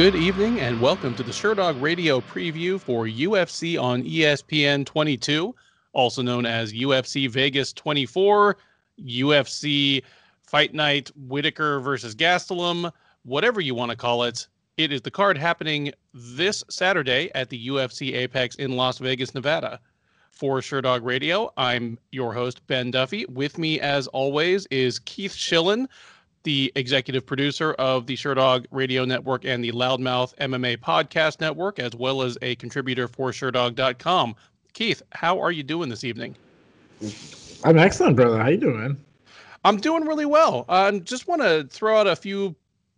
Good evening and welcome to the Sherdog Radio preview for UFC on ESPN 22, also known as UFC Vegas 24, UFC Fight Night Whittaker versus Gastelum, whatever you want to call it. It is the card happening this Saturday at the UFC Apex in Las Vegas, Nevada. For Sherdog Radio, I'm your host, Ben Duffy. With me, as always, is Keith Shillan, the executive producer of the Sherdog Radio Network and the Loudmouth MMA Podcast Network, as well as a contributor for Sherdog.com. Keith, how are you doing this evening? I'm excellent, brother. How you doing? I'm doing really well. I uh, just want to throw out a few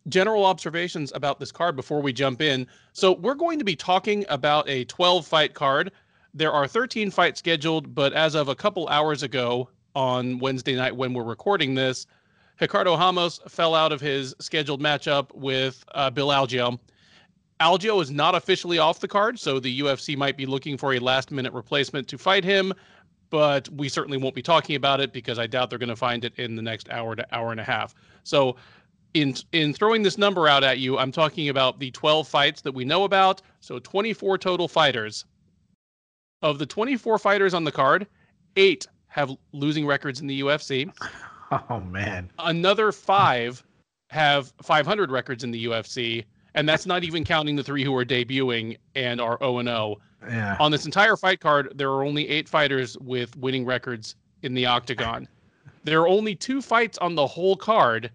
general observations about this card before we jump in. So we're going to be talking about a 12 fight card. There are 13 fights scheduled, but as of a couple hours ago on Wednesday night when we're recording this, Ricardo Ramos fell out of his scheduled matchup with uh, Bill Algeo. Algeo is not officially off the card, so the UFC might be looking for a last minute replacement to fight him, but we certainly won't be talking about it because I doubt they're going to find it in the next hour to hour and a half. So in in throwing this number out at you, I'm talking about the 12 fights that we know about, so 24 total fighters. Of the 24 fighters on the card, 8 have losing records in the UFC. Oh man. Another five have 500 records in the UFC, and that's not even counting the three who are debuting and are 0 and 0. Yeah. On this entire fight card, there are only eight fighters with winning records in the octagon. there are only two fights on the whole card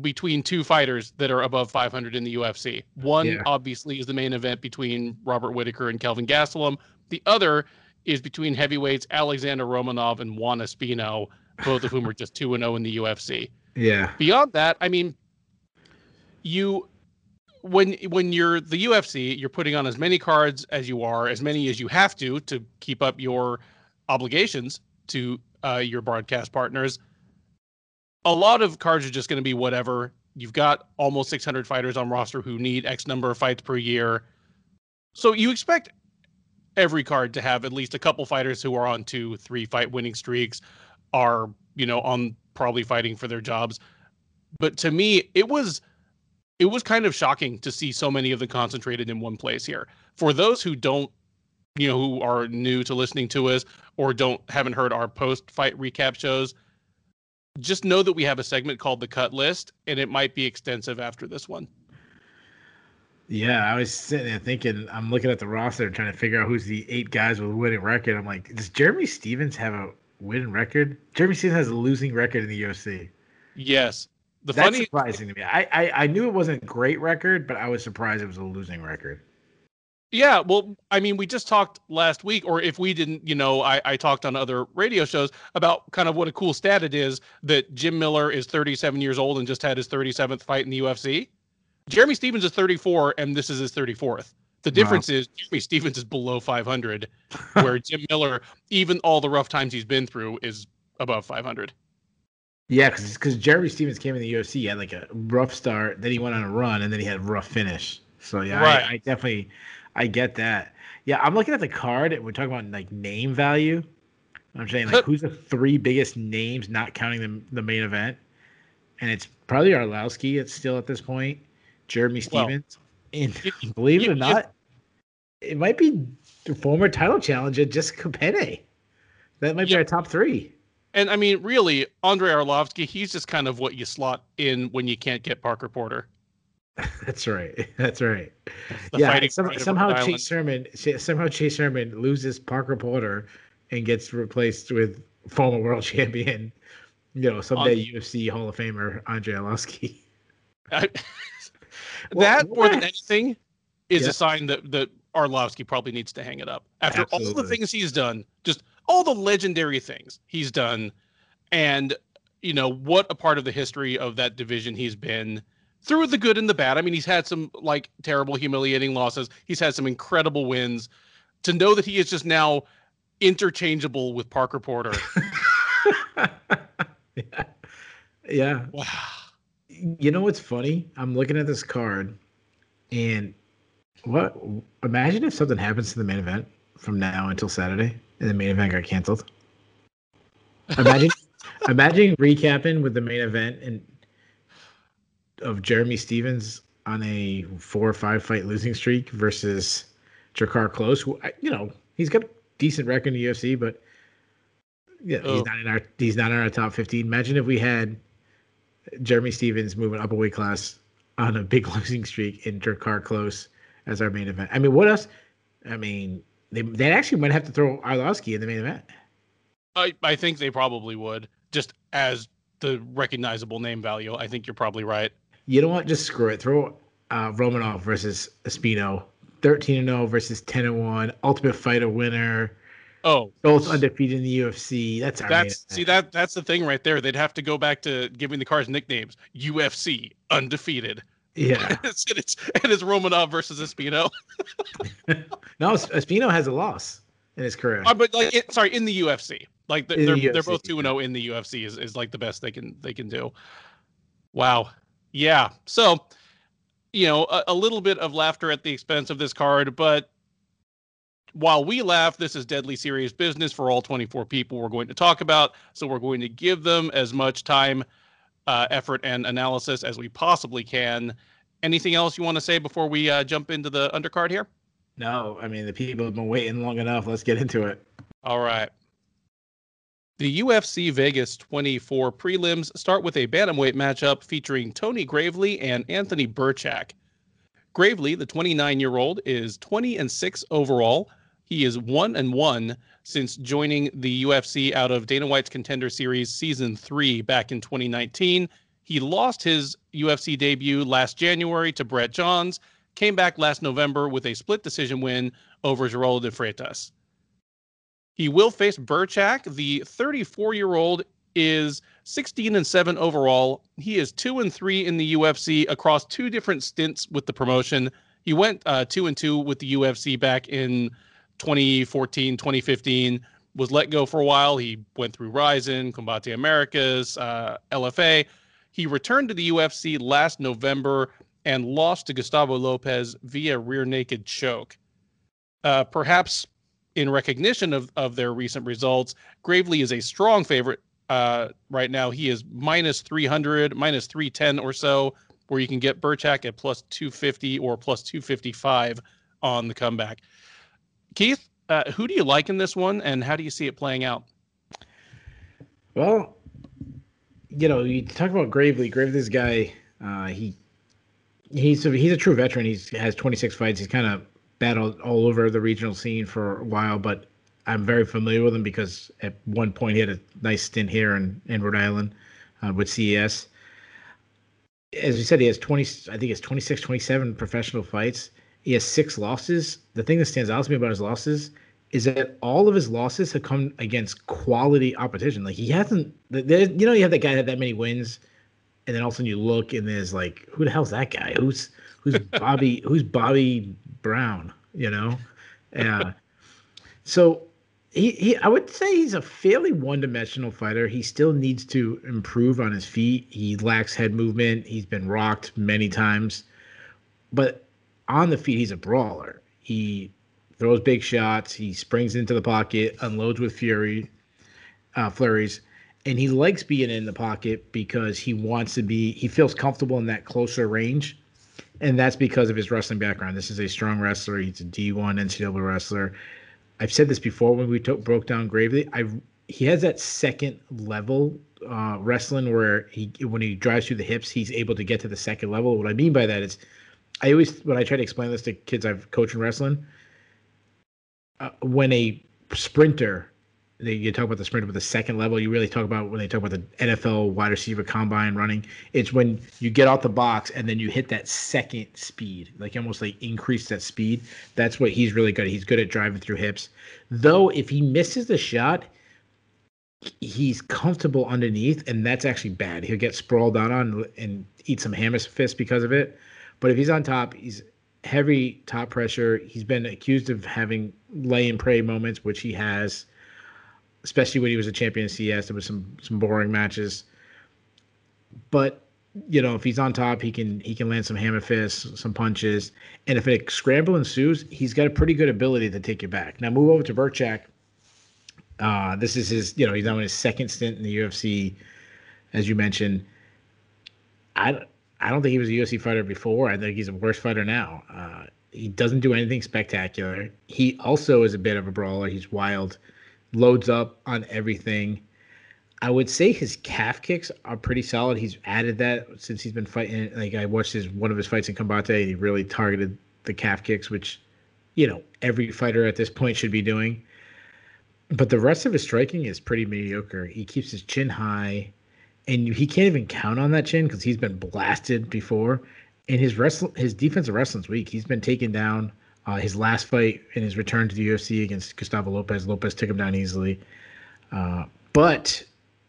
between two fighters that are above 500 in the UFC. One Yeah. obviously is the main event between Robert Whittaker and Kelvin Gastelum. The other is between heavyweights Alexander Romanov and Juan Espino, both of whom are just 2 and 0 in the UFC. Yeah. Beyond that, I mean, you when when you're the UFC, you're putting on as many cards as you are, as many as you have to to keep up your obligations to uh, your broadcast partners. A lot of cards are just going to be whatever. You've got almost 600 fighters on roster who need X number of fights per year, so you expect every card to have at least a couple fighters who are on two, three fight winning streaks, are you know on probably fighting for their jobs. But to me, it was it was kind of shocking to see so many of them concentrated in one place here. For those who don't, you know, who are new to listening to us or don't haven't heard our post fight recap shows, just know that we have a segment called the cut list and it might be extensive after this one. Yeah. I was sitting there thinking, I'm looking at the roster trying to figure out who's the eight guys with a winning record. I'm like, does Jeremy Stephens have a winning record? Jeremy Stephens has a losing record in the UFC. Yes. The That's funny surprising to me. I, I I knew it wasn't a great record, but I was surprised it was a losing record. Yeah, well, I mean, we just talked last week, or if we didn't, you know, I, I talked on other radio shows about kind of what a cool stat it is that Jim Miller is 37 years old and just had his 37th fight in the UFC. Jeremy Stephens is 34, and this is his 34th. The difference is Jeremy Stephens is below 500, where Jim Miller, even all the rough times he's been through, is above 500. Yeah, because Jeremy Stephens came in the UFC, he had like a rough start, then he went on a run, and then he had a rough finish. So yeah, Right. I, I definitely, I get that. Yeah, I'm looking at the card, and we're talking about like name value. I'm saying like who's the three biggest names, not counting the the main event, and it's probably Arlovski. It's still at this point, Jeremy Stephens, and you- believe it or not, it might be the former title challenger Jessica Penne. That might Yeah. be our top three. And I mean, really, Andrei Arlovski, he's just kind of what you slot in when you can't get Parker Porter. That's right. That's right. The yeah. some- somehow Rhode Island. Chase Sherman somehow Chase Sherman loses Parker Porter and gets replaced with former world champion, you know, someday UFC Hall of Famer Andre Arlovski. I- Well, that more than anything is Yeah. a sign that that Arlovski probably needs to hang it up after all the things he's done, just all the legendary things he's done, and you know what a part of the history of that division he's been through the good and the bad. I mean, he's had some like terrible, humiliating losses. He's had some incredible wins. To know that he is just now interchangeable with Parker Porter. yeah. Yeah. wow. You know what's funny? I'm looking at this card and what imagine if something happens to the main event from now until Saturday and the main event got canceled. Imagine imagine recapping with the main event and of Jeremy Stephens on a four or five fight losing streak versus Drakkar Klose, who you know he's got a decent record in the UFC, but yeah, oh. he's not in our he's not in our top fifteen. Imagine if we had Jeremy Stephens moving up a weight class on a big losing streak in Drakkar Klose as our main event. I mean, what else? I mean, they they actually might have to throw Arlovski in the main event. I I think they probably would just as the recognizable name value. I think you're probably right. You know what? Just screw it. Throw uh, Romanov versus Espino. 13 and 0 versus 10 and 1. Ultimate Fighter winner. Oh, both undefeated in the UFC. That's that's see that that's the thing right there. They'd have to go back to giving the cars nicknames. UFC undefeated. Yeah, and, it's, and it's and it's Romanov versus Espino. no, Espino has a loss in his career. Uh, but like, it, sorry, in the UFC, like the, they're the UFC, they're both two and zero oh in the UFC is is like the best they can they can do. Wow. Yeah. So, you know, a, a little bit of laughter at the expense of this card, but while we laugh, this is deadly serious business for all 24 people we're going to talk about. So we're going to give them as much time, uh, effort, and analysis as we possibly can. Anything else you want to say before we uh, jump into the undercard here? No, I mean, the people have been waiting long enough. Let's get into it. All right. The UFC Vegas 24 prelims start with a bantamweight matchup featuring Tony Gravely and Anthony Birchak. Gravely, the 29 year old, is 20 and 6 overall he is one and one since joining the UFC out of Dana White's Contender Series season three back in 2019. He lost his UFC debut last January to Brett Johns, came back last November with a split decision win over Geraldo de Freitas. He will face Birchak. The 34 year old is 16 and 7 overall. He is 2 and 3 in the UFC across two different stints with the promotion. He went uh, 2 and 2 with the UFC back in 2014, 2015, was let go for a while. He went through Rizin, Combate Americas, uh, LFA. He returned to the UFC last November and lost to Gustavo Lopez via rear naked choke. Uh, perhaps in recognition of, of their recent results, Gravely is a strong favorite uh, right now. He is minus 300, minus 310 or so, where you can get Birchak at plus 250 or plus 255 on the comeback. Keith, uh, who do you like in this one, and how do you see it playing out? Well, you know, you talk about Gravely. Gravely's guy, uh, he he's a, he's a true veteran. He's has 26 fights. He's kind of battled all over the regional scene for a while, but I'm very familiar with him because at one point he had a nice stint here in, in Rhode Island uh, with CES. As you said, he has 20, I think it's 26, 27 professional fights. He has six losses. The thing that stands out to me about his losses is that all of his losses have come against quality opposition. Like he hasn't, you know, you have that guy that had that many wins, and then all of a sudden you look and there's like, who the hell's that guy? Who's who's Bobby? who's Bobby Brown? You know, yeah. so he, he, I would say he's a fairly one-dimensional fighter. He still needs to improve on his feet. He lacks head movement. He's been rocked many times, but on the feet, he's a brawler. He throws big shots. He springs into the pocket, unloads with fury, uh, flurries, and he likes being in the pocket because he wants to be. He feels comfortable in that closer range, and that's because of his wrestling background. This is a strong wrestler. He's a D1 NCAA wrestler. I've said this before when we took, broke down Gravely. I he has that second level uh, wrestling where he when he drives through the hips, he's able to get to the second level. What I mean by that is I always when I try to explain this to kids I've coached in wrestling, uh, when a sprinter, they, you talk about the sprinter with the second level. You really talk about when they talk about the NFL wide receiver combine running. It's when you get out the box and then you hit that second speed, like almost like increase that speed. That's what he's really good. At. He's good at driving through hips. Though if he misses the shot, he's comfortable underneath, and that's actually bad. He'll get sprawled out on and eat some hammer fist because of it. But if he's on top, he's heavy top pressure. He's been accused of having lay and pray moments, which he has, especially when he was a champion CS. There was some some boring matches. But you know, if he's on top, he can he can land some hammer fists, some punches, and if a scramble ensues, he's got a pretty good ability to take you back. Now move over to Birchak. Uh, this is his, you know, he's on his second stint in the UFC, as you mentioned. I I don't think he was a UFC fighter before. I think he's a worse fighter now. Uh, he doesn't do anything spectacular. He also is a bit of a brawler. He's wild, loads up on everything. I would say his calf kicks are pretty solid. He's added that since he's been fighting. Like I watched his one of his fights in Combate, and he really targeted the calf kicks, which you know every fighter at this point should be doing. But the rest of his striking is pretty mediocre. He keeps his chin high, and he can't even count on that chin because he's been blasted before. And his wrestle, his defensive wrestling's weak. He's been taken down. Uh, his last fight in his return to the UFC against Gustavo Lopez, Lopez took him down easily. Uh, but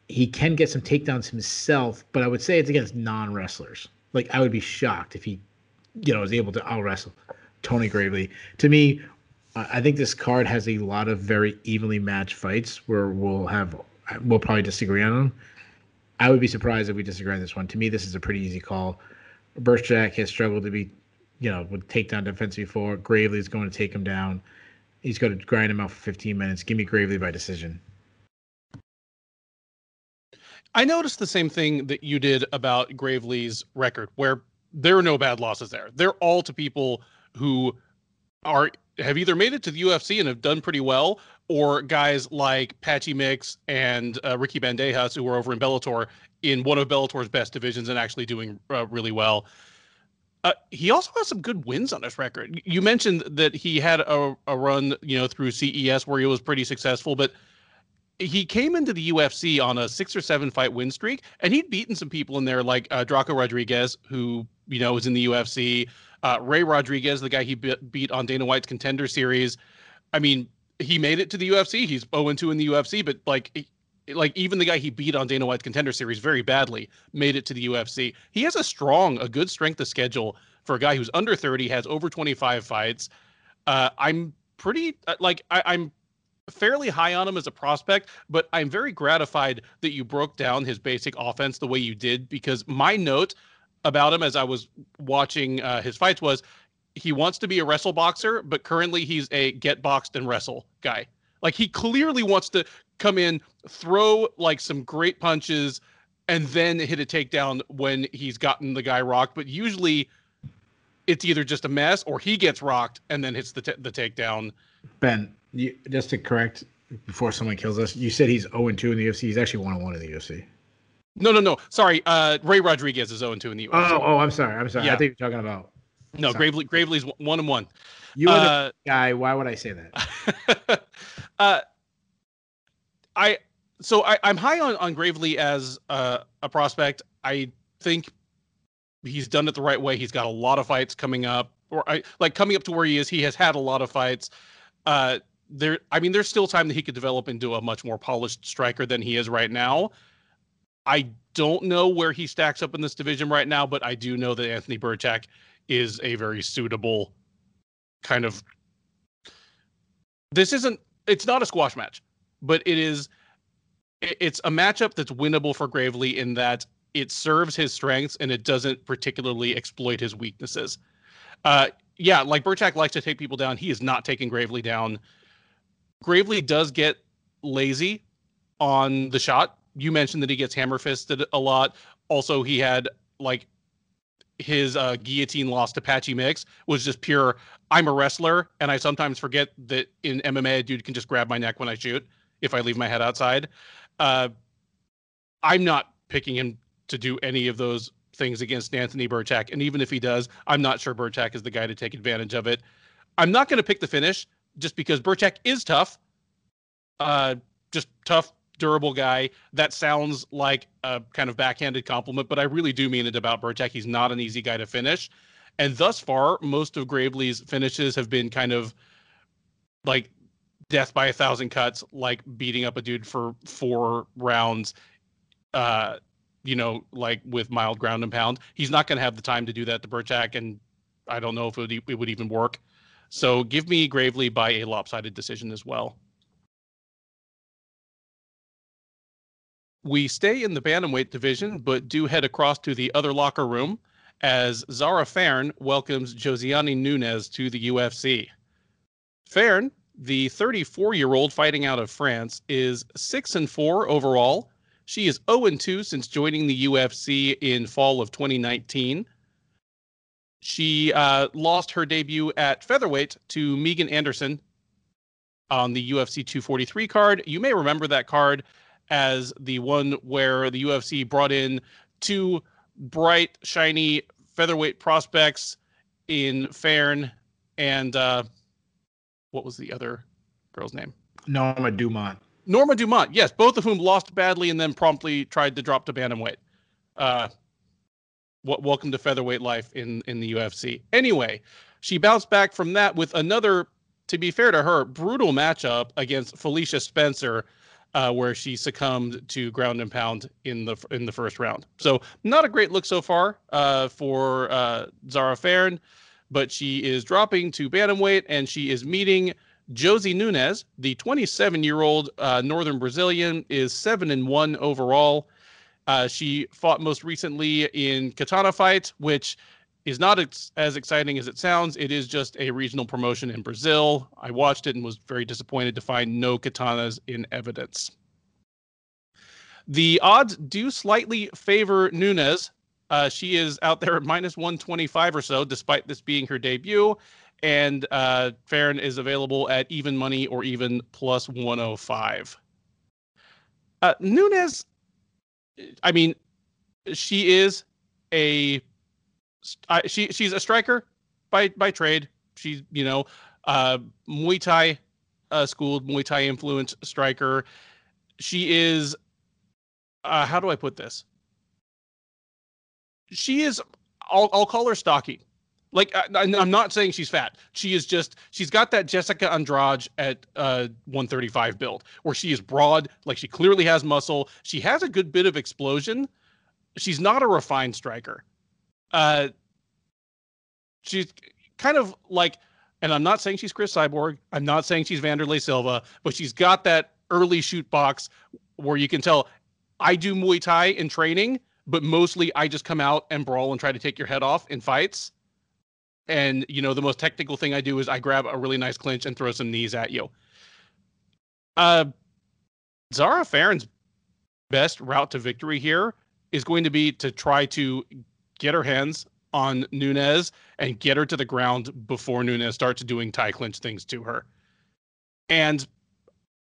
he can get some takedowns himself. But I would say it's against non wrestlers. Like I would be shocked if he, you know, was able to out wrestle Tony Gravely. To me, I think this card has a lot of very evenly matched fights where we'll have we'll probably disagree on them. I would be surprised if we disagree on this one. To me, this is a pretty easy call. Jack has struggled to be, you know, with takedown defense before. Gravely is going to take him down. He's going to grind him out for 15 minutes. Give me Gravely by decision. I noticed the same thing that you did about Gravely's record, where there are no bad losses there. They're all to people who are have either made it to the UFC and have done pretty well, or guys like Patchy Mix and uh, Ricky Bandejas, who are over in Bellator in one of Bellator's best divisions and actually doing uh, really well. Uh, he also has some good wins on his record. You mentioned that he had a, a run, you know, through CES where he was pretty successful, but he came into the UFC on a six or seven fight win streak, and he'd beaten some people in there like uh, Drako Rodriguez, who you know was in the UFC. Uh, Ray Rodriguez, the guy he beat on Dana White's Contender Series. I mean, he made it to the UFC. He's 0 2 in the UFC, but like, like even the guy he beat on Dana White's Contender Series very badly made it to the UFC. He has a strong, a good strength of schedule for a guy who's under 30, has over 25 fights. Uh, I'm pretty uh, like I, I'm fairly high on him as a prospect, but I'm very gratified that you broke down his basic offense the way you did because my note about him as I was watching uh, his fights was he wants to be a wrestle boxer, but currently he's a get boxed and wrestle guy. Like he clearly wants to come in, throw like some great punches, and then hit a takedown when he's gotten the guy rocked. But usually it's either just a mess or he gets rocked and then hits the t- the takedown. Ben, you, just to correct before someone kills us, you said he's 0 2 in the UFC. He's actually 1 1 in the UFC. No, no, no. Sorry. Uh, Ray Rodriguez is 0 2 in the UFC. Oh, oh, I'm sorry. I'm sorry. Yeah. I think you're talking about. No, sorry. Gravely, Gravely's 1 and 1. You are uh, the guy. Why would I say that? uh, I so I, I'm high on, on Gravely as uh, a prospect. I think he's done it the right way. He's got a lot of fights coming up, or I like coming up to where he is. He has had a lot of fights. Uh, there, I mean, there's still time that he could develop into a much more polished striker than he is right now. I don't know where he stacks up in this division right now, but I do know that Anthony Birchak is a very suitable kind of. This isn't. It's not a squash match, but it is. It's a matchup that's winnable for Gravely in that it serves his strengths and it doesn't particularly exploit his weaknesses. Uh, yeah, like Birchak likes to take people down. He is not taking Gravely down. Gravely does get lazy on the shot. You mentioned that he gets hammer fisted a lot. Also, he had like his uh, guillotine loss to Patchy Mix was just pure. I'm a wrestler, and I sometimes forget that in MMA, a dude can just grab my neck when I shoot if I leave my head outside. Uh, I'm not picking him to do any of those things against Anthony Birchak. And even if he does, I'm not sure Birchak is the guy to take advantage of it. I'm not going to pick the finish just because Birchak is tough. Uh, just tough, durable guy. That sounds like a kind of backhanded compliment, but I really do mean it about Birchak. He's not an easy guy to finish. And thus far, most of Gravely's finishes have been kind of like death by a thousand cuts, like beating up a dude for four rounds. Uh, you know, like with mild ground and pound. He's not going to have the time to do that to Birchak, and I don't know if it would, it would even work. So give me Gravely by a lopsided decision as well. We stay in the bantamweight division, but do head across to the other locker room as Zarah Fairn welcomes Josiane Nunes to the UFC. Fairn, the 34 year old fighting out of France, is 6 and 4 overall She is 0 2 since joining the UFC in fall of 2019. She uh, lost her debut at featherweight to Megan Anderson on the UFC 243 card. You may remember that card as the one where the UFC brought in two bright, shiny featherweight prospects in Fairn and uh, what was the other girl's name? Norma Dumont. Norma Dumont, yes, both of whom lost badly and then promptly tried to drop to bantamweight. Uh, what welcome to featherweight life in in the UFC. Anyway, she bounced back from that with another, to be fair to her, brutal matchup against Felicia Spencer, uh, where she succumbed to ground and pound in the in the first round. So not a great look so far uh, for uh, Zarah Fairn, but she is dropping to bantamweight and she is meeting Josie Nunes, the 27 year old uh, Northern Brazilian, is seven and one overall. Uh, she fought most recently in Katana Fight, which is not ex- as exciting as it sounds. It is just a regional promotion in Brazil. I watched it and was very disappointed to find no katanas in evidence. The odds do slightly favor Nunes. Uh, she is out there at minus 125 or so, despite this being her debut. And uh, Fairn is available at even money or even plus 105. Uh, Nunes I mean, she is a she she's a striker by by trade. She's you know uh, Muay Thai uh, schooled Muay Thai influenced striker. She is uh, how do I put this? She is I'll I'll call her stocky. Like I, am not saying she's fat. She is just she's got that Jessica Andrade at uh 135 build where she is broad, like she clearly has muscle. She has a good bit of explosion. She's not a refined striker. Uh she's kind of like and I'm not saying she's Cris Cyborg. I'm not saying she's Wanderlei Silva, but she's got that early Chute Boxe where you can tell I do Muay Thai in training, but mostly I just come out and brawl and try to take your head off in fights and you know the most technical thing I do is I grab a really nice clinch and throw some knees at you. Uh, Zarah Fairn's best route to victory here is going to be to try to get her hands on Nunes and get her to the ground before Nunes starts doing tie clinch things to her. And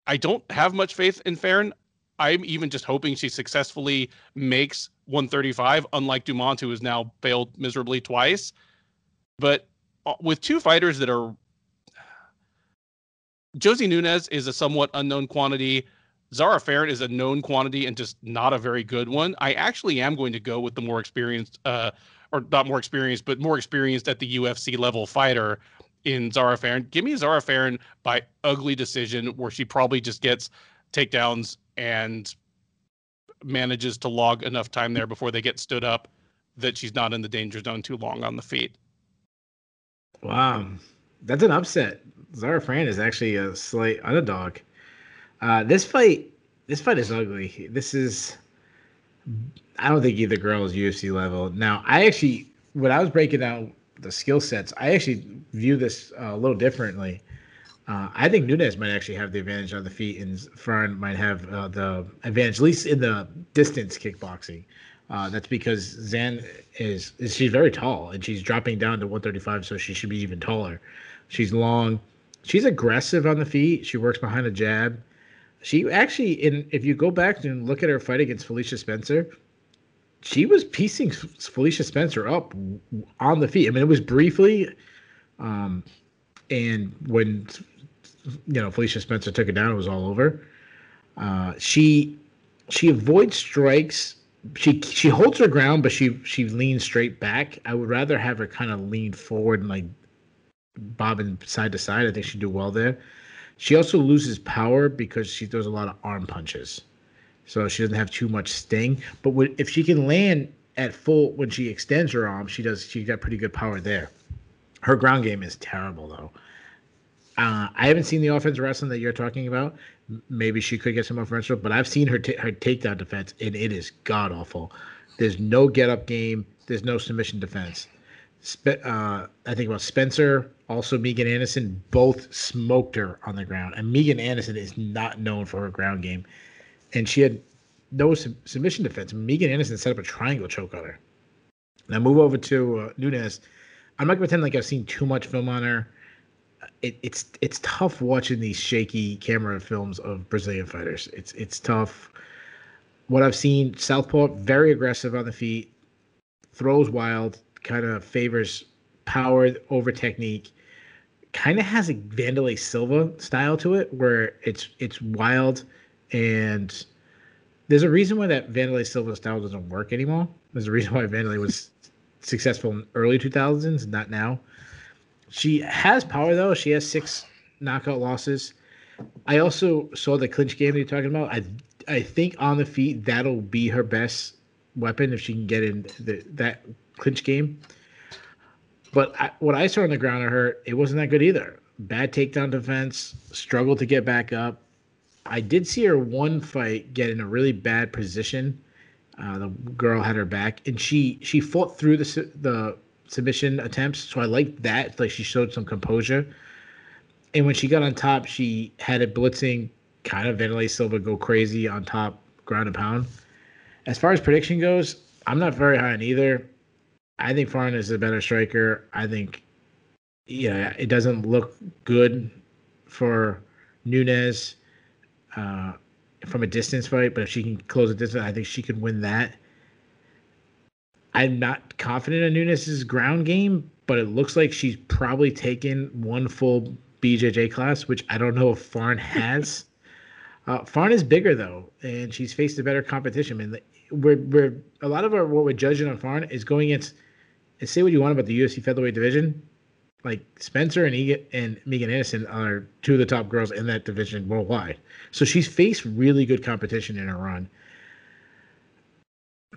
I don't have much faith in Fairn. I'm even just hoping she successfully makes 135, unlike Dumont, who has now failed miserably twice. But uh, with two fighters that are Josie Nunes is a somewhat unknown quantity. Zarah Fairn is a known quantity and just not a very good one. I actually am going to go with the more experienced, uh, or not more experienced, but more experienced at the UFC level fighter in Zarah Fairn. Give me Zarah Fairn by ugly decision where she probably just gets takedowns and manages to log enough time there before they get stood up that she's not in the danger zone too long on the feet. Wow, that's an upset. Zarah Fairn is actually a slight underdog. Uh, this fight, this fight is ugly. This is, I don't think either girl is UFC level. Now, I actually, when I was breaking down the skill sets, I actually view this uh, a little differently. Uh, I think Nunes might actually have the advantage on the feet, and Fairn might have uh, the advantage, at least in the distance kickboxing. Uh, that's because Zan is, is she's very tall and she's dropping down to 135, so she should be even taller. She's long. She's aggressive on the feet. She works behind a jab. She actually, in if you go back and look at her fight against Felicia Spencer, she was piecing Felicia Spencer up on the feet. I mean, it was briefly, um, and when you know Felicia Spencer took it down, it was all over. Uh, she she avoids strikes she she holds her ground, but she she leans straight back. I would rather have her kind of lean forward and like bobbing side to side. I think she'd do well there. She also loses power because she throws a lot of arm punches, so she doesn't have too much sting. But if she can land at full when she extends her arm, she does. She got pretty good power there. Her ground game is terrible though. Uh, I haven't seen the offensive wrestling that you're talking about. Maybe she could get some offensive, but I've seen her t- her takedown defense, and it is god awful. There's no get up game. There's no submission defense. Spe- uh, I think about Spencer, also Megan Anderson, both smoked her on the ground. And Megan Anderson is not known for her ground game, and she had no sub- submission defense. Megan Anderson set up a triangle choke on her. Now move over to uh, Nunes. I'm not gonna pretend like I've seen too much film on her. It, it's it's tough watching these shaky camera films of Brazilian fighters. It's it's tough. What I've seen, Southpaw very aggressive on the feet, throws wild, kind of favors power over technique. Kind of has a Wanderlei Silva style to it, where it's it's wild, and there's a reason why that Wanderlei Silva style doesn't work anymore. There's a reason why Wanderlei was successful in early 2000s, not now. She has power though. She has six knockout losses. I also saw the clinch game that you're talking about. I I think on the feet that'll be her best weapon if she can get in the, that clinch game. But I, what I saw on the ground of her, it wasn't that good either. Bad takedown defense, struggled to get back up. I did see her one fight get in a really bad position uh, the girl had her back, and she she fought through the the submission attempts. So I liked that. Like she showed some composure. And when she got on top, she had it blitzing, kind of Wanderlei Silva go crazy on top, ground and pound. As far as prediction goes, I'm not very high on either. I think Fairn is a better striker. I think, yeah, it doesn't look good for Nunes Uh, from a distance fight, but if she can close a distance, I think she could win that. I'm not confident in Nunes's ground game, but it looks like she's probably taken one full BJJ class, which I don't know if Fairn has. uh, Fairn is bigger though, and she's faced a better competition. And we're, we're a lot of our what we're judging on Fairn is going against. And say what you want about the UFC featherweight division, like Spencer and Egan and Megan Anderson are two of the top girls in that division worldwide. So she's faced really good competition in her run.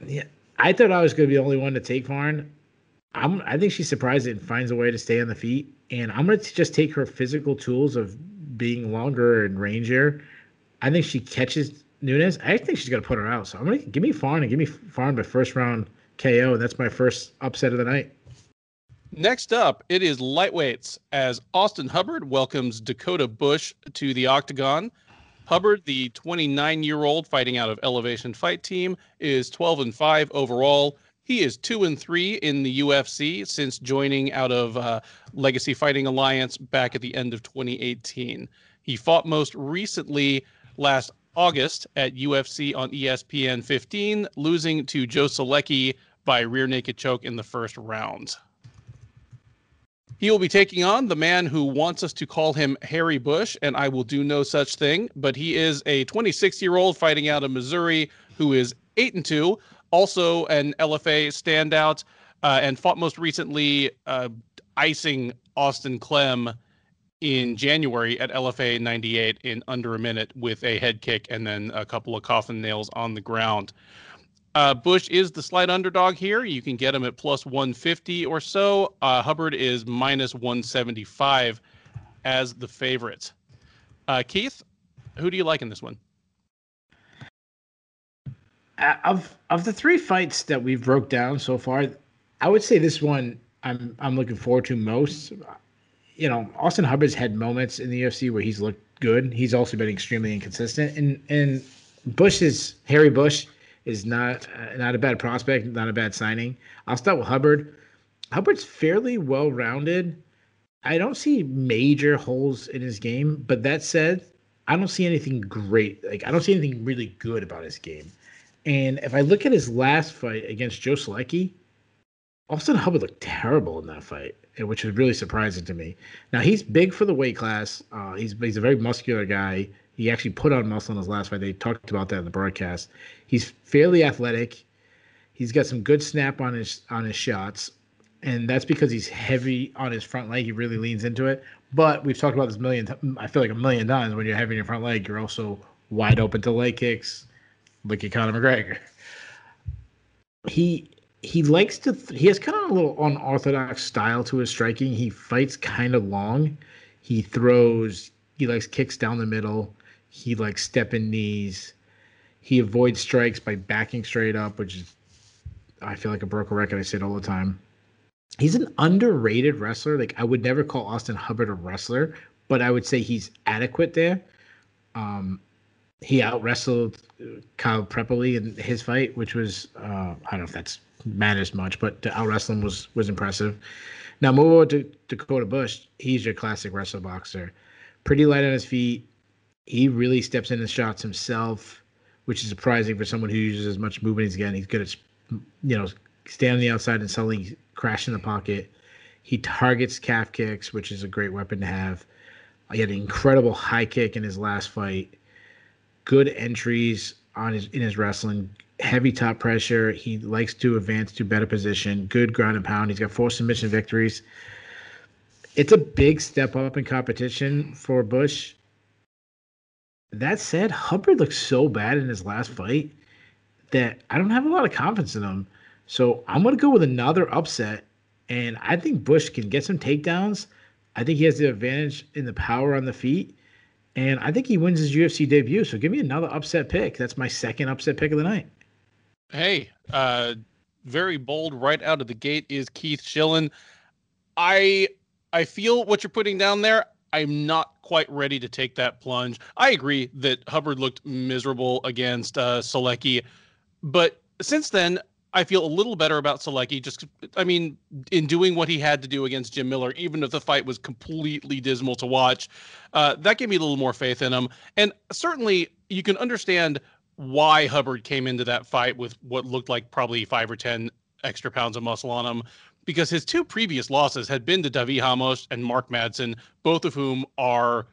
Yeah, I thought I was going to be the only one to take Fairn. I'm. I think she's surprised and finds a way to stay on the feet. And I'm going to just take her physical tools of being longer and rangier. I think she catches Nunes. I think she's going to put her out. So I'm going to give me Fairn and give me Fairn by first round KO. And that's my first upset of the night. Next up, it is lightweights as Austin Hubbard welcomes Dakota Bush to the octagon. Hubbard, the 29 year old fighting out of Elevation Fight Team, is 12 and 5 overall. He is 2 and 3 in the UFC since joining out of uh, Legacy Fighting Alliance back at the end of 2018. He fought most recently last August at UFC on ESPN 15, losing to Joe Solecki by rear naked choke in the first round. He will be taking on the man who wants us to call him Harry Bush, and I will do no such thing. But he is a 26 year old fighting out of Missouri who is 8 and 2, also an LFA standout, uh, and fought most recently uh, icing Austin Clem in January at LFA 98 in under a minute with a head kick and then a couple of coffin nails on the ground. Uh, Bush is the slight underdog here. You can get him at plus 150 or so. Uh, Hubbard is minus 175 as the favorite. Uh, Keith, who do you like in this one? Uh, of of the three fights that we've broke down so far, I would say this one I'm I'm looking forward to most. You know, Austin Hubbard's had moments in the UFC where he's looked good. He's also been extremely inconsistent, and and Bush is Harry Bush is not uh, not a bad prospect, not a bad signing. I'll start with Hubbard. Hubbard's fairly well rounded. I don't see major holes in his game, but that said, I don't see anything great. Like I don't see anything really good about his game. And if I look at his last fight against Joe Solecki, Austin Hubbard looked terrible in that fight, which was really surprising to me. Now he's big for the weight class. Uh, he's he's a very muscular guy. He actually put on muscle in his last fight. They talked about that in the broadcast. He's fairly athletic. He's got some good snap on his on his shots, and that's because he's heavy on his front leg. He really leans into it. But we've talked about this million. I feel like a million times. When you're heavy in your front leg, you're also wide open to leg kicks. Look at Conor McGregor. He he likes to. He has kind of a little unorthodox style to his striking. He fights kind of long. He throws. He likes kicks down the middle. He likes stepping knees. He avoids strikes by backing straight up, which is I feel like a broken record. I say it all the time. He's an underrated wrestler. Like I would never call Austin Hubbard a wrestler, but I would say he's adequate there. Um, he out wrestled Kyle Prepolec in his fight, which was uh, I don't know if that's matters much, but to out wrestle him was was impressive. Now move over to Dakota Bush. He's your classic wrestler boxer, pretty light on his feet. He really steps in and shots himself, which is surprising for someone who uses as much movement as again. He's good at you know standing on the outside and suddenly crashing the pocket. He targets calf kicks, which is a great weapon to have. He had an incredible high kick in his last fight. Good entries on his in his wrestling. Heavy top pressure. He likes to advance to better position. Good ground and pound. He's got four submission victories. It's a big step up in competition for Bush. That said, Hubbard looked so bad in his last fight that I don't have a lot of confidence in him. So I'm going to go with another upset. And I think Bush can get some takedowns. I think he has the advantage in the power on the feet. And I think he wins his UFC debut. So give me another upset pick. That's my second upset pick of the night. Hey, uh, very bold right out of the gate is Keith Shillan. I I feel what you're putting down there. I'm not quite ready to take that plunge. I agree that Hubbard looked miserable against uh, Solecki, but since then, I feel a little better about Solecki. Just, I mean, in doing what he had to do against Jim Miller, even if the fight was completely dismal to watch, uh, that gave me a little more faith in him. And certainly, you can understand why Hubbard came into that fight with what looked like probably five or ten extra pounds of muscle on him, because his two previous losses had been to Davi Ramos and Mark Madsen, both of whom are,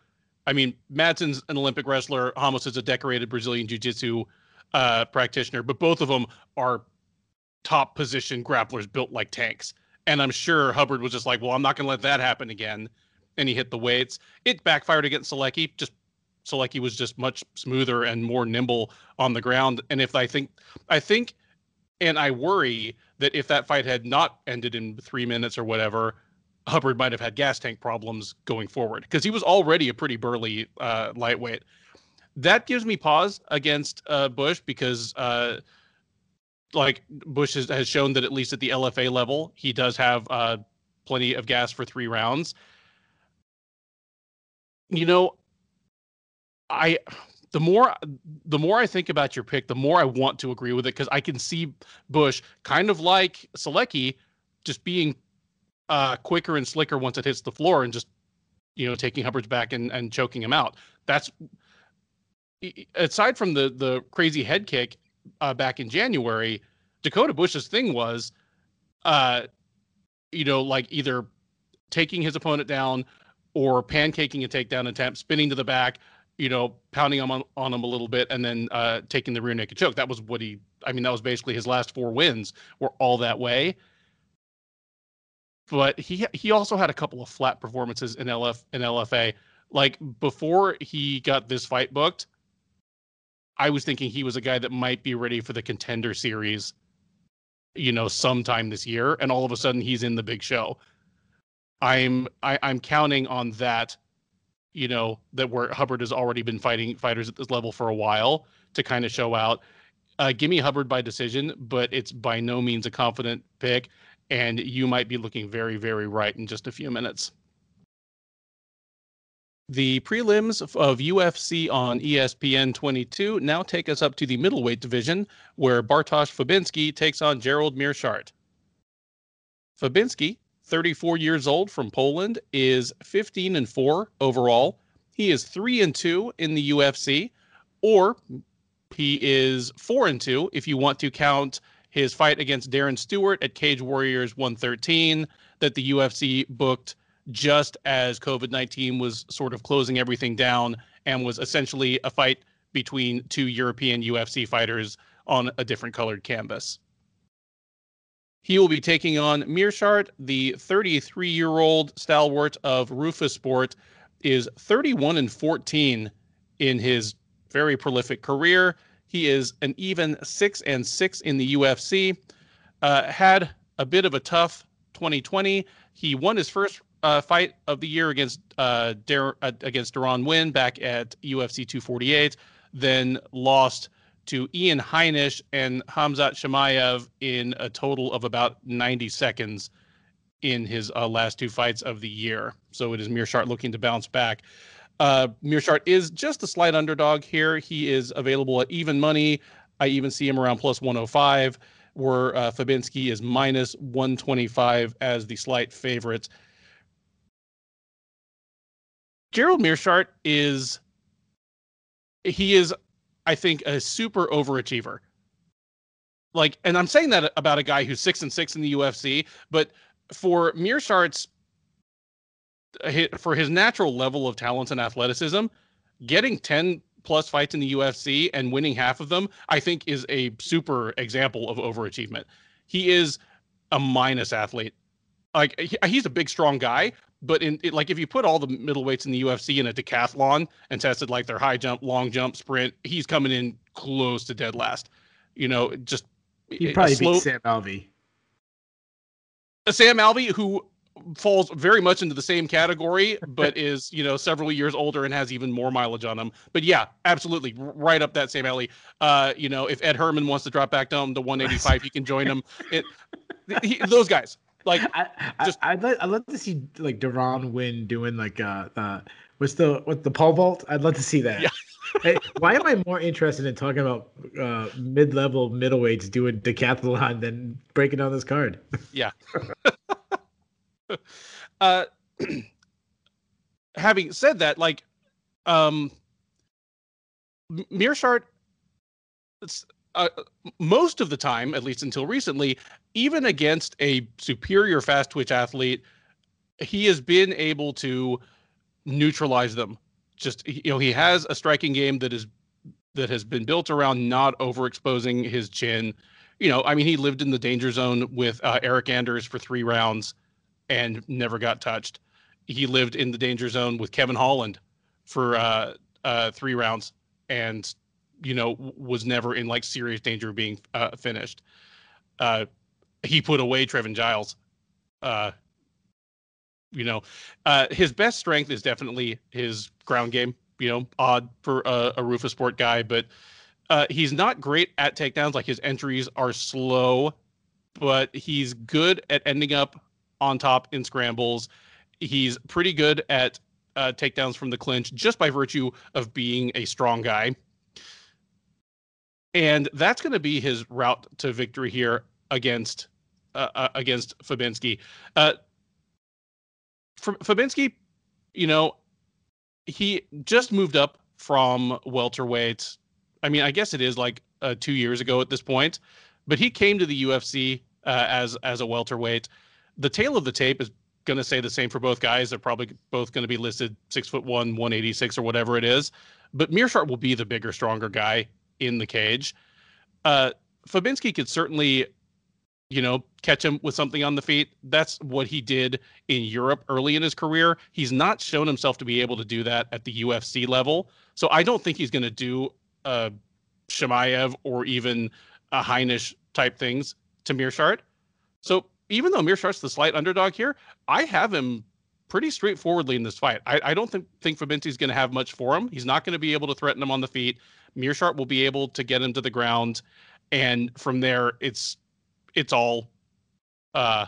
I mean, Madsen's an Olympic wrestler, Ramos is a decorated Brazilian Jiu-Jitsu uh, practitioner, but both of them are top position grapplers built like tanks. And I'm sure Hubbard was just like, well, I'm not going to let that happen again. And he hit the weights. It backfired against Solecki. Just Solecki was just much smoother and more nimble on the ground. And if I think, I think, and I worry that if that fight had not ended in three minutes or whatever, Hubbard might have had gas tank problems going forward because he was already a pretty burly uh, lightweight. That gives me pause against uh, Bush because uh, like Bush has, has, shown that at least at the LFA level, he does have uh, plenty of gas for three rounds. You know, I the more the more I think about your pick, the more I want to agree with it because I can see Bush kind of like Solecki just being uh, quicker and slicker once it hits the floor and just you know taking Hubbard's back and, and choking him out. That's aside from the the crazy head kick uh, back in January, Dakota Bush's thing was, uh, you know, like either taking his opponent down or pancaking a takedown attempt, spinning to the back, you know, pounding him on, on him a little bit, and then uh, taking the rear naked choke. That was what he. I mean, that was basically his last four wins were all that way. But he he also had a couple of flat performances in LF in LFA. Like before he got this fight booked, I was thinking he was a guy that might be ready for the contender series, you know, sometime this year, and all of a sudden he's in the big show. I'm I, I'm counting on that, you know, that where Hubbard has already been fighting fighters at this level for a while to kind of show out. Uh, give me Hubbard by decision, but it's by no means a confident pick, and you might be looking very, very right in just a few minutes. The prelims of UFC on ESPN 22 now take us up to the middleweight division, where Bartosz Fabinski takes on Gerald Meerschaert. Fabinski, 34 years old from Poland, is 15 and 4 overall. He is 3 and 2 in the UFC, or he is 4 and 2 if you want to count his fight against Darren Stewart at Cage Warriors 113 that the UFC booked just as COVID 19 was sort of closing everything down and was essentially a fight between two European UFC fighters on a different colored canvas. He will be taking on Meerschaert, the 33 year old stalwart of Roufusport, is 31 and 14 in his very prolific career. He is an even six and six in the UFC. Uh, had a bit of a tough 2020. He won his first uh, fight of the year against uh, Dar- uh, against Deron Winn back at UFC 248, then lost to Ian Heinisch and Hamzat Chimaev in a total of about 90 seconds in his uh, last two fights of the year. So it is Meerschaert looking to bounce back. Uh, Meerschaert is just a slight underdog here. He is available at even money. I even see him around plus 105, where uh, Fabinski is minus 125 as the slight favorite. Gerald Meerschaert is he is, I think, a super overachiever. Like, and I'm saying that about a guy who's six and six in the UFC, but for Meerschaert's uh, for his natural level of talent and athleticism, getting 10 plus fights in the UFC and winning half of them, I think is a super example of overachievement. He is a minus athlete. Like he's a big, strong guy, but in it, like if you put all the middleweights in the UFC in a decathlon and tested like their high jump, long jump, sprint, he's coming in close to dead last. You know, just he probably slow... beat Sam Alvey. Sam Alvey, who falls very much into the same category, but is you know several years older and has even more mileage on him. But yeah, absolutely, right up that same alley. Uh, you know, if Ed Herman wants to drop back down to 185, he can join him. It, he, those guys, like, I, just I, would like I'd love to see like Deron win doing like uh, uh what's the what the pole vault? I'd love to see that. Yeah. hey, why am I more interested in talking about uh, mid-level middleweights doing decathlon than breaking down this card? Yeah. uh, having said that, like, um, Meerschaert, uh, most of the time, at least until recently, even against a superior fast twitch athlete, he has been able to neutralize them. Just you know, he has a striking game that is that has been built around not overexposing his chin. You know, I mean, he lived in the danger zone with uh, Eryk Anders for three rounds and never got touched. He lived in the danger zone with Kevin Holland for uh, uh, three rounds and you know was never in like serious danger of being uh, finished. Uh, he put away Trevin Giles. Uh, you know, uh, his best strength is definitely his ground game. You know, odd for a, a Roufusport guy, but uh, he's not great at takedowns. Like his entries are slow, but he's good at ending up on top in scrambles. He's pretty good at uh, takedowns from the clinch just by virtue of being a strong guy. And that's going to be his route to victory here against uh, uh, against Fabinski. Uh, Fabinski, you know, he just moved up from welterweight. I mean, I guess it is like uh, two years ago at this point, but he came to the UFC uh, as as a welterweight the tail of the tape is going to say the same for both guys. They're probably both going to be listed six foot one, 186 or whatever it is. But Meerschaert will be the bigger, stronger guy in the cage. Uh, Fabinski could certainly, you know, catch him with something on the feet. That's what he did in Europe early in his career. He's not shown himself to be able to do that at the UFC level. So I don't think he's going to do uh, Chimaev or even a Heinisch type things to Meerschaert. So even though Meerschaert's the slight underdog here, I have him pretty straightforwardly in this fight. I, I don't think think Fabinski's going to have much for him. He's not going to be able to threaten him on the feet. Meerschaert will be able to get him to the ground, and from there, it's it's all, uh,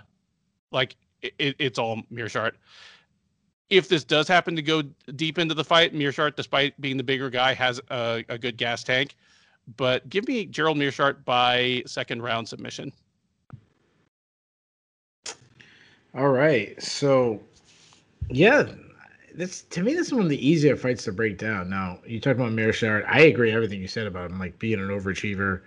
like it, it's all Meerschaert. If this does happen to go deep into the fight, Meerschaert, despite being the bigger guy, has a, a good gas tank. But give me Gerald Meerschaert by second round submission. All right. So, yeah, this to me, this is one of the easier fights to break down. Now, you talk about Meerschaert. I agree everything you said about him, like being an overachiever.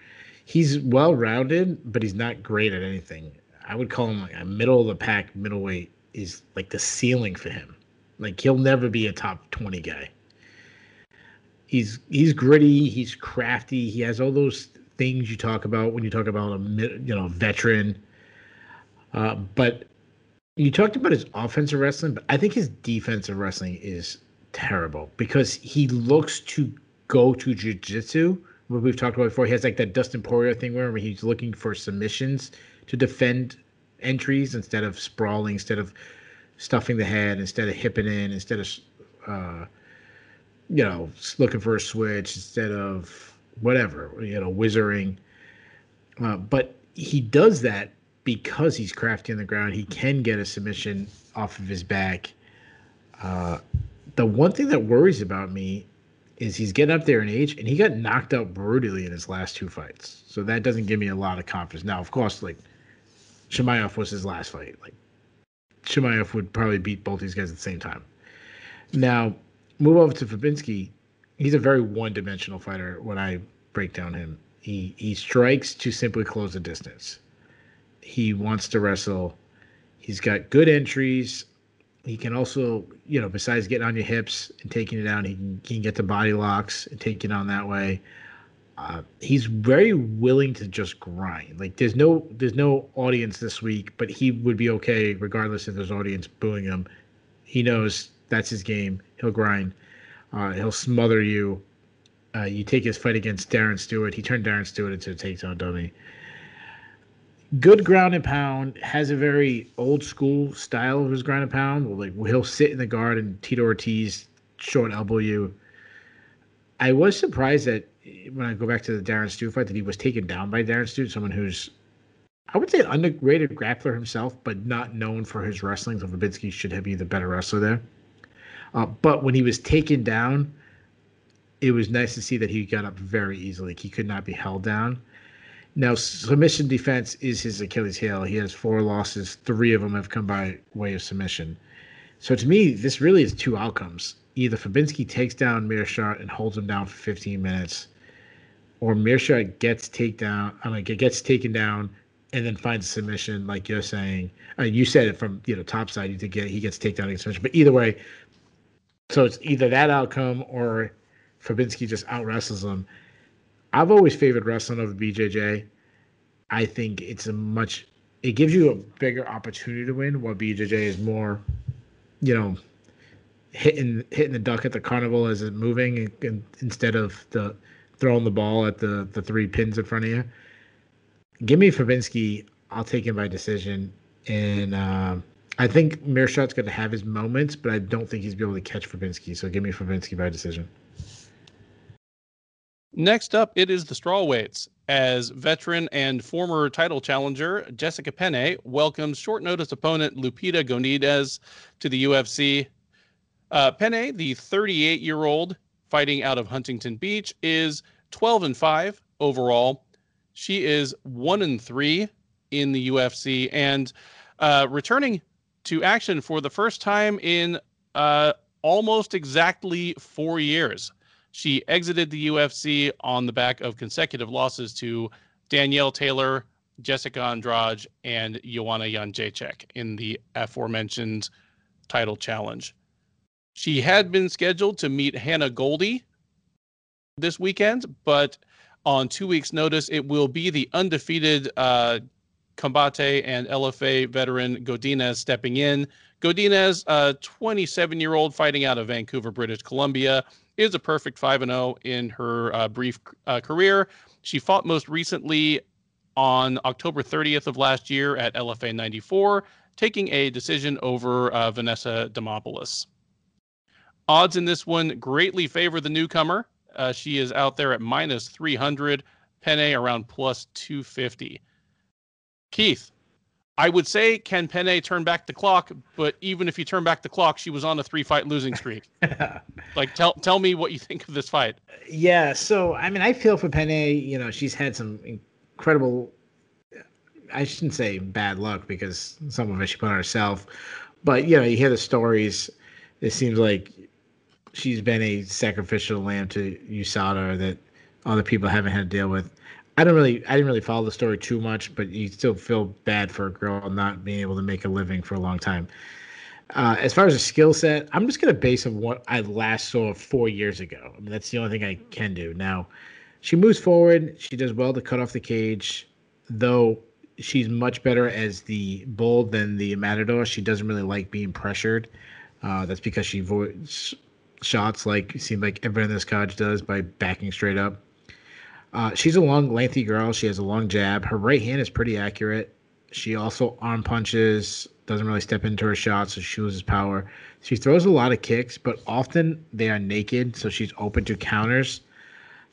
He's well rounded, but he's not great at anything. I would call him like a middle of the pack middleweight is like the ceiling for him. Like he'll never be a top twenty guy. He's he's gritty. He's crafty. He has all those things you talk about when you talk about a you know veteran. Uh, but you talked about his offensive wrestling, but I think his defensive wrestling is terrible because he looks to go to jujitsu. What we've talked about before, he has like that Dustin Poirier thing where he's looking for submissions to defend entries instead of sprawling, instead of stuffing the head, instead of hipping in, instead of uh, you know looking for a switch, instead of whatever you know whizzering. Uh, but he does that because he's crafty on the ground, he can get a submission off of his back. Uh, the one thing that worries about me is he's getting up there in age and he got knocked out brutally in his last two fights. So that doesn't give me a lot of confidence. Now, of course, like Chimaev was his last fight. Like Chimaev would probably beat both these guys at the same time. Now, move over to Fabinski. He's a very one-dimensional fighter when I break down him. He he strikes to simply close the distance. He wants to wrestle. He's got good entries. He can also, you know, besides getting on your hips and taking it down, he can, he can get the body locks and take it down that way. Uh, he's very willing to just grind. Like there's no there's no audience this week, but he would be okay regardless if there's audience booing him. He knows that's his game. He'll grind. Uh, he'll smother you. Uh, you take his fight against Darren Stewart. He turned Darren Stewart into a takedown dummy. Good ground and pound. Has a very old school style of his ground and pound. Like he'll sit in the guard and Tito Ortiz short elbow you. I was surprised that when I go back to the Darren Stewart fight that he was taken down by Darren Stewart, someone who's I would say an underrated grappler himself, but not known for his wrestling. So Fabinski should be the better wrestler there. Uh, but when he was taken down, it was nice to see that he got up very easily. He could not be held down. Now, submission defense is his Achilles heel. He has four losses. Three of them have come by way of submission. So to me, this really is two outcomes. Either Fabinski takes down Meerschaert and holds him down for 15 minutes, or Meerschaert gets takedown, I mean, gets taken down and then finds a submission, like you're saying. Uh, you said it from you know top side. You think he gets takedown and submission, but either way, so it's either that outcome or Fabinski just out wrestles him. I've always favored wrestling over BJJ. I think it's a much it gives you a bigger opportunity to win while BJJ is more, you know, hitting hitting the duck at the carnival as it's moving instead of the throwing the ball at the the three pins in front of you. Give me Fabinski. I'll take him by decision. And uh, I think Meerschaert's going to have his moments, but I don't think he's be able to catch Fabinski. So give me Fabinski by decision. Next up, it is the strawweights as veteran and former title challenger Jessica Penne welcomes short notice opponent Lupita Godinez to the UFC. Uh, Penne, the 38 year old fighting out of Huntington Beach, is 12 and 5 overall. She is 1 and 3 in the UFC and uh, returning to action for the first time in uh, almost exactly four years. She exited the UFC on the back of consecutive losses to Danielle Taylor, Jessica Andrade, and Joanna Jędrzejczyk in the aforementioned title challenge. She had been scheduled to meet Hannah Goldy this weekend, but on two weeks' notice, it will be the undefeated uh, Combate and LFA veteran Godinez stepping in. Godinez, a 27 year old fighting out of Vancouver, British Columbia, is a perfect 5 and 0 in her uh, brief uh, career. She fought most recently on October 30th of last year at LFA 94, taking a decision over uh, Vanessa Demopoulos. Odds in this one greatly favor the newcomer. Uh, she is out there at minus 300, Penne around plus 250. Keith, I would say can Penne turn back the clock, but even if you turn back the clock, she was on a three fight losing streak. like tell tell me what you think of this fight. Yeah, so I mean I feel for Penne, you know, she's had some incredible I shouldn't say bad luck because some of it she put on herself. But you know, you hear the stories. It seems like she's been a sacrificial lamb to USADA that other people haven't had to deal with. I don't really, I didn't really follow the story too much, but you still feel bad for a girl not being able to make a living for a long time. Uh, as far as a skill set, I'm just gonna base on what I last saw four years ago. I mean, that's the only thing I can do. Now, she moves forward. She does well to cut off the cage, though she's much better as the bull than the matador. She doesn't really like being pressured. Uh, that's because she avoids shots like it seems like everyone in this college does by backing straight up. Uh, she's a long, lengthy girl. She has a long jab. Her right hand is pretty accurate. She also arm punches, doesn't really step into her shots, so she loses power. She throws a lot of kicks, but often they are naked, so she's open to counters.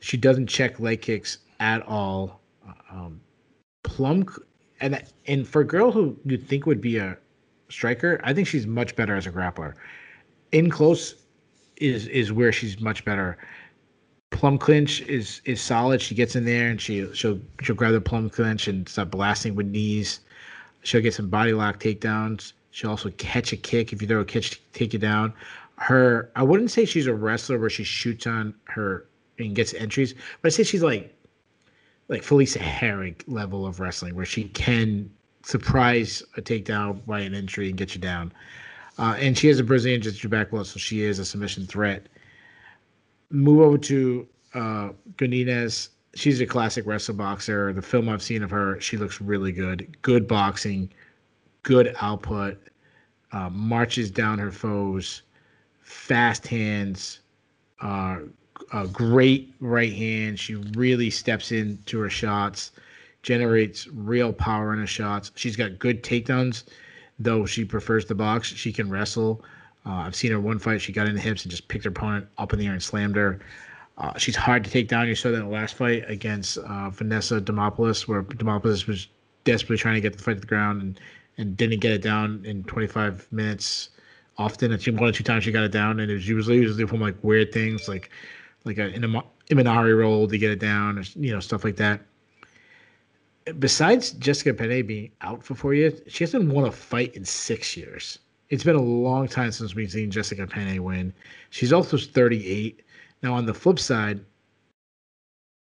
She doesn't check leg kicks at all. Um, Plum, and and for a girl who you'd think would be a striker, I think she's much better as a grappler. In close is is where she's much better. Plum clinch is is solid. She gets in there and she she'll she'll grab the plum clinch and start blasting with knees. She'll get some body lock takedowns. She'll also catch a kick if you throw a to take you down. Her, I wouldn't say she's a wrestler where she shoots on her and gets entries, but I say she's like like Felicia Herrig level of wrestling where she can surprise a takedown by an entry and get you down. Uh, and she has a Brazilian Jiu-Jitsu background, so she is a submission threat. Move over to uh, Godinez. She's a classic wrestler boxer. The film I've seen of her, she looks really good. Good boxing, good output. Uh, marches down her foes, fast hands, uh, a great right hand. She really steps into her shots, generates real power in her shots. She's got good takedowns, though she prefers the box. She can wrestle. Uh, I've seen her one fight. She got in the hips and just picked her opponent up in the air and slammed her. Uh, she's hard to take down. You saw that in the last fight against uh, Vanessa Demopoulos, where Demopoulos was desperately trying to get the fight to the ground and, and didn't get it down in 25 minutes. Often, it's one or two times she got it down, and it was usually usually from like weird things like like an Imanari roll to get it down, or you know stuff like that. Besides Jessica Penne being out for four years, she hasn't won a fight in six years. It's been a long time since we've seen Jessica Penne win. She's also 38. Now on the flip side,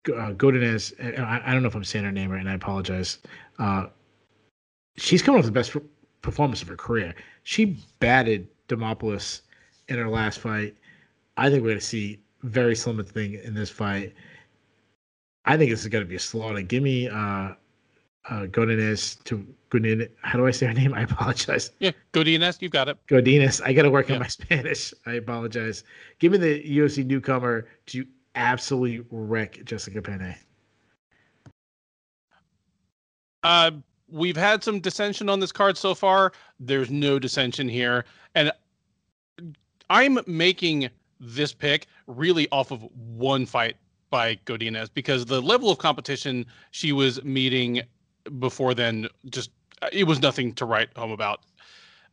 uh, Godinez, I, I, don't know if I'm saying her name right, and I apologize. Uh, she's coming off the best performance of her career. She batted Demopoulos in her last fight. I think we're going to see very slim thing in this fight. I think this is going to be a slaughter. Give me uh, uh, Godinez to Godinez. How do I say her name? I apologize. Yeah, Godinez, you got it. Godinez. I got to work yeah. on my Spanish. I apologize. Give me the UFC newcomer to absolutely wreck Jessica Penne. Uh, we've had some dissension on this card so far. There's no dissension here, and I'm making this pick really off of one fight by Godinez because the level of competition she was meeting before then just it was nothing to write home about.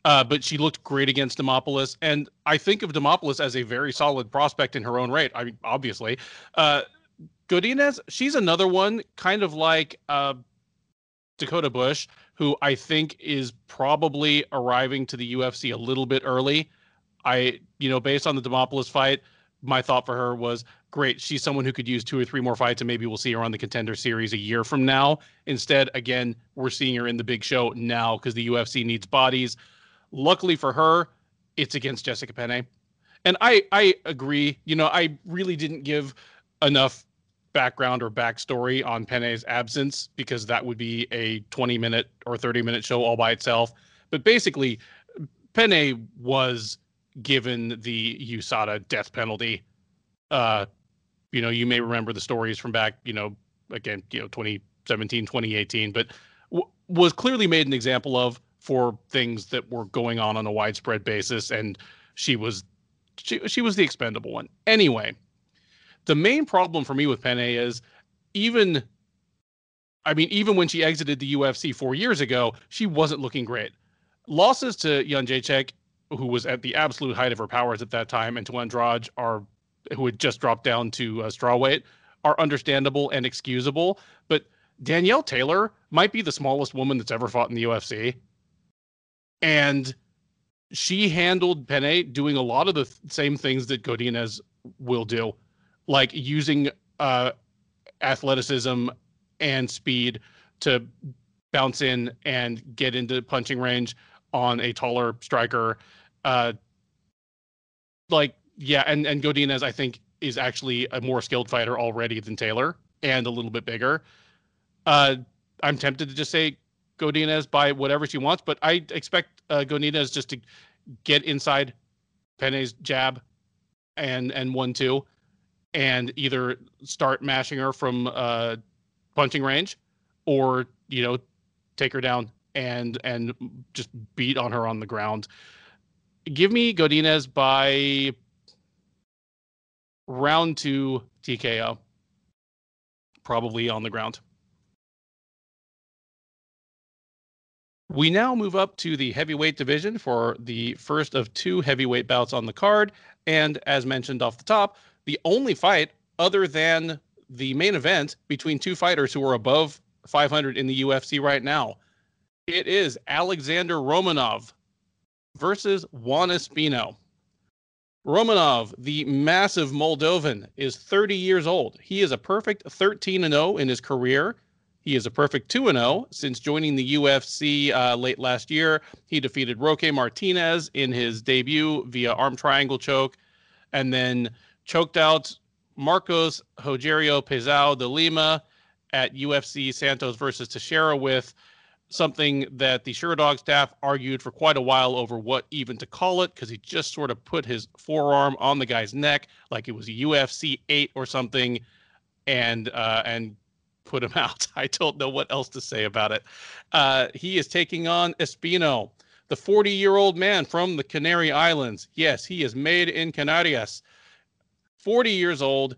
Uh, but she looked great against Demopoulos, and I think of Demopoulos as a very solid prospect in her own right. I mean, obviously, uh, Godinez, she's another one, kind of like uh, Dakota Bush, who I think is probably arriving to the UFC a little bit early. I, you know, based on the Demopoulos fight, my thought for her was great. She's someone who could use two or three more fights, and maybe we'll see her on the contender series a year from now. Instead, again, we're seeing her in the big show now because the UFC needs bodies. Luckily for her, it's against Jessica Penne. And I, I agree. You know, I really didn't give enough background or backstory on Penne's absence because that would be a 20 minute or 30 minute show all by itself. But basically, Penne was given the USADA death penalty. Uh, you know, you may remember the stories from back, you know, again, you know, 2017, 2018, but w- was clearly made an example of for things that were going on on a widespread basis, and she was she she was the expendable one. Anyway, the main problem for me with Penne is even I mean, even when she exited the UFC four years ago, she wasn't looking great. Losses to Jędrzejczyk who was at the absolute height of her powers at that time, and to Andrade, are who had just dropped down to uh, strawweight, are understandable and excusable. But Danielle Taylor might be the smallest woman that's ever fought in the UFC, and she handled Penne doing a lot of the th- same things that Godinez will do, like using uh, athleticism and speed to bounce in and get into punching range on a taller striker uh, like yeah, and and Godinez I think is actually a more skilled fighter already than Taylor and a little bit bigger. Uh, I'm tempted to just say Godinez by whatever she wants, but I expect uh, Godinez just to get inside Penne's jab and and one two, and either start mashing her from uh, punching range, or you know take her down and and just beat on her on the ground give me Godinez by round two TKO, probably on the ground. We now move up to the heavyweight division for the first of two heavyweight bouts on the card. And as mentioned off the top, the only fight other than the main event between two fighters who are above 500 in the UFC right now. It is Alexander Romanov versus Juan Espino. Romanov, the massive Moldovan, is 30 years old. He is a perfect 13 0 in his career. He is a perfect 2 0 since joining the UFC uh, late last year. He defeated Roque Martinez in his debut via arm triangle choke and then choked out Marcos Rogerio Pezão de Lima at UFC Santos versus Teixeira with something that the Sherdog staff argued for quite a while over what even to call it because he just sort of put his forearm on the guy's neck like it was UFC eight or something, and uh, and put him out. I don't know what else to say about it. Uh, he is taking on Espino, the 40 year old man from the Canary Islands. Yes, he is made in Canarias. 40 years old.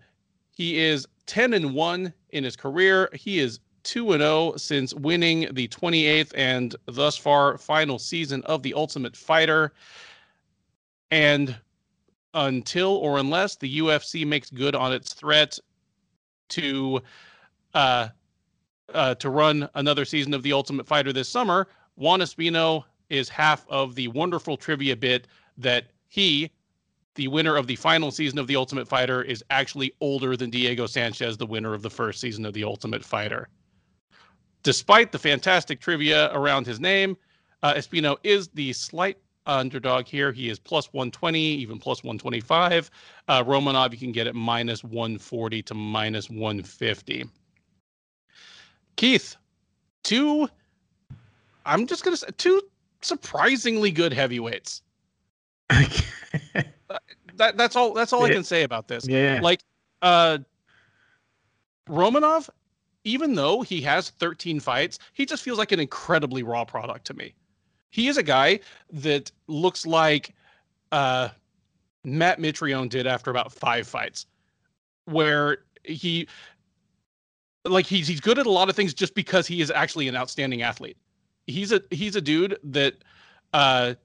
He is 10 and 1 in his career. He is 2 and 0 since winning the 28th and thus far final season of The Ultimate Fighter. And until or unless the UFC makes good on its threat to uh, uh, to run another season of The Ultimate Fighter this summer, Juan Espino is half of the wonderful trivia bit that he, the winner of the final season of The Ultimate Fighter, is actually older than Diego Sanchez, the winner of the first season of The Ultimate Fighter. Despite the fantastic trivia around his name, uh, Espino is the slight underdog here. He is plus 120, even plus 125. Uh, Romanov, you can get it minus 140 to minus 150. Keith, two, I'm just going to say, two surprisingly good heavyweights. that that's all that's all yeah. I can say about this. Yeah. Like uh Romanov, even though he has 13 fights, he just feels like an incredibly raw product to me. He is a guy that looks like uh Matt Mitrione did after about five fights, where he like he's he's good at a lot of things just because he is actually an outstanding athlete. He's a he's a dude that uh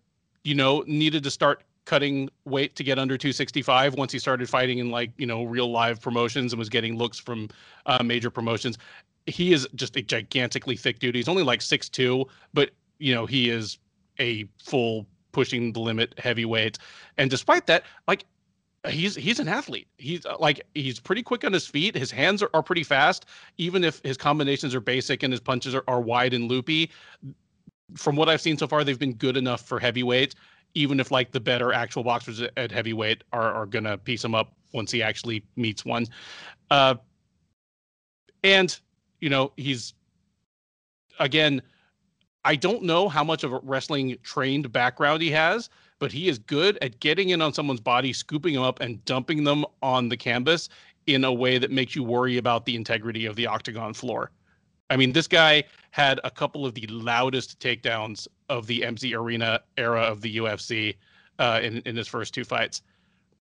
you know needed to start cutting weight to get under 265 once he started fighting in like you know real live promotions and was getting looks from uh, major promotions. He is just a gigantically thick dude. He's only like six two, but you know he is a full pushing the limit heavyweight. And despite that like he's he's an athlete. He's uh, like he's pretty quick on his feet. His hands are, are pretty fast. Even if his combinations are basic and his punches are, are wide and loopy from what i've seen so far they've been good enough for heavyweight even if like the better actual boxers at heavyweight are are gonna piece him up once he actually meets one. Uh, and you know he's again. I don't know how much of a wrestling trained background he has, but he is good at getting in on someone's body, scooping them up, and dumping them on the canvas in a way that makes you worry about the integrity of the octagon floor. I mean, this guy had a couple of the loudest takedowns of the MC Arena era of the UFC uh, in in his first two fights.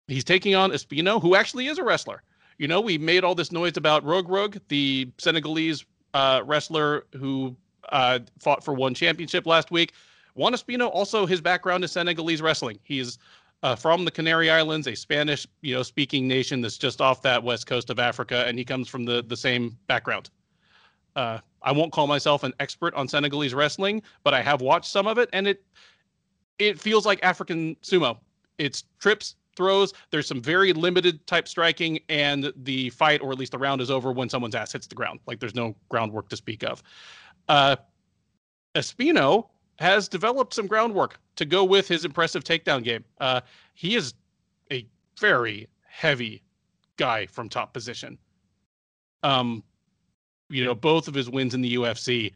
He's taking on Espino, who actually is a wrestler. You know, we made all this noise about Reug Reug, the Senegalese uh, wrestler who uh, fought for one championship last week. Juan Espino, also his background is Senegalese wrestling. He's uh, from the Canary Islands, a Spanish, you know, speaking nation that's just off that west coast of Africa, and he comes from the the same background. Uh, I won't call myself an expert on Senegalese wrestling, but I have watched some of it, and it it feels like African sumo. It's trips, throws. There's some very limited type striking, and the fight, or at least the round, is over when someone's ass hits the ground. Like there's no groundwork to speak of. Uh, Espino has developed some groundwork to go with his impressive takedown game. Uh, he is a very heavy guy from top position. Um, you know, both of his wins in the UFC,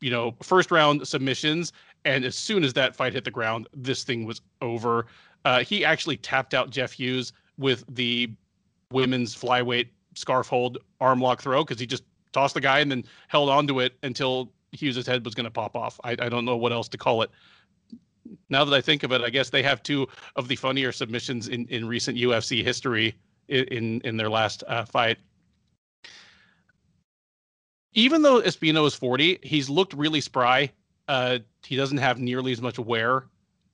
you know, first round submissions. And as soon as that fight hit the ground, this thing was over. Uh, he actually tapped out Jeff Hughes with the women's flyweight scarf hold arm lock throw because he just tossed the guy and then held onto it until Hughes's head was going to pop off. I, I don't know what else to call it. Now that I think of it, I guess they have two of the funnier submissions in, in recent UFC history in in their last uh, fight even though Espino is 40, he's looked really spry Uh, he doesn't have nearly as much wear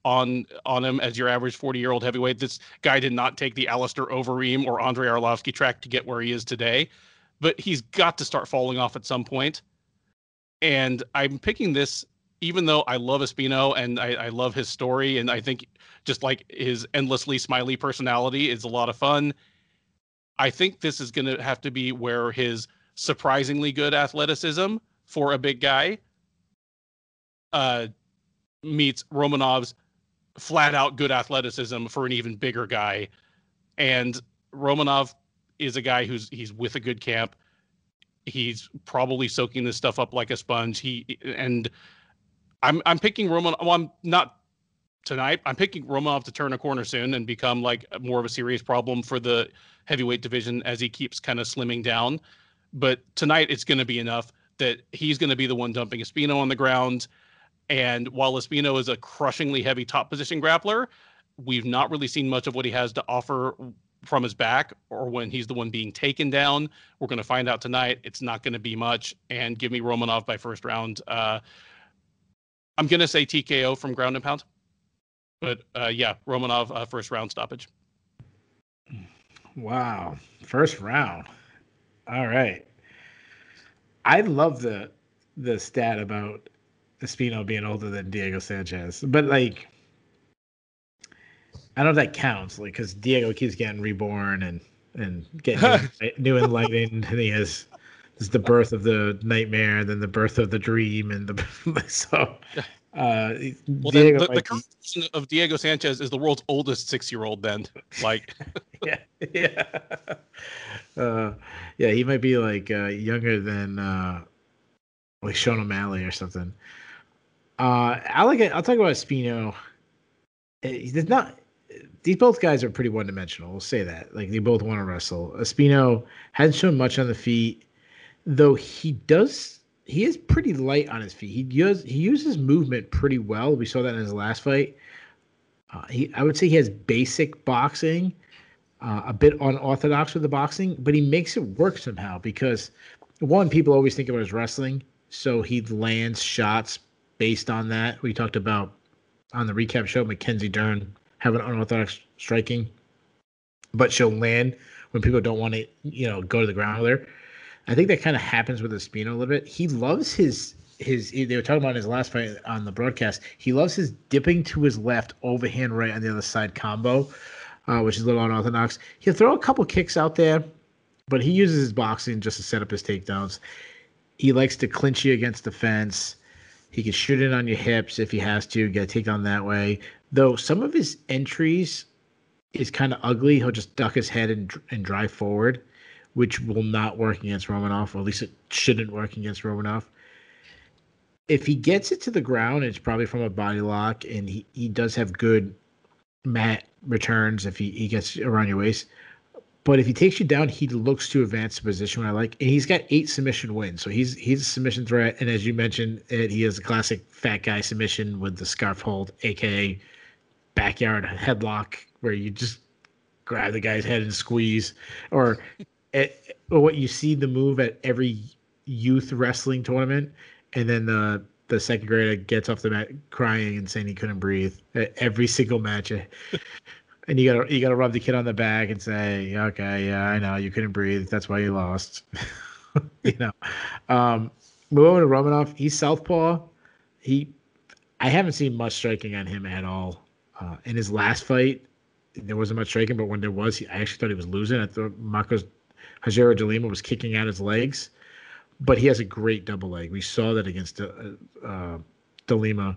on on him as your average 40 year old heavyweight. This guy did not take the Alistair Overeem or Andre Arlovski track to get where he is today, but he's got to start falling off at some point. And I'm picking this, even though I love Espino and I, I love his story, and I think just like his endlessly smiley personality is a lot of fun. I think this is going to have to be where his surprisingly good athleticism for a big guy uh, meets Romanov's flat out good athleticism for an even bigger guy. And Romanov is a guy who's he's with a good camp. He's probably soaking this stuff up like a sponge. He and I'm I'm picking Romanov. Well, I'm not tonight. I'm picking Romanov to turn a corner soon and become like more of a serious problem for the heavyweight division as he keeps kind of slimming down. But tonight it's going to be enough that he's going to be the one dumping Espino on the ground. And while Espino is a crushingly heavy top position grappler, we've not really seen much of what he has to offer from his back or when he's the one being taken down. We're going to find out tonight. It's not going to be much. And give me Romanov by first round. Uh, I'm going to say TKO from ground and pound. But uh, yeah, Romanov uh, first round stoppage. Wow, first round. All right. I love the the stat about Espino being older than Diego Sanchez, but like, I don't know if that counts, like, because Diego keeps getting reborn and and getting new, new enlightened, and he has this is the birth of the nightmare, and then the birth of the dream, and the so. Uh, well, Diego then the, the current of Diego Sanchez is the world's oldest six-year-old. Then, like, yeah, yeah, uh, yeah, he might be like uh, younger than uh, like Sean O'Malley or something. Uh, I like it. I'll talk about Espino. There's eh, not. These both guys are pretty one-dimensional. We'll say that. Like they both want to wrestle. Espino hasn't shown much on the feet, though. He does. He is pretty light on his feet. He does. He uses movement pretty well. We saw that in his last fight. Uh, he, I would say he has basic boxing, uh, a bit unorthodox with the boxing, but he makes it work somehow because one, people always think about his wrestling, so he lands shots based on that. We talked about on the recap show Mackenzie Dern having unorthodox striking, but she'll land when people don't want to, you know, go to the ground with her. I think that kind of happens with Espino a little bit. He loves his his. They were talking about his last fight on the broadcast. He loves his dipping to his left, overhand right on the other side combo, uh, which is a little unorthodox. He'll throw a couple kicks out there, but he uses his boxing just to set up his takedowns. He likes to clinch you against the fence. He can shoot it on your hips if he has to, get a takedown that way. Though some of his entries is kind of ugly. He'll just duck his head and, and drive forward, which will not work against Romanov, or at least it shouldn't work against Romanov. If he gets it to the ground, it's probably from a body lock, and he, he does have good mat returns if he, he gets around your waist. But if he takes you down, he looks to advance the position. I like, and he's got eight submission wins, so he's he's a submission threat. And as you mentioned, it, he has a classic fat guy submission with the scarf hold, aka backyard headlock, where you just grab the guy's head and squeeze, or, or what you see the move at every youth wrestling tournament, and then the the second grader gets off the mat crying and saying he couldn't breathe at every single match and you gotta you gotta rub the kid on the back and say, okay, yeah, I know you couldn't breathe. That's why you lost. you know. Um, move over to Romanov. He's southpaw. He, I haven't seen much striking on him at all. Uh, in his last fight, there wasn't much striking, but when there was, he, I actually thought he was losing. I thought Marcos Rogerio de Lima was kicking out his legs, but he has a great double leg. We saw that against uh, uh, de Lima.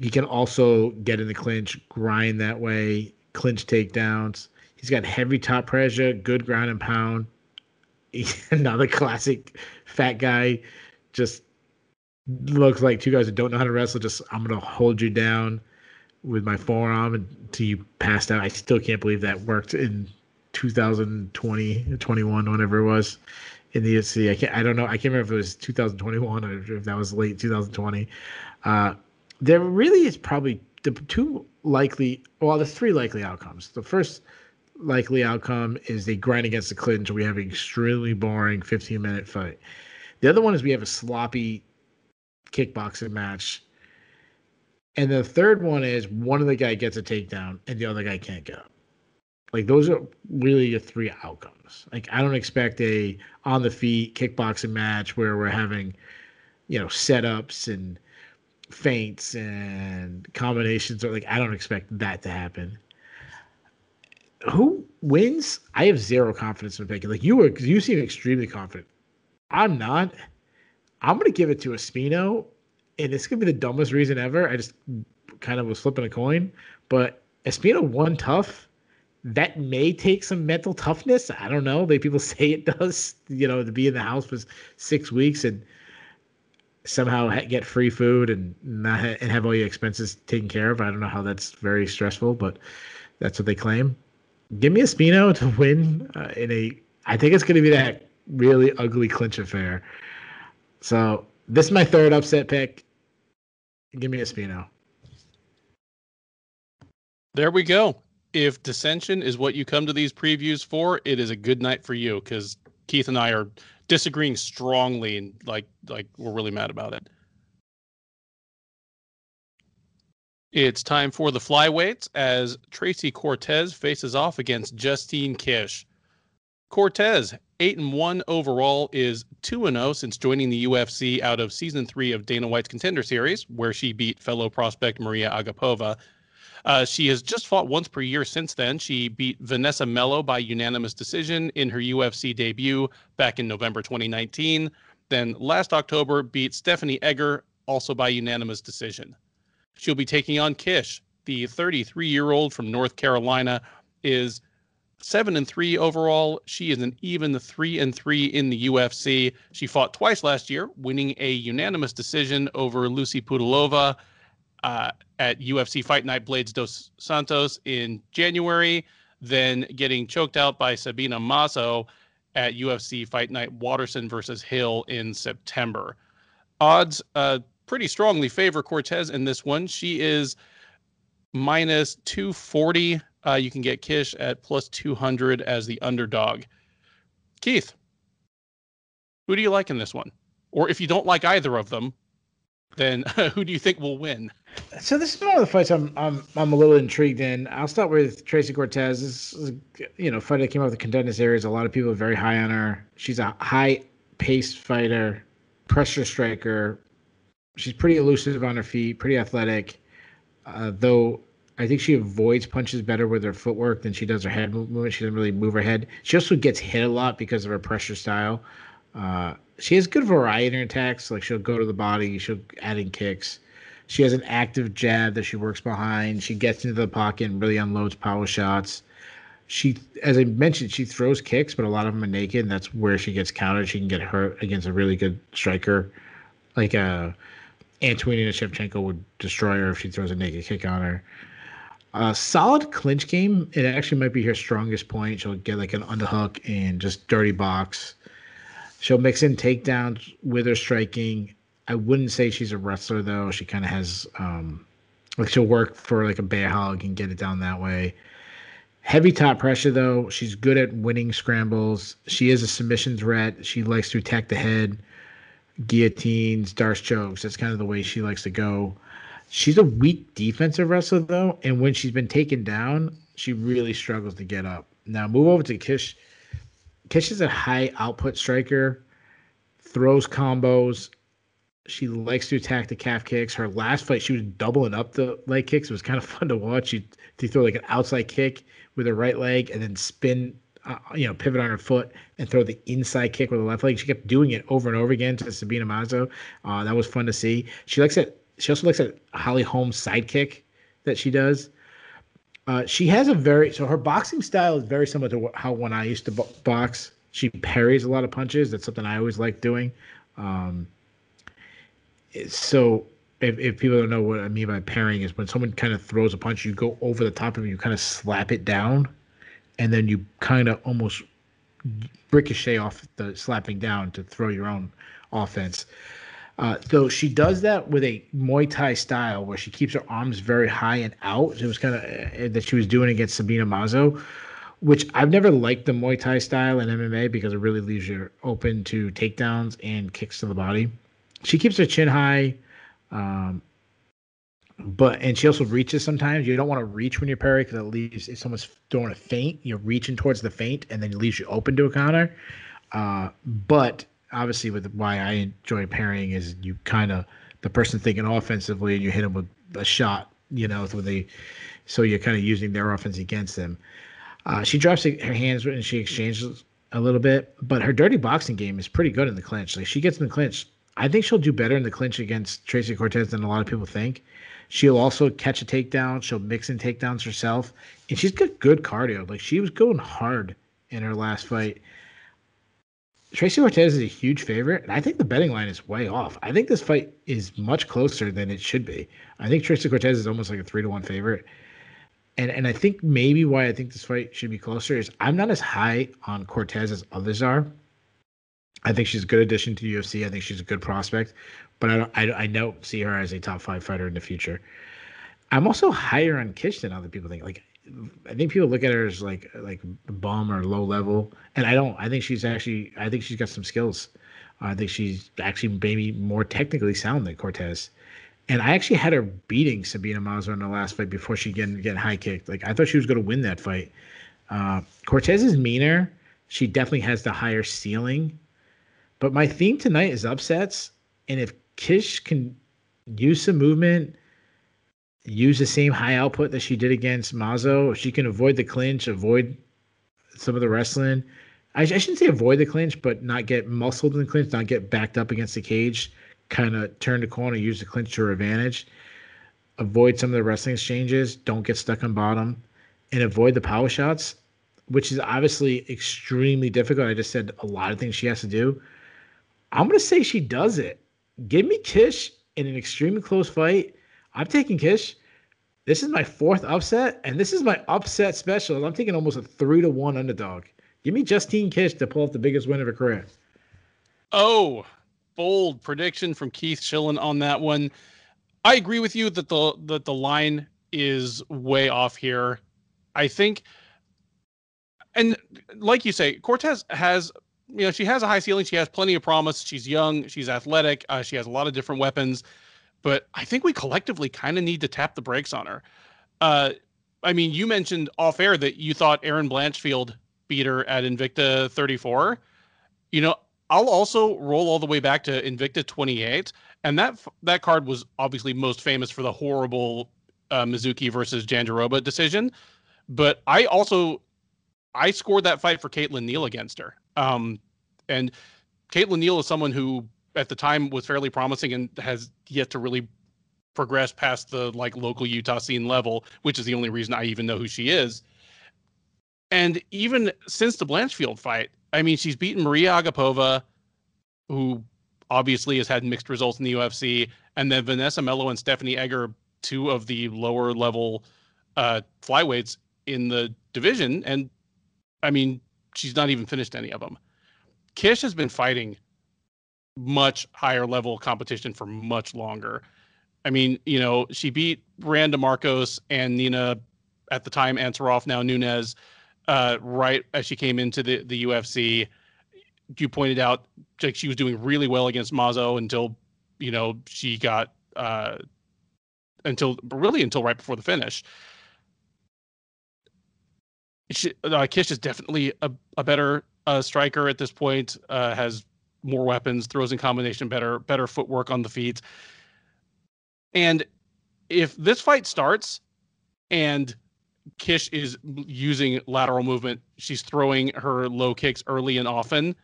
He can also get in the clinch, grind that way clinch takedowns. He's got heavy top pressure, good ground and pound. Another classic fat guy. Just looks like two guys that don't know how to wrestle. Just I'm gonna hold you down with my forearm until you passed out. I still can't believe that worked in 2020, 21, whatever it was in the UFC. I can't. I don't know. I can't remember if it was 2021 or if that was late 2020. Uh, there really is probably the two likely, well, there's three likely outcomes. The first likely outcome is they grind against the clinch. We have an extremely boring 15 minute fight. The other one is we have a sloppy kickboxing match. And the third one is one of the guy gets a takedown and the other guy can't get up. Like those are really the three outcomes. Like I don't expect a on the feet kickboxing match where we're having, you know, setups and feints and combinations or like I don't expect that to happen. Who wins? I have zero confidence in picking. Like you were you seem extremely confident. I'm not. I'm gonna give it to Espino, and it's gonna be the dumbest reason ever. I just kind of was flipping a coin, but Espino won tough that may take some mental toughness. I don't know. They people say it does. You know, to be in the house for six weeks and somehow get free food and not ha- and have all your expenses taken care of. I don't know how that's very stressful, but that's what they claim. Give me Espino to win uh, in a. I think it's going to be that really ugly clinch affair. So this is my third upset pick. Give me Espino. There we go if dissension is what you come to these previews for, it is a good night for you because Keith and I are disagreeing strongly and like like we're really mad about it. It's time for the flyweights as Tracy Cortez faces off against Justine Kish. Cortez, 8 and 1 overall, is 2 and 0 since joining the UFC out of season 3 of Dana White's Contender Series, where she beat fellow prospect Maria Agapova uh, she has just fought once per year since then. She beat Vanessa Melo by unanimous decision in her UFC debut back in November 2019. Then last October beat Stephanie Egger also by unanimous decision. She'll be taking on Kish, the 33 year old from North Carolina, is seven and three overall. She is an even three and three in the UFC. She fought twice last year, winning a unanimous decision over Lucy Pudilova uh, at UFC Fight Night Blaydes dos Santos in January, then getting choked out by Sabina Mazo at UFC Fight Night Waterson versus Hill in September. Odds uh, pretty strongly favor Cortez in this one. She is minus 240. Uh, you can get Kish at plus 200 as the underdog. Keith, who do you like in this one? Or if you don't like either of them, then who do you think will win? So this is one of the fights I'm I'm I'm a little intrigued in. I'll start with Tracy Cortez. This is, you know fight that came out of the contender series. A lot of people are very high on her. She's a high paced fighter, pressure striker. She's pretty elusive on her feet, pretty athletic. Uh, though I think she avoids punches better with her footwork than she does her head movement. She doesn't really move her head. She also gets hit a lot because of her pressure style. Uh, she has good variety in her attacks. Like she'll go to the body, she'll add in kicks. She has an active jab that she works behind. She gets into the pocket and really unloads power shots. She, as I mentioned, she throws kicks, but a lot of them are naked, and that's where she gets countered. She can get hurt against a really good striker, like uh, Antonina Shevchenko would destroy her if she throws a naked kick on her. A solid clinch game. It actually might be her strongest point. She'll get like an underhook and just dirty box. She'll mix in takedowns with her striking. I wouldn't say she's a wrestler though. She kind of has um, like she'll work for like a hug and get it down that way. Heavy top pressure though. She's good at winning scrambles. She is a submission threat. She likes to attack the head, guillotines, D'Arce chokes. That's kind of the way she likes to go. She's a weak defensive wrestler though, and when she's been taken down, she really struggles to get up. Now move over to Kish. Kish is a high output striker, throws combos, she likes to attack the calf kicks. Her last fight, she was doubling up the leg kicks. It was kind of fun to watch. She to throw like an outside kick with her right leg and then spin, uh, you know, pivot on her foot and throw the inside kick with the left leg. She kept doing it over and over again to Sabina Mazo. Uh, that was fun to see. She likes it. She also likes that Holly Holmes side kick that she does. Uh, she has a very so her boxing style is very similar to how when I used to box. She parries a lot of punches. That's something I always like doing. Um, so if, if people don't know what I mean by pairing is when someone kind of throws a punch, you go over the top of it, you kind of slap it down, and then you kind of almost ricochet off the slapping down to throw your own offense. Uh, so she does that with a Muay Thai style where she keeps her arms very high and out. It was kind of uh, that she was doing against Sabina Mazo, which I've never liked the Muay Thai style in MMA because it really leaves you open to takedowns and kicks to the body she keeps her chin high. Um, but and she also reaches sometimes. You don't want to reach when you're parry because it leaves if someone's throwing a feint, you're reaching towards the feint and then it leaves you open to a counter. Uh, but obviously, with why I enjoy parrying is you kind of the person thinking offensively and you hit them with a shot, you know, when they so you're kind of using their offense against them. Uh, she drops her hands and she exchanges a little bit, but her dirty boxing game is pretty good in the clinch. Like she gets in the clinch. I think she'll do better in the clinch against Tracy Cortez than a lot of people think. She'll also catch a takedown. She'll mix in takedowns herself, and she's got good cardio. Like she was going hard in her last fight. Tracy Cortez is a huge favorite, and I think the betting line is way off. I think this fight is much closer than it should be. I think Tracy Cortez is almost like a three to one favorite and and I think maybe why I think this fight should be closer is I'm not as high on Cortez as others are. I think she's a good addition to UFC. I think she's a good prospect, but I don't I, I don't see her as a top five fighter in the future. I'm also higher on Kish than other people think. Like I think people look at her as like like bum or low level, and I don't. I think she's actually I think she's got some skills. I think she's actually maybe more technically sound than Cortez. And I actually had her beating Sabina Mazo in the last fight before she get get high kicked. Like I thought she was going to win that fight. Uh, Cortez is meaner. She definitely has the higher ceiling. But my theme tonight is upsets. And if Kish can use some movement, use the same high output that she did against Mazo, if she can avoid the clinch, avoid some of the wrestling. I, I shouldn't say avoid the clinch, but not get muscled in the clinch, not get backed up against the cage kind of turn the corner, use the clinch to her advantage, avoid some of the wrestling exchanges, don't get stuck on bottom, and avoid the power shots, which is obviously extremely difficult. I just said a lot of things she has to do. I'm to say she does it. Give me Kish in an extremely close fight. I'm taking Kish. This is my fourth upset, and this is my upset special. I'm taking almost a three to one underdog. Give me Justine Kish to pull off the biggest win of her career. Oh, bold prediction from Keith Shillan on that one. I agree with you that the that the line is way off here. I think, and like you say, Cortez has you know she has a high ceiling. She has plenty of promise. She's young. She's athletic. Uh, she has a lot of different weapons. But I think we collectively kind of need to tap the brakes on her. Uh, I mean, you mentioned off air that you thought Erin Blanchfield beat her at Invicta 34. You know, I'll also roll all the way back to Invicta 28, and that that card was obviously most famous for the horrible uh, Mizuki versus Jandiroba decision. But I also I scored that fight for Caitlin Neal against her. Um, and Caitlin Neal is someone who at the time was fairly promising and has yet to really progress past the like local Utah scene level, which is the only reason I even know who she is. And even since the Blanchfield fight, I mean, she's beaten Maria Agapova, who obviously has had mixed results in the UFC, and then Vanessa Melo and Stephanie Egger, two of the lower level uh, flyweights in the division. And I mean, she's not even finished any of them. Kish has been fighting much higher level competition for much longer. I mean, you know, she beat Randa Markos and Nina at the time Ansaroff, now Nunes, uh, right as she came into the the UFC. You pointed out like she was doing really well against Mazo until you know she got uh, until really until right before the finish. She, uh, Kish is definitely a, a better uh, striker at this point. Uh, has more weapons, throws in combination better, better footwork on the feet. And if this fight starts and Kish is using lateral movement. She's throwing her low kicks early and often.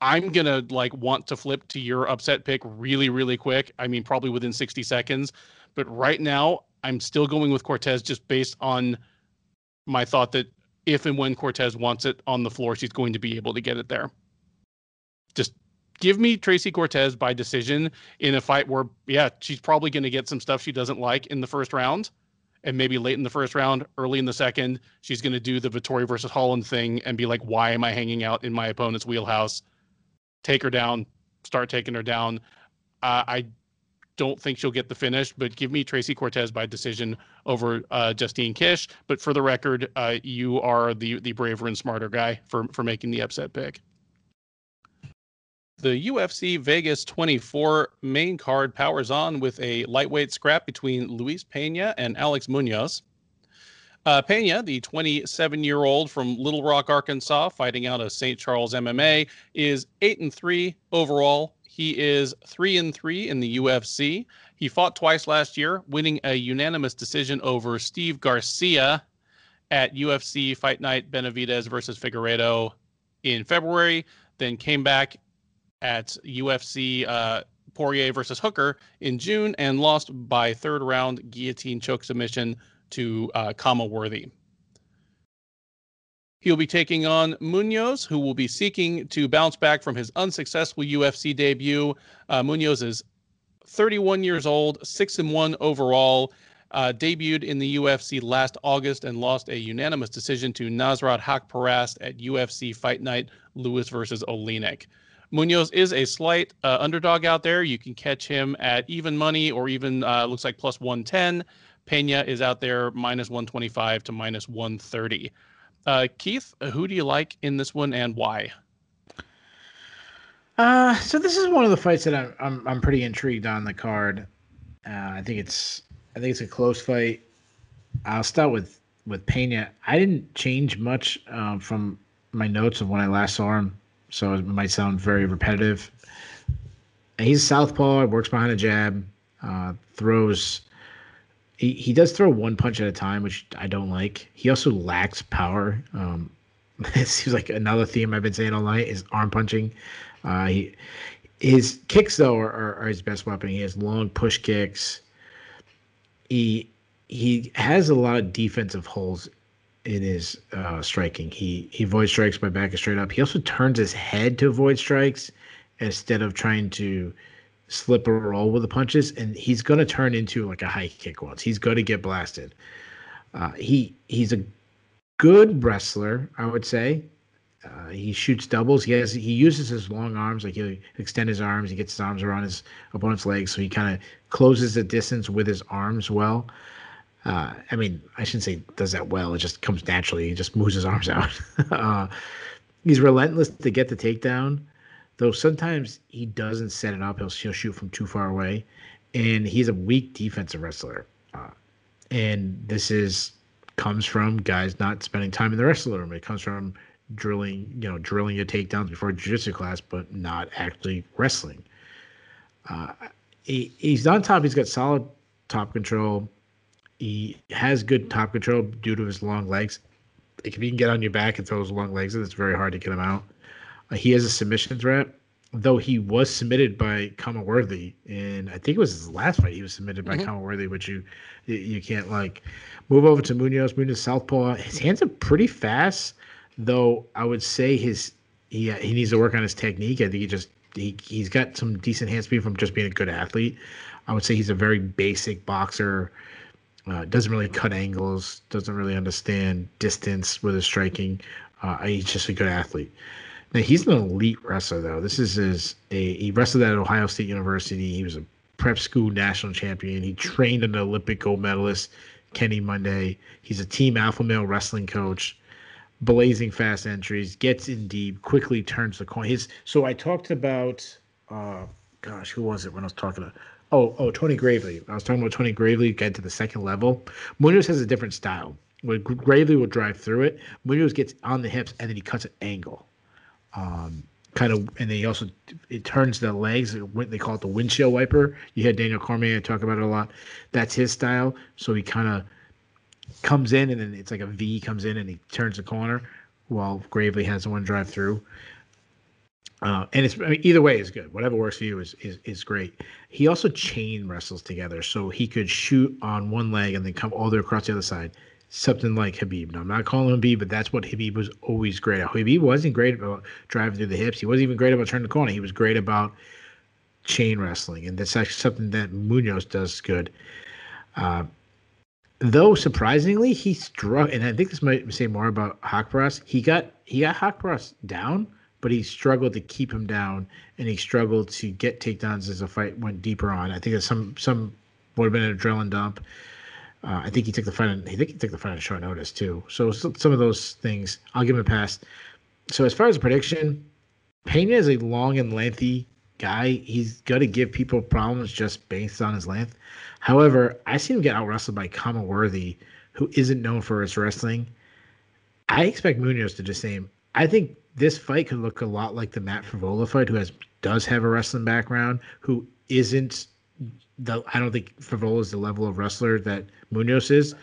I'm gonna like want to flip to your upset pick really, really quick. I mean, probably within 60 seconds. But right now, I'm still going with Cortez just based on my thought that if and when Cortez wants it on the floor, she's going to be able to get it there. Just give me Tracy Cortez by decision in a fight where, yeah, she's probably going to get some stuff she doesn't like in the first round and maybe late in the first round, early in the second, she's going to do the Vettori versus Holland thing and be like, why am I hanging out in my opponent's wheelhouse? Take her down, start taking her down. Uh, I don't think she'll get the finish, but give me Tracy Cortez by decision over uh, Justine Kish. But for the record, uh, you are the the braver and smarter guy for for making the upset pick. The UFC Vegas 24 main card powers on with a lightweight scrap between Luis Pena and Alex Munoz. Uh, Pena, the 27 year old from Little Rock, Arkansas, fighting out of St. Charles MMA, is 8 and 3 overall. He is 3 and 3 in the UFC. He fought twice last year, winning a unanimous decision over Steve Garcia at UFC Fight Night Benavidez versus Figueiredo in February, then came back at UFC uh, Poirier versus Hooker in June and lost by third round guillotine choke submission to uh, Khama Worthy. He'll be taking on Munoz, who will be seeking to bounce back from his unsuccessful UFC debut. Uh, Munoz is 31 years old, six and one overall. Uh, debuted in the UFC last August and lost a unanimous decision to Nasrat Haqparast at UFC Fight Night Lewis versus Oleinik. Munoz is a slight uh, underdog out there. You can catch him at even money or even uh, looks like plus 110. Pena is out there minus 125 to minus 130. Uh, Keith, who do you like in this one and why? Uh, so this is one of the fights that I'm I'm, I'm pretty intrigued on the card. Uh, I think it's I think it's a close fight. I'll start with with Pena. I didn't change much uh, from my notes of when I last saw him so it might sound very repetitive. He's a southpaw, works behind a jab, uh, throws. He, he does throw one punch at a time, which I don't like. He also lacks power. Um, it seems like another theme I've been saying all night is arm punching. Uh, he, his kicks though are, are, are his best weapon. He has long push kicks. He he has a lot of defensive holes in his uh, striking. He he avoids strikes by backing straight up. He also turns his head to avoid strikes instead of trying to slip or roll with the punches. And he's going to turn into like a high kick once. He's going to get blasted. Uh, he he's a good wrestler, I would say. Uh, he shoots doubles. He has he uses his long arms, like he extend his arms. He gets his arms around his opponent's legs, so he kind of closes the distance with his arms well. Uh, I mean, I shouldn't say does that well. It just comes naturally. He just moves his arms out. uh, he's relentless to get the takedown, though sometimes he doesn't set it up. He'll, he'll shoot from too far away, and he's a weak defensive wrestler. Uh, and this is comes from guys not spending time in the wrestling room. It comes from drilling, you know, drilling your takedowns before jiu-jitsu class, but not actually wrestling. Uh, he, he's on top. He's got solid top control. He has good top control due to his long legs. If you can get on your back and throw his long legs, it's very hard to get him out. Uh, he has a submission threat, though he was submitted by Khama Worthy, and I think it was his last fight. He was submitted by mm-hmm. Khama Worthy, which you you can't like. Move over to Munoz. Munoz southpaw. His hands are pretty fast, though. I would say his he he needs to work on his technique. I think he just he he's got some decent hand speed from just being a good athlete. I would say he's a very basic boxer. Uh, doesn't really cut angles. Doesn't really understand distance with his striking. Uh, he's just a good athlete. Now he's an elite wrestler though. This is his. A, he wrestled at Ohio State University. He was a prep school national champion. He trained an Olympic gold medalist, Kenny Monday. He's a team alpha male wrestling coach. Blazing fast entries, gets in deep, quickly turns the coin. His so I talked about. Uh, gosh, who was it when I was talking to? Oh, oh, Tony Gravely. I was talking about Tony Gravely get to the second level. Munoz has a different style. Where Gravely will drive through it, Munoz gets on the hips and then he cuts an angle. Um, kind of, and then he also it turns the legs. They call it the windshield wiper. You had Daniel Cormier talk about it a lot. That's his style. So he kind of comes in and then it's like a V comes in and he turns the corner while Gravely has one drive through. Uh, and it's I mean, either way is good. Whatever works for you is, is is great. He also chain wrestles together, so he could shoot on one leg and then come all the way across the other side. Something like Khabib. Now, I'm not calling him Khabib, but that's what Khabib was always great at. Khabib wasn't great about driving through the hips. He wasn't even great about turning the corner. He was great about chain wrestling, and that's actually something that Munoz does good. Uh, though surprisingly, he struck, and I think this might say more about Haqparast. He got he got Haqparast down but he struggled to keep him down, and he struggled to get takedowns as the fight went deeper on. I think that some some would have been an adrenaline dump. Uh, I think he took the fight. On, I think he took the fight on short notice too. So some of those things, I'll give him a pass. So as far as prediction, Pena is a long and lengthy guy. He's going to give people problems just based on his length. However, I see him get out wrestled by Khama Worthy, who isn't known for his wrestling. I expect Munoz to do the same. I think this fight could look a lot like the Matt Frevola fight, who has does have a wrestling background, who isn't the I don't think Frevola is the level of wrestler that Munoz is,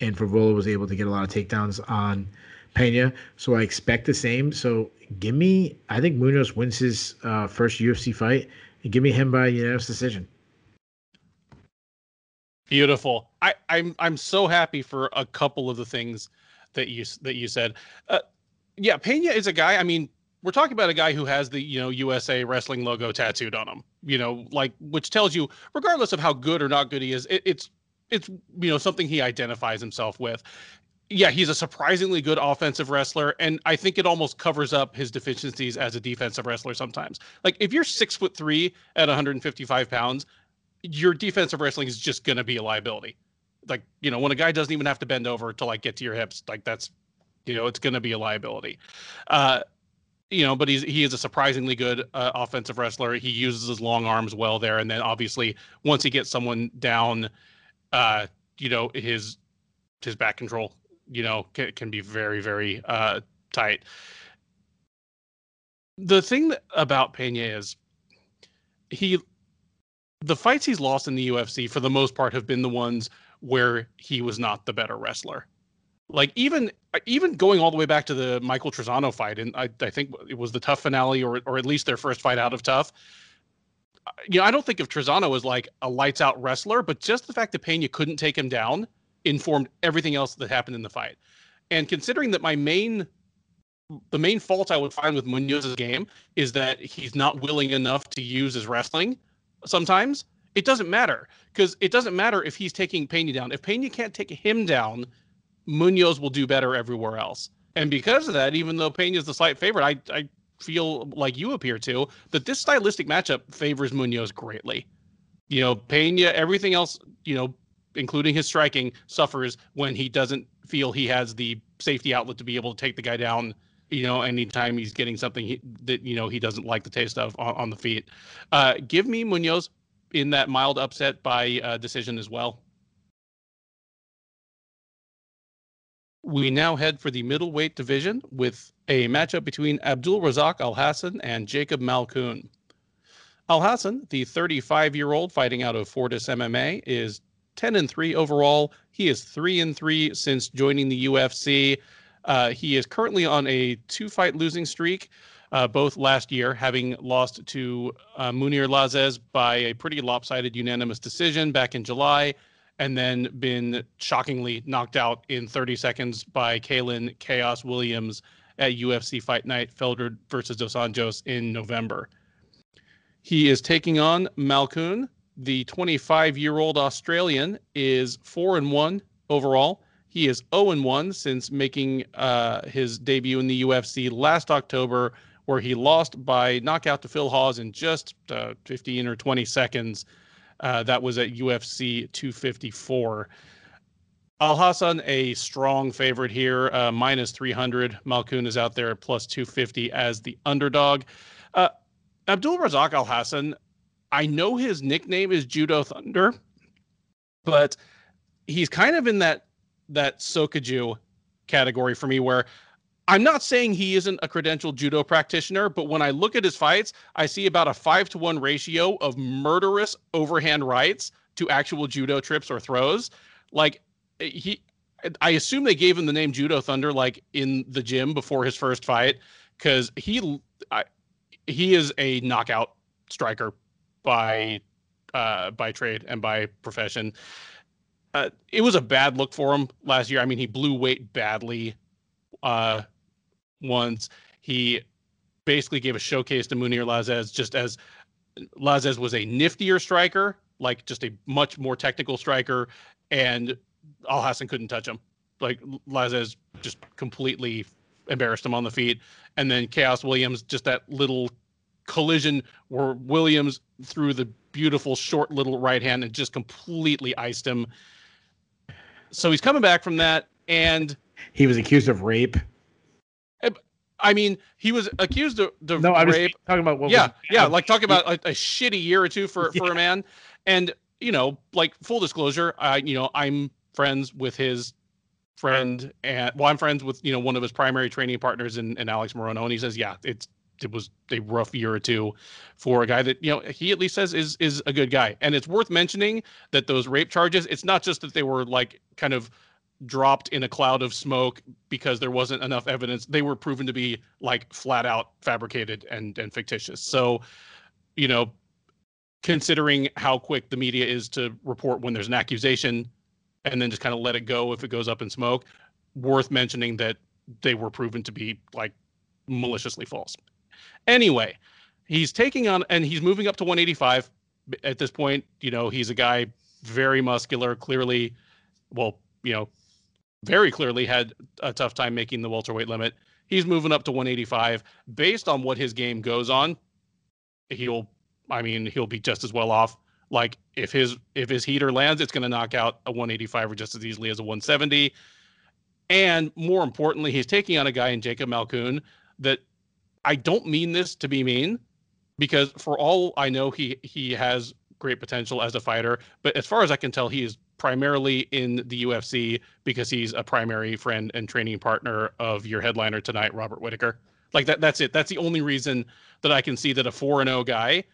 and Frevola was able to get a lot of takedowns on Pena. So I expect the same. So give me, I think Munoz wins his uh, first UFC fight, and give me him by unanimous decision. Beautiful. I, I'm I'm so happy for a couple of the things that you that you said. Uh, yeah, Pena is a guy. I mean, we're talking about a guy who has the you know USA wrestling logo tattooed on him. You know, like which tells you, regardless of how good or not good he is, it, it's it's you know something he identifies himself with. Yeah, he's a surprisingly good offensive wrestler, and I think it almost covers up his deficiencies as a defensive wrestler sometimes. Like if you're six foot three at 155 pounds, your defensive wrestling is just gonna be a liability. Like you know, when a guy doesn't even have to bend over to like get to your hips, like that's you know it's gonna be a liability. Uh, you know, but he's he is a surprisingly good uh, offensive wrestler. He uses his long arms well there, and then obviously once he gets someone down, uh, you know, his his back control, you know, can, can be very very uh, tight. The thing that, about Pena is he the fights he's lost in the UFC for the most part have been the ones where he was not the better wrestler. Like even even going all the way back to the Michael Trizano fight, and I, I think it was the TUF finale, or or at least their first fight out of TUF. You know, I don't think of Trizano as like a lights out wrestler, but just the fact that Pena couldn't take him down informed everything else that happened in the fight. And considering that my main the main fault I would find with Munoz's game is that he's not willing enough to use his wrestling sometimes. It doesn't matter because it doesn't matter if he's taking Pena down. If Pena can't take him down, Munoz will do better everywhere else. And because of that, even though Pena is the slight favorite, I, I feel like you appear to that this stylistic matchup favors Munoz greatly. You know, Pena, everything else, you know, including his striking, suffers when he doesn't feel he has the safety outlet to be able to take the guy down. You know, anytime he's getting something he, that you know he doesn't like the taste of on, on the feet. Uh, give me Munoz in that mild upset by uh, decision as well. We now head for the middleweight division with a matchup between Abdul Razak Alhassan and Jacob Malkoun. Alhassan, the 35 year old fighting out of Fortis MMA, is 10 and 3 overall. He is 3 and 3 since joining the UFC. Uh, he is currently on a two fight losing streak, uh, both last year, having lost to uh, Mounir Lazzez by a pretty lopsided unanimous decision back in July, and then been shockingly knocked out in 30 seconds by Kaylan Chaos Williams at UFC Fight Night Felder versus Dos Anjos in November. He is taking on Malkoun. The 25 year old Australian is 4 and 1 overall. He is 0 and 1 since making uh, his debut in the UFC last October, where he lost by knockout to Phil Hawes in just uh, 15 or 20 seconds uh, that was at UFC 254. Alhassan, a strong favorite here, uh, minus 300. Malkoun is out there at plus 250 as the underdog. Uh, Abdul Razak Alhassan, I know his nickname is Judo Thunder, but he's kind of in that that Sokoudjou category for me where I'm not saying he isn't a credentialed judo practitioner, but when I look at his fights, I see about a five to one ratio of murderous overhand rights to actual judo trips or throws. Like he, I assume they gave him the name Judo Thunder like in the gym before his first fight because he, I, he is a knockout striker by, uh, by trade and by profession. Uh, it was a bad look for him last year. I mean, he blew weight badly uh, once. He basically gave a showcase to Mounir Lazzez just as Lazzez was a niftier striker, like just a much more technical striker, and Alhassan couldn't touch him. Like Lazzez just completely embarrassed him on the feet. And then Chaos Williams, just that little collision where Williams threw the beautiful short little right hand and just completely iced him. So he's coming back from that, and he was accused of rape. I mean, he was accused of, of no, I'm rape. talking about what. yeah, was, yeah, like talking about a, a shitty year or two for for a man, and you know, like full disclosure, I you know I'm friends with his friend, and well, I'm friends with you know one of his primary training partners in, in Alex Morono, and he says, yeah, it's it was a rough year or two for a guy that you know he at least says is is a good guy, and it's worth mentioning that those rape charges, it's not just that they were like kind of dropped in a cloud of smoke because there wasn't enough evidence. They were proven to be like flat out fabricated and and fictitious. So you know considering how quick the media is to report when there's an accusation and then just kind of let it go if it goes up in smoke worth mentioning that they were proven to be like maliciously false. Anyway he's taking on and he's moving up to 185 at this point you know he's a guy very muscular clearly well you know very clearly had a tough time making the welterweight limit. He's moving up to 185. Based on what his game goes on, he'll I mean, he'll be just as well off. Like if his if his heater lands, it's going to knock out a 185 or just as easily as a 170. And more importantly, he's taking on a guy in Jacob Malkoun that I don't mean this to be mean because for all I know he he has great potential as a fighter, but as far as I can tell he is primarily in the UFC because he's a primary friend and training partner of your headliner tonight, Robert Whittaker. Like that that's it. That's the only reason that I can see that a 4 and 0 guy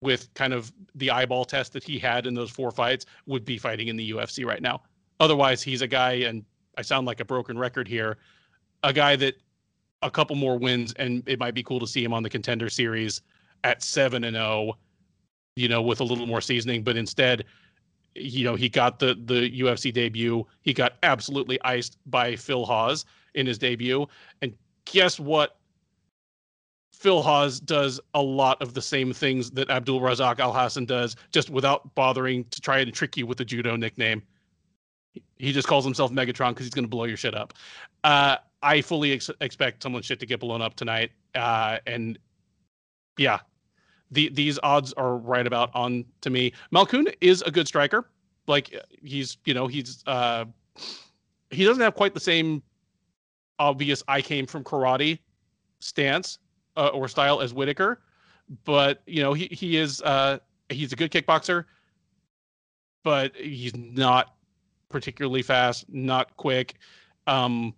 with kind of the eyeball test that he had in those four fights would be fighting in the UFC right now. Otherwise, he's a guy and I sound like a broken record here, a guy that a couple more wins and it might be cool to see him on the contender series at 7 and 0, you know, with a little more seasoning, but instead you know, he got the the UFC debut. He got absolutely iced by Phil Hawes in his debut. And guess what? Phil Hawes does a lot of the same things that Abdul Razak Alhassan does, just without bothering to try and trick you with the judo nickname. He just calls himself Megatron because he's going to blow your shit up. Uh, I fully ex- expect someone's shit to get blown up tonight. Uh, and yeah, the, these odds are right about on to me. Malkoun is a good striker. Like he's, you know, he's uh he doesn't have quite the same obvious I came from karate stance uh, or style as Whittaker, but you know, he he is uh he's a good kickboxer, but he's not particularly fast, not quick. Um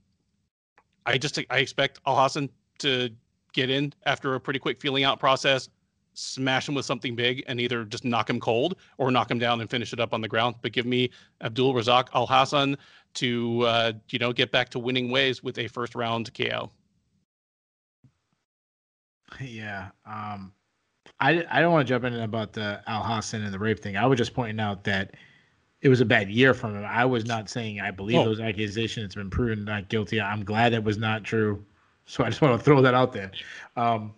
I just I expect Alhassan to get in after a pretty quick feeling out process, smash him with something big and either just knock him cold or knock him down and finish it up on the ground. But give me Abdul Razak Alhassan to uh, you know get back to winning ways with a first round KO. Yeah. Um, I I don't want to jump in about the Alhassan and the rape thing. I was just pointing out that it was a bad year from him. I was not saying I believe Oh. those accusations. It's been proven not guilty. I'm glad it was not true. So I just want to throw that out there. Um,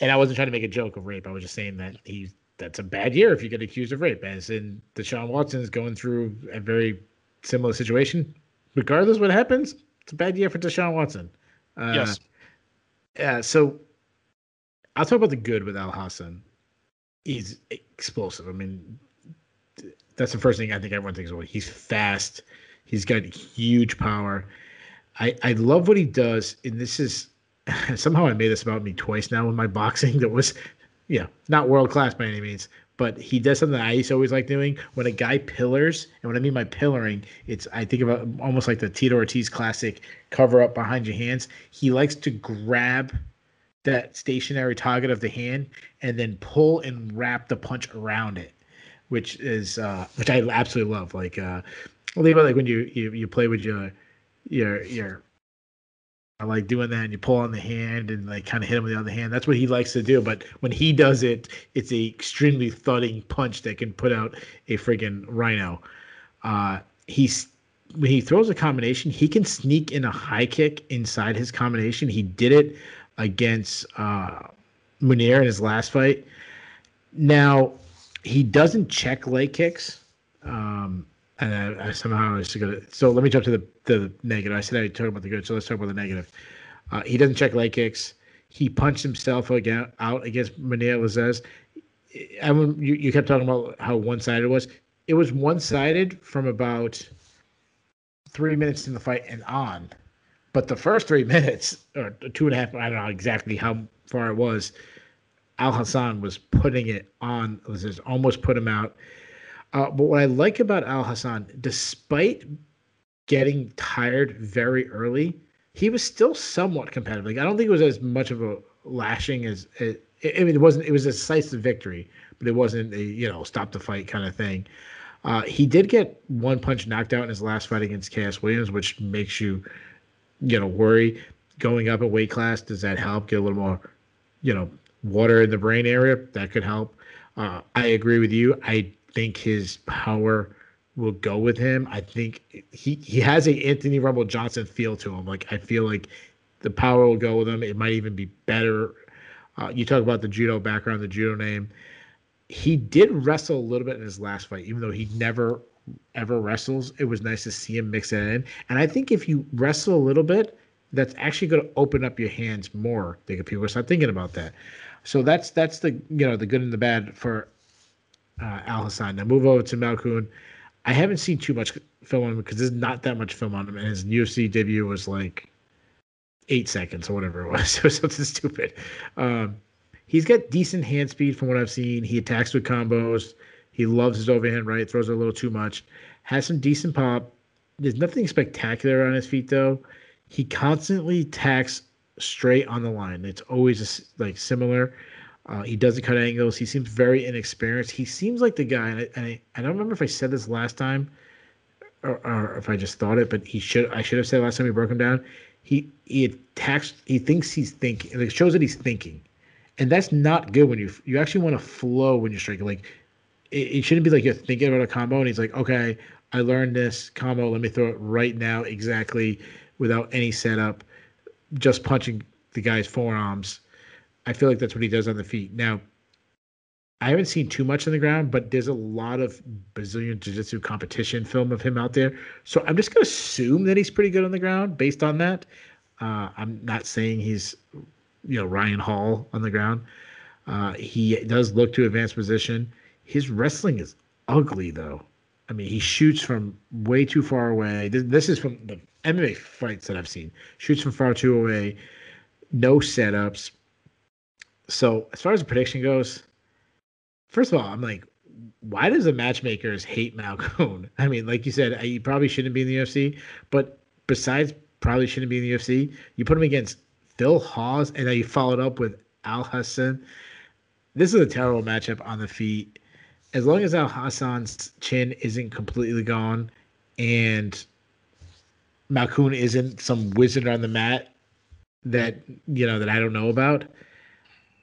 and I wasn't trying to make a joke of rape. I was just saying that he that's a bad year if you get accused of rape. As in Deshaun Watson is going through a very similar situation. Regardless what happens, it's a bad year for Deshaun Watson. Uh, yes. yeah, so I'll talk about the good with Alhassan. He's explosive. I mean, that's the first thing I think everyone thinks of. He's fast. He's got huge power. I, I love what he does, and this is somehow I made this about me twice now in my boxing. That was, know, not world class by any means, but he does something that I used to always like doing. When a guy pillars, and what I mean by pillaring, it's I think about almost like the Tito Ortiz classic cover up behind your hands. He likes to grab that stationary target of the hand and then pull and wrap the punch around it, which is uh, which I absolutely love. Like uh, think about like when you you, you play with your your your like doing that and you pull on the hand and like kind of hit him with the other hand. That's what he likes to do. But when he does it, it's a extremely thudding punch that can put out a friggin' rhino. Uh, he's when he throws a combination, he can sneak in a high kick inside his combination. He did it against uh, Mounir in his last fight. Now he doesn't check leg kicks. Um, and I, I somehow I was gonna. So let me jump to the the negative. I said I talk about the good, so let's talk about the negative. Uh, he doesn't check leg kicks. He punched himself again out against Mounir Lazzez. I mean, you, you kept talking about how one sided it was. It was one sided from about three minutes in the fight and on. But the first three minutes or two and a half, I don't know exactly how far it was. Alhassan was putting it on. Was almost put him out. Uh, but what I like about Alhassan, despite getting tired very early, he was still somewhat competitive. Like I don't think it was as much of a lashing as I mean, it wasn't. It was a decisive victory, but it wasn't a you know stop the fight kind of thing. Uh, he did get one punch knocked out in his last fight against Cass Williams, which makes you, you know, worry. Going up a weight class, does that help? Get a little more, you know, water in the brain area. That could help. Uh, I agree with you. I think his power will go with him. I think he he has a Anthony Rumble Johnson feel to him. Like I feel like the power will go with him. It might even be better. Uh, you talk about the judo background, the judo name he did wrestle a little bit in his last fight, even though he never ever wrestles. It was nice to see him mix that in. And I think if you wrestle a little bit, that's actually going to open up your hands more. They get people start thinking about that. So that's that's the you know the good and the bad for uh, Alhassan. Now move over to Malkoun. I haven't seen too much film on him because there's not that much film on him, and his UFC debut was like eight seconds or whatever it was. It was something stupid. Um, he's got decent hand speed from what I've seen. He attacks with combos. He loves his overhand right, throws a little too much. Has some decent pop. There's nothing spectacular on his feet though. He constantly tacks straight on the line. It's always like similar. Uh, he doesn't cut angles. He seems very inexperienced. He seems like the guy, and I, and I, I don't remember if I said this last time or, or, if I just thought it, but he should I should have said last time we broke him down. He he attacks. He thinks he's thinking. It shows that he's thinking and that's not good when you you actually want to flow when you're striking. Like it, it, shouldn't be like you're thinking about a combo and he's like, okay, I learned this combo. Let me throw it right now, exactly without any setup, just punching the guy's forearms. I feel like that's what he does on the feet. Now, I haven't seen too much on the ground, but there's a lot of Brazilian Jiu Jitsu competition film of him out there. So I'm just going to assume that he's pretty good on the ground based on that. Uh, I'm not saying he's you know Ryan Hall on the ground. Uh, he does look to advance position. His wrestling is ugly though. I mean, he shoots from way too far away. This is from the MMA fights that I've seen. Shoots from far too away. No setups. So as far as the prediction goes, first of all, I'm like, why does the matchmakers hate Malkoun? I mean, like you said, he probably shouldn't be in the UFC, but besides probably shouldn't be in the UFC, you put him against Phil Hawes, and then you followed up with Alhassan. This is a terrible matchup on the feet. As long as Alhassan's chin isn't completely gone and Malkoun isn't some wizard on the mat that you know that I don't know about,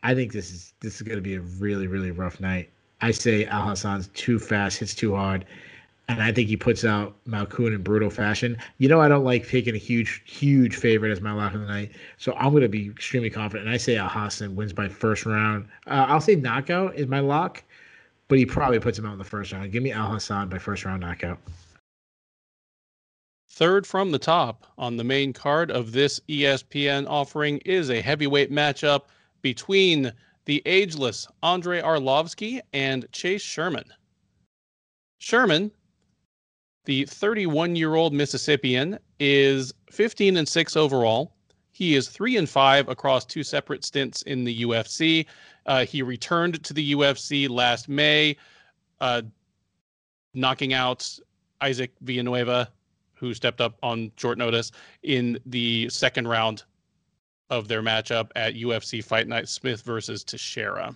I think this is this is going to be a really really rough night. I say Alhassan's too fast, hits too hard, and I think he puts out Malkoun in brutal fashion. You know, I don't like taking a huge, huge favorite as my lock of the night, so I'm going to be extremely confident. And I say Alhassan wins by first round. Uh, I'll say knockout is my lock, but he probably puts him out in the first round. Give me Alhassan by first round knockout. Third from the top on the main card of this ESPN offering is a heavyweight matchup between the ageless Andrei Arlovski and Chase Sherman. Sherman the 31 year old Mississippian is 15 and 6 overall. He is 3 and 5 across two separate stints in the UFC. Uh, he returned to the UFC last May, uh, knocking out Isaac Villanueva, who stepped up on short notice in the second round of their matchup at UFC Fight Night Smith versus Teixeira.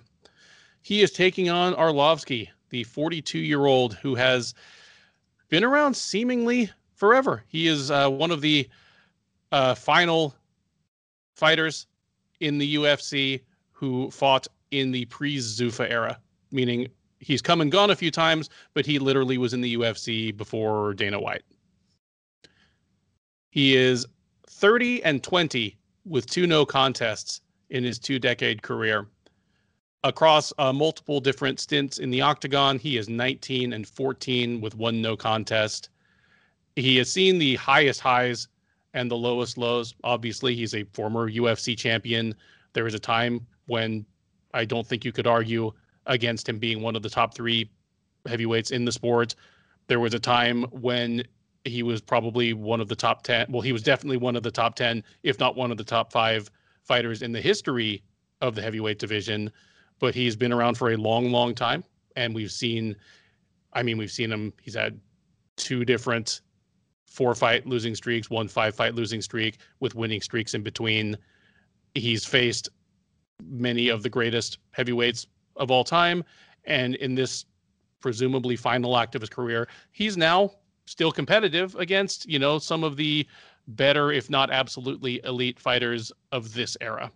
He is taking on Arlovski, the 42 year old who has been around seemingly forever. He is uh, one of the uh, final fighters in the UFC who fought in the pre Zuffa era, meaning he's come and gone a few times, but he literally was in the UFC before Dana White. He is 30 and 20 with two no contests in his two decade career across uh, multiple different stints in the octagon. He is 19 and 14 with one no contest. He has seen the highest highs and the lowest lows. Obviously, he's a former UFC champion. There was a time when I don't think you could argue against him being one of the top three heavyweights in the sport. There was a time when he was probably one of the top 10. Well, he was definitely one of the top 10, if not one of the top five fighters in the history of the heavyweight division. But he's been around for a long, long time. And we've seen, I mean, we've seen him, he's had two different four fight losing streaks, one five fight losing streak with winning streaks in between. He's faced many of the greatest heavyweights of all time. And in this presumably final act of his career, he's now still competitive against, you know, some of the better, if not absolutely elite fighters of this era.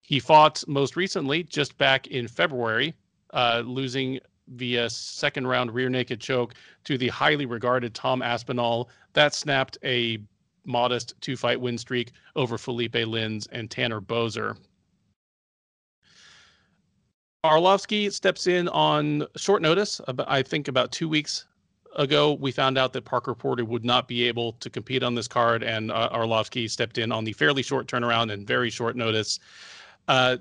He fought most recently just back in February, uh, losing via second round rear naked choke to the highly regarded Tom Aspinall. That snapped a modest two fight win streak over Felipe Lins and Tanner Boser. Arlovski steps in on short notice. I think about two weeks ago, we found out that Parker Porter would not be able to compete on this card, and uh, Arlovski stepped in on the fairly short turnaround and very short notice. Uh,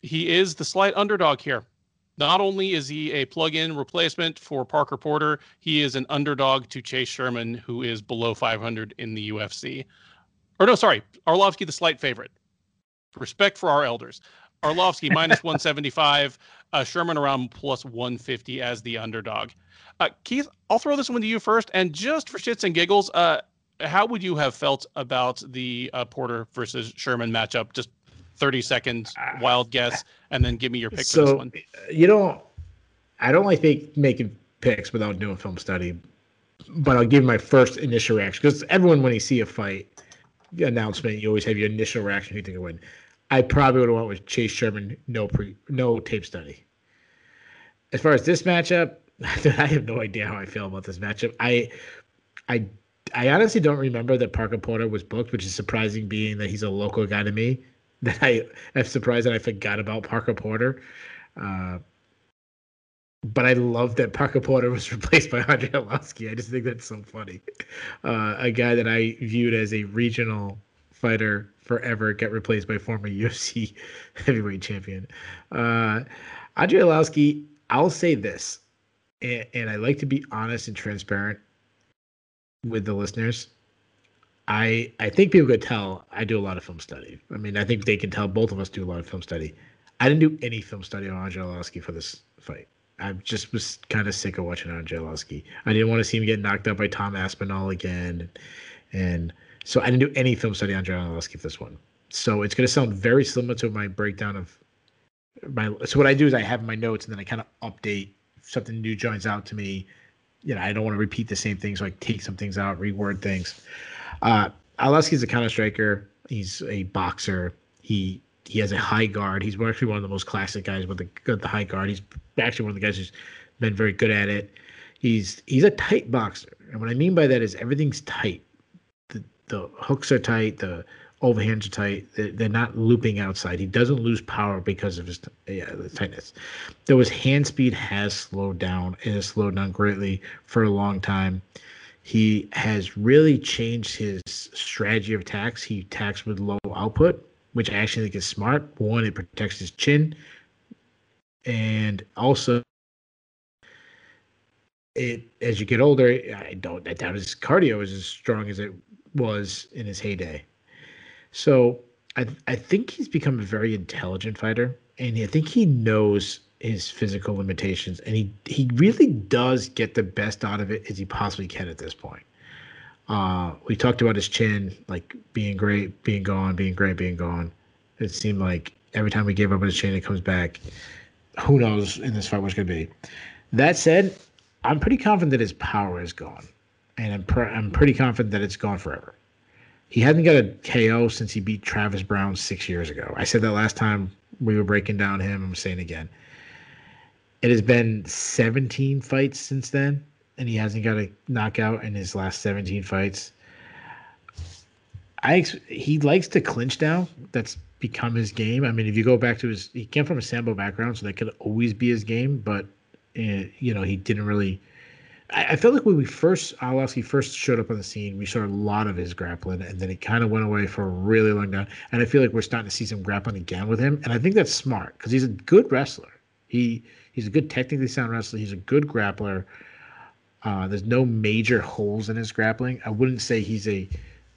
he is the slight underdog here. Not only is he a plug-in replacement for Parker Porter, he is an underdog to Chase Sherman, who is below 500 in the UFC. Or no, sorry, Arlovski the slight favorite. Respect for our elders. Arlovski minus 175, uh, Sherman around plus 150 as the underdog. Uh, Keith, I'll throw this one to you first, and just for shits and giggles, uh, how would you have felt about the uh, Porter versus Sherman matchup? Just 30 seconds, ah. wild guess, and then give me your pick so, for this one. You don't, I don't like make, making picks without doing film study, but I'll give my first initial reaction because everyone, when you see a fight announcement, you always have your initial reaction who you think will win. I probably would have went with Chase Sherman, no pre, no tape study. As far as this matchup, I have no idea how I feel about this matchup. I, I, I honestly don't remember that Parker Porter was booked, which is surprising, being that he's a local guy to me. That I am surprised that I forgot about Parker Porter. Uh, but I love that Parker Porter was replaced by Andre Arlovski. I just think that's so funny. Uh, a guy that I viewed as a regional fighter forever get replaced by former UFC heavyweight champion. Uh, Andre I'll say this, and, and I like to be honest and transparent with the listeners. I I think people could tell I do a lot of film study. I mean, I think they can tell both of us do a lot of film study. I didn't do any film study on Andre Arlovski for this fight. I just was kind of sick of watching Andre Arlovski. I didn't want to see him get knocked out by Tom Aspinall again, and so I didn't do any film study on Andre Arlovski for this one. So it's going to sound very similar to my breakdown of my. So what I do is I have my notes and then I kind of update something new joins out to me. You know, I don't want to repeat the same thing, so I take some things out, reword things. Uh, Arlovski's a counter striker. He's a boxer. He he has a high guard. He's actually one of the most classic guys with the the high guard. He's actually one of the guys who's been very good at it. He's he's a tight boxer, and what I mean by that is everything's tight The the hooks are tight, the overhands are tight. They're, not looping outside. He doesn't lose power because of his yeah, tightness. Though his hand speed has slowed down. It has slowed down greatly for a long time. He has really changed his strategy of attacks. He attacks with low output, which I actually think is smart. One, it protects his chin, and also it as you get older, I don't I doubt his cardio is as strong as it was in his heyday. So I I think he's become a very intelligent fighter, and I think he knows his physical limitations, and he he really does get the best out of it as he possibly can at this point. Uh, we talked about his chin, like being great, being gone, being great, being gone. It seemed like every time we gave up on his chin, it comes back. Who knows in this fight what's going to be? That said, I'm pretty confident that his power is gone and I'm, I'm pretty confident that it's gone forever. He hadn't got a KO since he beat Travis Browne six years ago. I said that last time we were breaking down him. I'm saying again. It has been 17 fights since then, and he hasn't got a knockout in his last 17 fights. I he likes to clinch now. That's become his game. I mean, if you go back to his, he came from a sambo background, so that could always be his game. But uh, you know, he didn't really I, I felt like when we first Arlovski first showed up on the scene, we saw a lot of his grappling, and then he kind of went away for a really long time. And I feel like we're starting to see some grappling again with him, and I think that's smart because he's a good wrestler. He he's a good technically sound wrestler. He's a good grappler. Uh, there's no major holes in his grappling. I wouldn't say he's a,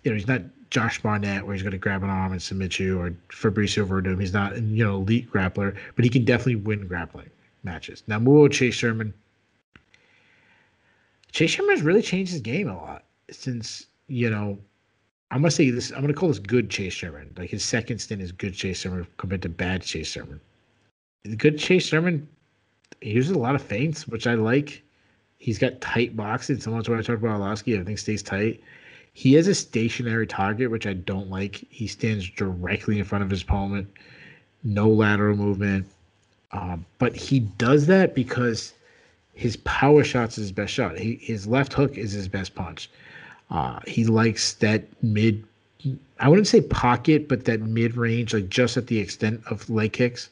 you know, he's not Josh Barnett where he's going to grab an arm and submit you, or Fabricio Werdum. He's not, you know, elite grappler, but he can definitely win grappling matches. Now, Muo Chase Sherman. Chase Sherman has really changed his game a lot since, you know, I'm gonna say this. I'm gonna call this good Chase Sherman. Like his second stint is good Chase Sherman compared to bad Chase Sherman. Good Chase Sherman, he uses a lot of feints, which I like. He's got tight boxing, similar to what I talked about Arlovski. Everything stays tight. He has a stationary target, which I don't like. He stands directly in front of his opponent, no lateral movement. Um, but he does that because his power shots is his best shot. He, his left hook is his best punch. Uh, he likes that mid, I wouldn't say pocket, but that mid range, like just at the extent of leg kicks.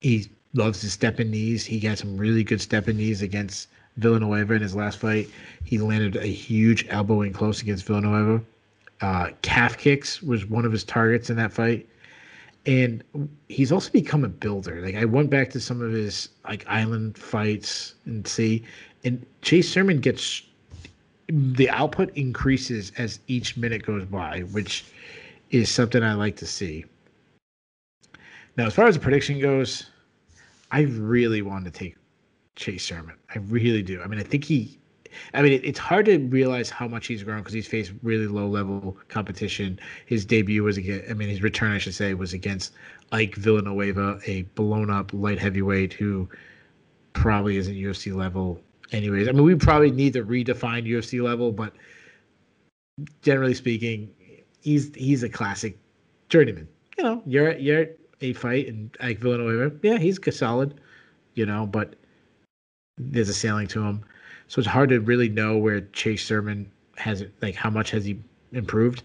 He loves his step in knees. He got some really good step in knees against Villanueva in his last fight. He landed a huge elbow in close against Villanueva. Uh, calf kicks was one of his targets in that fight. And he's also become a builder. Like I went back to some of his like island fights and see, and Chase Sherman gets the output increases as each minute goes by, which is something I like to see. Now, as far as the prediction goes, I really want to take Chase Sherman. I really do. I mean, I think he. I mean, it, it's hard to realize how much he's grown because he's faced really low level competition. His debut was against, I mean, his return, I should say, was against Ike Villanueva, a blown up light heavyweight who probably isn't UFC level anyways. I mean, we probably need to redefine UFC level, but generally speaking, he's he's a classic journeyman. You know, you're you're a fight and Ike Villanueva, yeah, he's solid, you know, but there's a ceiling to him. So it's hard to really know where Chase Sherman has it, like how much has he improved.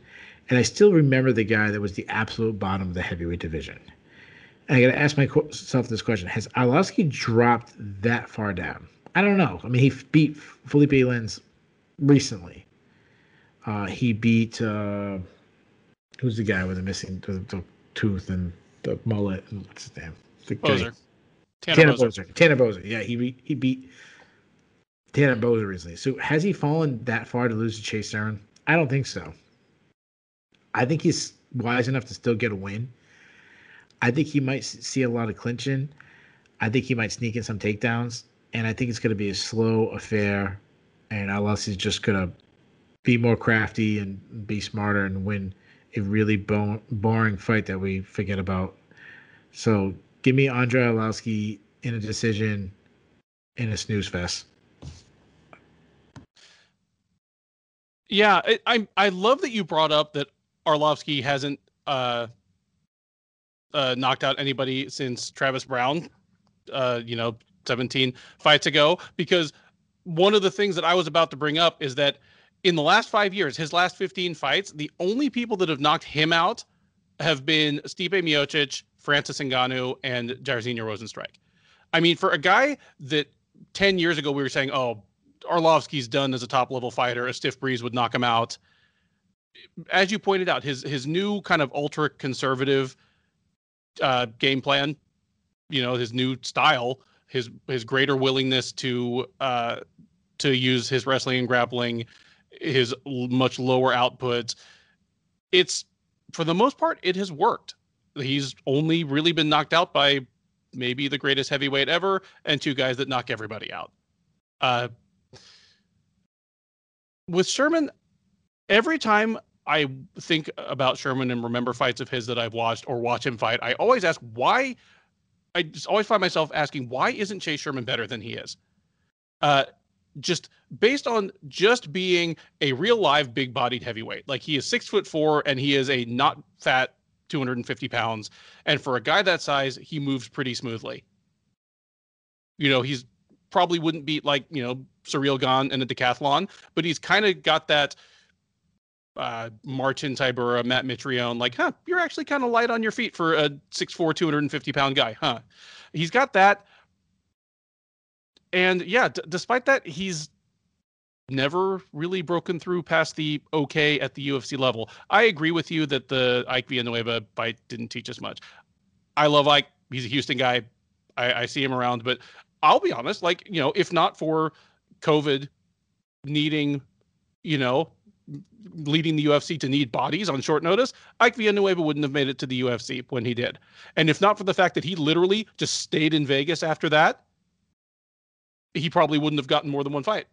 And I still remember the guy that was the absolute bottom of the heavyweight division. And I got to ask myself this question: Has Arlovski dropped that far down? I don't know. I mean, he beat Felipe Lins recently. Uh, he beat uh, who's the guy with the missing the, the tooth and the mullet and what's his name? The Boser. Tanner, Tanner Boser. Boser. Tanner Boser. Yeah, he he beat Tanner Boser recently. So has he fallen that far to lose to Chase Sherman? I don't think so. I think he's wise enough to still get a win. I think he might see a lot of clinching. I think he might sneak in some takedowns and I think it's going to be a slow affair. And LS is just going to be more crafty and be smarter and win a really bo- boring fight that we forget about. So give me Andre Arlovski in a decision in a snooze fest. Yeah, I, I love that you brought up that Arlovski hasn't uh, uh, knocked out anybody since Travis Browne, Uh, you know, 17 fights ago because one of the things that I was about to bring up is that in the last five years, his last 15 fights, the only people that have knocked him out have been Stipe Miocic, Francis Ngannou, and Jairzinho Rozenstruik. I mean, for a guy that 10 years ago we were saying, oh, Arlovski's done as a top level fighter, a stiff breeze would knock him out. As you pointed out, his his new kind of ultra conservative uh, game plan, you know, his new style his his greater willingness to uh, to use his wrestling and grappling, his much lower outputs. It's for the most part, it has worked. He's only really been knocked out by maybe the greatest heavyweight ever and two guys that knock everybody out. Uh, with Sherman, every time I think about Sherman and remember fights of his that I've watched or watch him fight, I always ask why I just always find myself asking, why isn't Chase Sherman better than he is? Uh, just based on just being a real live big bodied heavyweight. Like he is six foot four and he is a not fat 250 pounds. And for a guy that size, he moves pretty smoothly. You know, he's probably wouldn't beat like, you know, Ciryl Gane in a decathlon, but he's kind of got that uh, Marcin Tybura, Matt Mitrione, like, huh, you're actually kind of light on your feet for a 6'4", 250 pound guy, huh? He's got that. And yeah, d- despite that, he's never really broken through past the okay at the UFC level. I agree with you that the Ike Villanueva fight didn't teach us much. I love Ike. He's a Houston guy. I, I see him around, but I'll be honest, like, you know, if not for COVID needing, you know, leading the UFC to need bodies on short notice, Ike Villanueva wouldn't have made it to the UFC when he did. And if not for the fact that he literally just stayed in Vegas after that, he probably wouldn't have gotten more than one fight.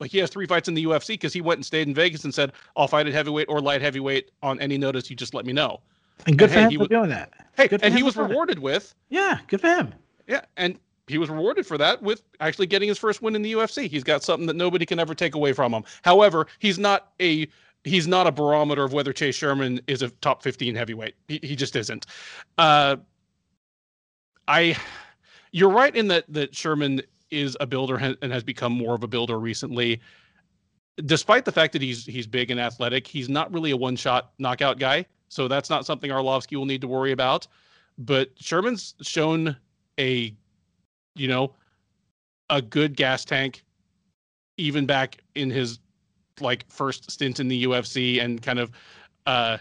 Like he has three fights in the UFC because he went and stayed in Vegas and said, "I'll fight at heavyweight or light heavyweight on any notice. You just let me know." And good and for hey, him for doing that. Hey, good and he was rewarded it. with. Yeah, good for him. Yeah, and he was rewarded for that with actually getting his first win in the UFC. He's got something that nobody can ever take away from him. However, he's not a he's not a barometer of whether Chase Sherman is a top 15 heavyweight. He, he just isn't. Uh, I, you're right in that that Sherman is a builder and has become more of a builder recently. Despite the fact that he's he's big and athletic, he's not really a one-shot knockout guy. So that's not something Arlovski will need to worry about. But Sherman's shown a you know, a good gas tank, even back in his like first stint in the UFC and kind of uh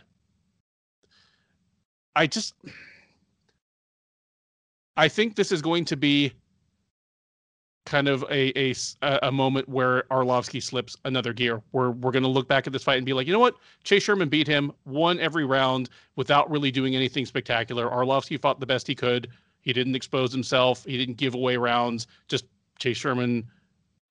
I just I think this is going to be kind of a a, a moment where Arlovski slips another gear. Where we're going to look back at this fight and be like, you know what, Chase Sherman beat him, won every round without really doing anything spectacular. Arlovski fought the best he could. He didn't expose himself. He didn't give away rounds. Just Chase Sherman,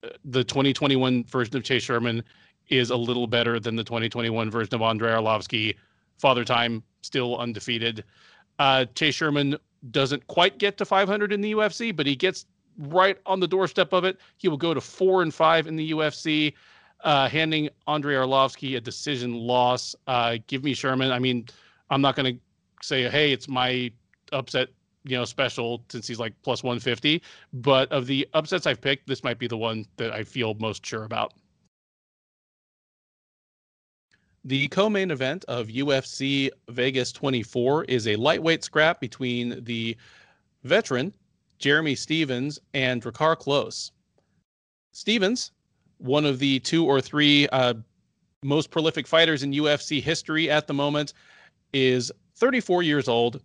uh, the 2021 version of Chase Sherman is a little better than the 2021 version of Andrei Arlovsky. Father Time still undefeated. Uh, Chase Sherman doesn't quite get to 500 in the UFC, but he gets right on the doorstep of it. He will go to four and five in the UFC, uh, handing Andrei Arlovsky a decision loss. Uh, give me Sherman. I mean, I'm not going to say, hey, it's my upset you know special since he's like plus 150 but of the upsets i've picked this might be the one that i feel most sure about. The co-main event of ufc vegas 24 is a lightweight scrap between the veteran jeremy stephens and Drakkar Klose. Stephens one of the two or three uh, most prolific fighters in ufc history at the moment is 34 years old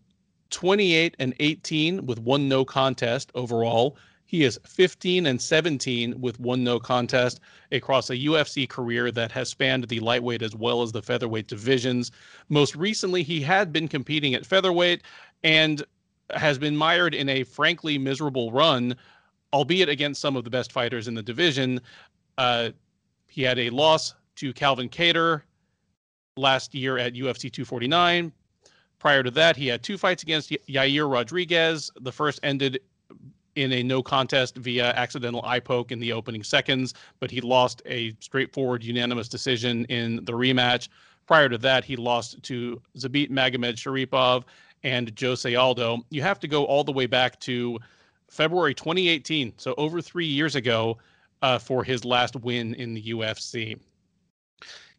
28 and 18 with one no contest overall. He is 15 and 17 with one no contest across a UFC career that has spanned the lightweight as well as the featherweight divisions. Most recently, he had been competing at featherweight and has been mired in a frankly miserable run, albeit against some of the best fighters in the division. Uh, he had a loss to Calvin Kattar last year at UFC 249, Prior to that, he had two fights against Yair Rodriguez. The first ended in a no contest via accidental eye poke in the opening seconds, but he lost a straightforward unanimous decision in the rematch. Prior to that, he lost to Zabit Magomedsharipov and Jose Aldo. You have to go all the way back to February 2018, so over three years ago, uh, for his last win in the UFC.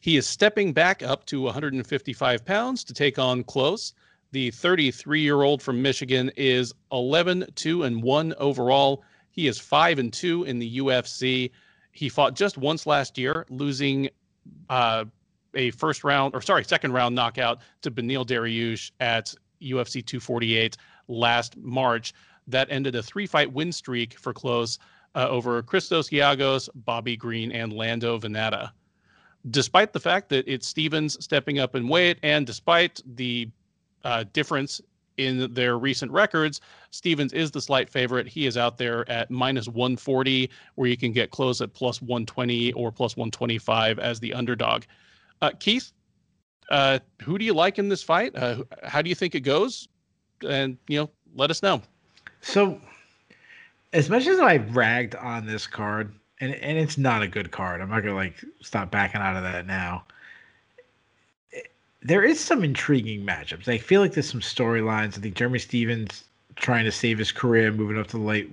He is stepping back up to 155 pounds to take on Klose. The 33 year old from Michigan is 11 2 and 1 overall. He is 5 and 2 in the UFC. He fought just once last year, losing uh, a first round, or sorry, second round knockout to Beneil Dariush at UFC 248 last March. That ended a three fight win streak for Klose uh, over Christos Giagos, Bobby Green, and Lando Vannata despite the fact that it's Stephens stepping up in weight and despite the uh, difference in their recent records, Stephens is the slight favorite. He is out there at minus 140, where you can get Klose at plus 120 or plus 125 as the underdog. Uh, Keith, uh, who do you like in this fight? Uh, how do you think it goes? And, you know, let us know. So, as much as I ragged on this card, and and it's not a good card. I'm not gonna like stop backing out of that now. There is some intriguing matchups. I feel like there's some storylines. I think Jeremy Stephens trying to save his career, moving up to light,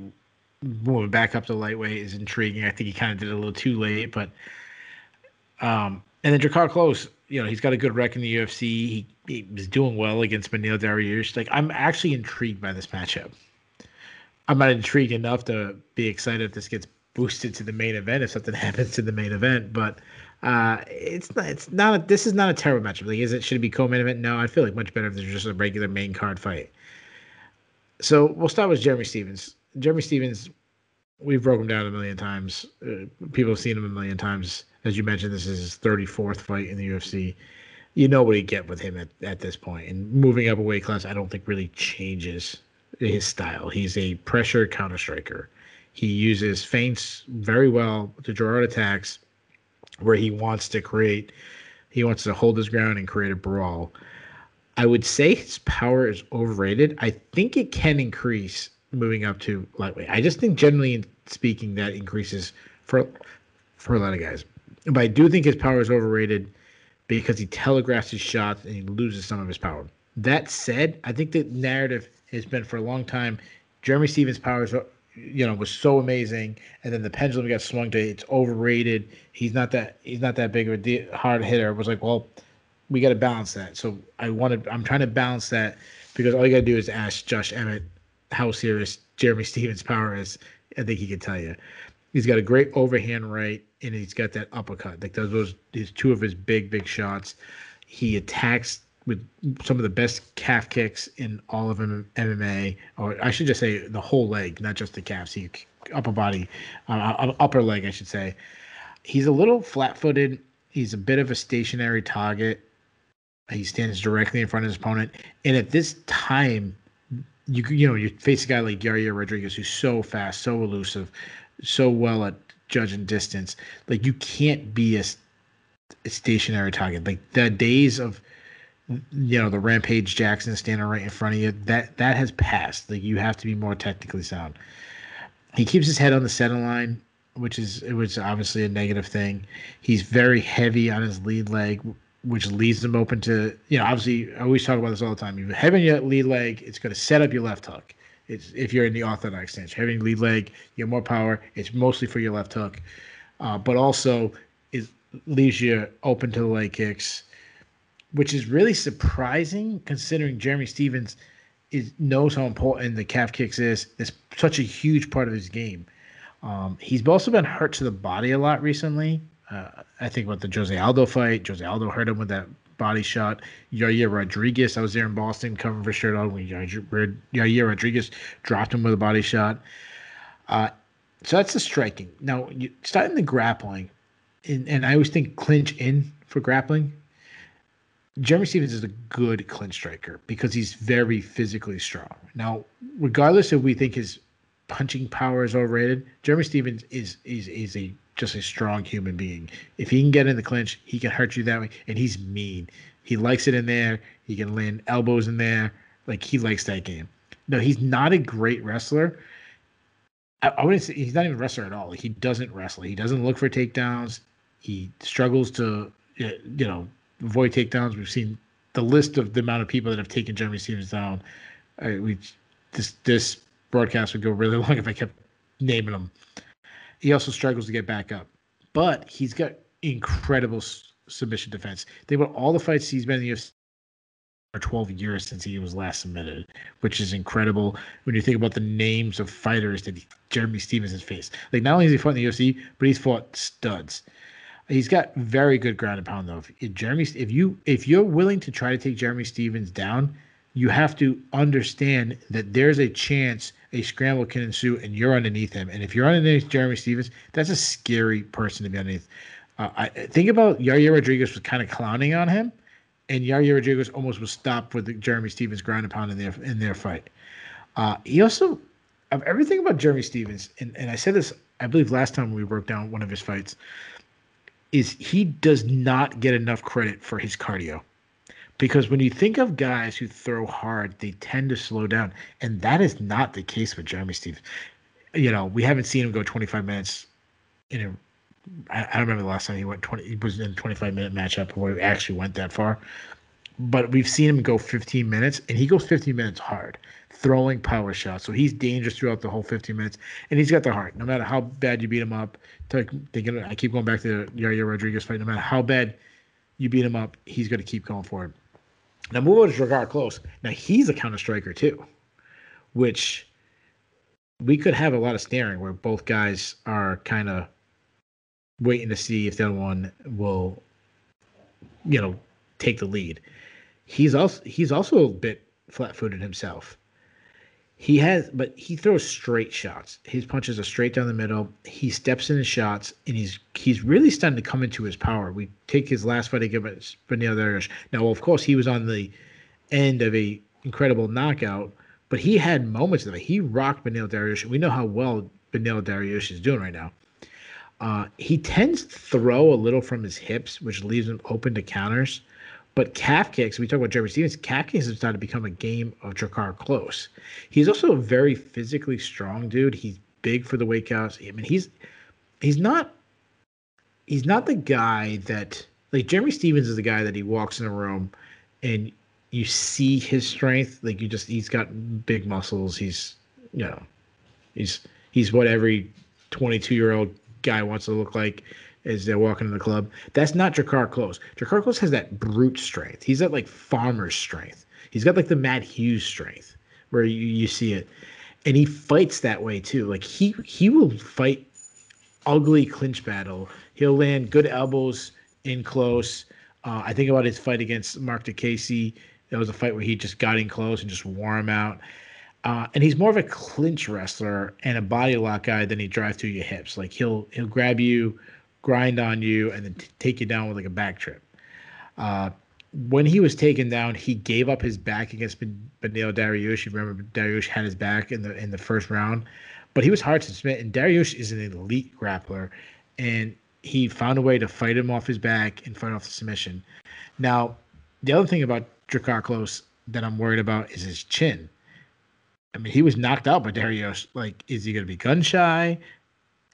moving back up to lightweight is intriguing. I think he kind of did it a little too late, but um, and then Drakkar Klose, you know, he's got a good record in the UFC. He, he was doing well against Beneil Dariush. Like, I'm actually intrigued by this matchup. I'm not intrigued enough to be excited if this gets boosted to the main event if something happens to the main event. But uh, it's not. It's not. A, this is not a terrible matchup. Like, is it? Should it be co-main event? No, I feel like much better if there's just a regular main card fight. So we'll start with Jeremy Stephens. Jeremy Stephens, we've broken down a million times. Uh, people have seen him a million times. As you mentioned, this is his 34th fight in the UFC. You know what you get with him at, at this point. And moving up a weight class, I don't think really changes his style. He's a pressure counter striker. He uses feints very well to draw out attacks where he wants to create, he wants to hold his ground and create a brawl. I would say his power is overrated. I think it can increase moving up to lightweight. I just think generally speaking that increases for for a lot of guys. But I do think his power is overrated because he telegraphs his shots and he loses some of his power. That said, I think the narrative has been for a long time. Jeremy Stephens' power is, you know, was so amazing, and then the pendulum got swung to it's overrated. He's not that he's not that big of a hard hitter. It was like, well, we got to balance that. So I wanted, I'm trying to balance that because all you got to do is ask Josh Emmett how serious Jeremy Stephens' power is, I think he can tell you. He's got a great overhand right, and he's got that uppercut. Like those, those his two of his big, big shots. He attacks with some of the best calf kicks in all of MMA, or I should just say the whole leg, not just the calves. He upper body, uh, upper leg, I should say. He's a little flat-footed. He's a bit of a stationary target. He stands directly in front of his opponent, and at this time, you you know you face a guy like Yair Rodriguez who's so fast, so elusive, so well at judging distance. Like you can't be a, a stationary target. Like the days of you know the Rampage Jackson standing right in front of you that that has passed. Like you have to be more technically sound. He keeps his head on the center line, which is it was obviously a negative thing. He's very heavy on his lead leg, which leaves them open to you know obviously I always talk about this all the time. You have your lead leg, it's going to set up your left hook. It's if you're in the orthodox stance, having lead leg, you have more power. It's mostly for your left hook, uh, but also it leaves you open to the leg kicks, which is really surprising considering Jeremy Stephens is knows how important the calf kicks is. It's such a huge part of his game. Um, he's also been hurt to the body a lot recently. Uh, I think about the Jose Aldo fight. Jose Aldo hurt him with that body shot. Yair Rodriguez, I was there in Boston covering for Sherdog when Yair Rodriguez dropped him with a body shot. Uh, so that's the striking. Now, you, starting the grappling, and, and I always think clinch in for grappling. Jeremy Stephens is a good clinch striker because he's very physically strong. Now, regardless if we think his punching power is overrated, Jeremy Stephens is is is a just a strong human being. If he can get in the clinch, he can hurt you that way. And he's mean. He likes it in there. He can land elbows in there. Like he likes that game. No, he's not a great wrestler. I, I wouldn't say he's not even a wrestler at all. He doesn't wrestle. He doesn't look for takedowns. He struggles to, you know, avoid takedowns. We've seen the list of the amount of people that have taken Jeremy Stephens down. I, we this this broadcast would go really long if I kept naming them. He also struggles to get back up, but he's got incredible submission defense. Think about all the fights he's been in the UFC for 12 years since he was last submitted, which is incredible when you think about the names of fighters that he, Jeremy Stephens has faced. Like not only has he fought in the UFC, but he's fought studs. He's got very good ground and pound though. If Jeremy, if you if you're willing to try to take Jeremy Stephens down, you have to understand that there's a chance a scramble can ensue and you're underneath him. And if you're underneath Jeremy Stephens, that's a scary person to be underneath. Uh, I think about Yair Rodriguez was kind of clowning on him, and Yair Rodriguez almost was stopped with the Jeremy Stephens ground and pound in their in their fight. Uh, he also of everything about Jeremy Stephens, and, and I said this, I believe last time we broke down one of his fights, is he does not get enough credit for his cardio because when you think of guys who throw hard, they tend to slow down, and that is not the case with Jeremy Steve. You know, we haven't seen him go 25 minutes in a. I, I don't remember the last time he went 20. He was in a 25 minute matchup where he actually went that far, but we've seen him go 15 minutes, and he goes 15 minutes hard, throwing power shots. So he's dangerous throughout the whole 15 minutes, and he's got the heart. No matter how bad you beat him up, thinking I keep going back to the Yair Rodriguez fight. No matter how bad you beat him up, he's going to keep going forward. Now move over to Drakkar Klose. Now he's a counter striker too, which we could have a lot of staring where both guys are kind of waiting to see if the other one will, you know, take the lead. He's also he's also a bit flat-footed himself. He has, but he throws straight shots. His punches are straight down the middle. He steps in his shots, and he's he's really starting to come into his power. We take his last fight against Beneil Dariush. Now, of course, he was on the end of a incredible knockout, but he had moments of it. He rocked Beneil Dariush. We know how well Beneil Dariush is doing right now. Uh, he tends to throw a little from his hips, which leaves him open to counters. But calf kicks, we talk about Jeremy Stephens, calf kicks have started to become a game of Drakkar Klose. He's also a very physically strong dude. He's big for the weight class. I mean, he's he's not he's not the guy that like Jeremy Stephens is the guy that he walks in a room and you see his strength. Like you just he's got big muscles. He's you know, he's he's what every 22 year old guy wants to look like as they're walking in the club. That's not Drakkar Klose. Drakkar Klose has that brute strength. He's got like farmer's strength. He's got like the Matt Hughes strength where you, you see it. And he fights that way too. Like he he will fight ugly clinch battle. He'll land good elbows in close. Uh, I think about his fight against Marc Diakiese. That was a fight where he just got in close and just wore him out. Uh, and he's more of a clinch wrestler and a body lock guy than he drives through your hips. Like he'll he'll grab you, grind on you, and then t- take you down with like a back trip. Uh, when he was taken down, he gave up his back against Beneil Dariush. You remember Dariush had his back in the in the first round, but he was hard to submit. And Dariush is an elite grappler, and he found a way to fight him off his back and fight off the submission. Now, the other thing about Drakkar Klose that I'm worried about is his chin. I mean, he was knocked out by Dariush. Like, is he going to be gun shy?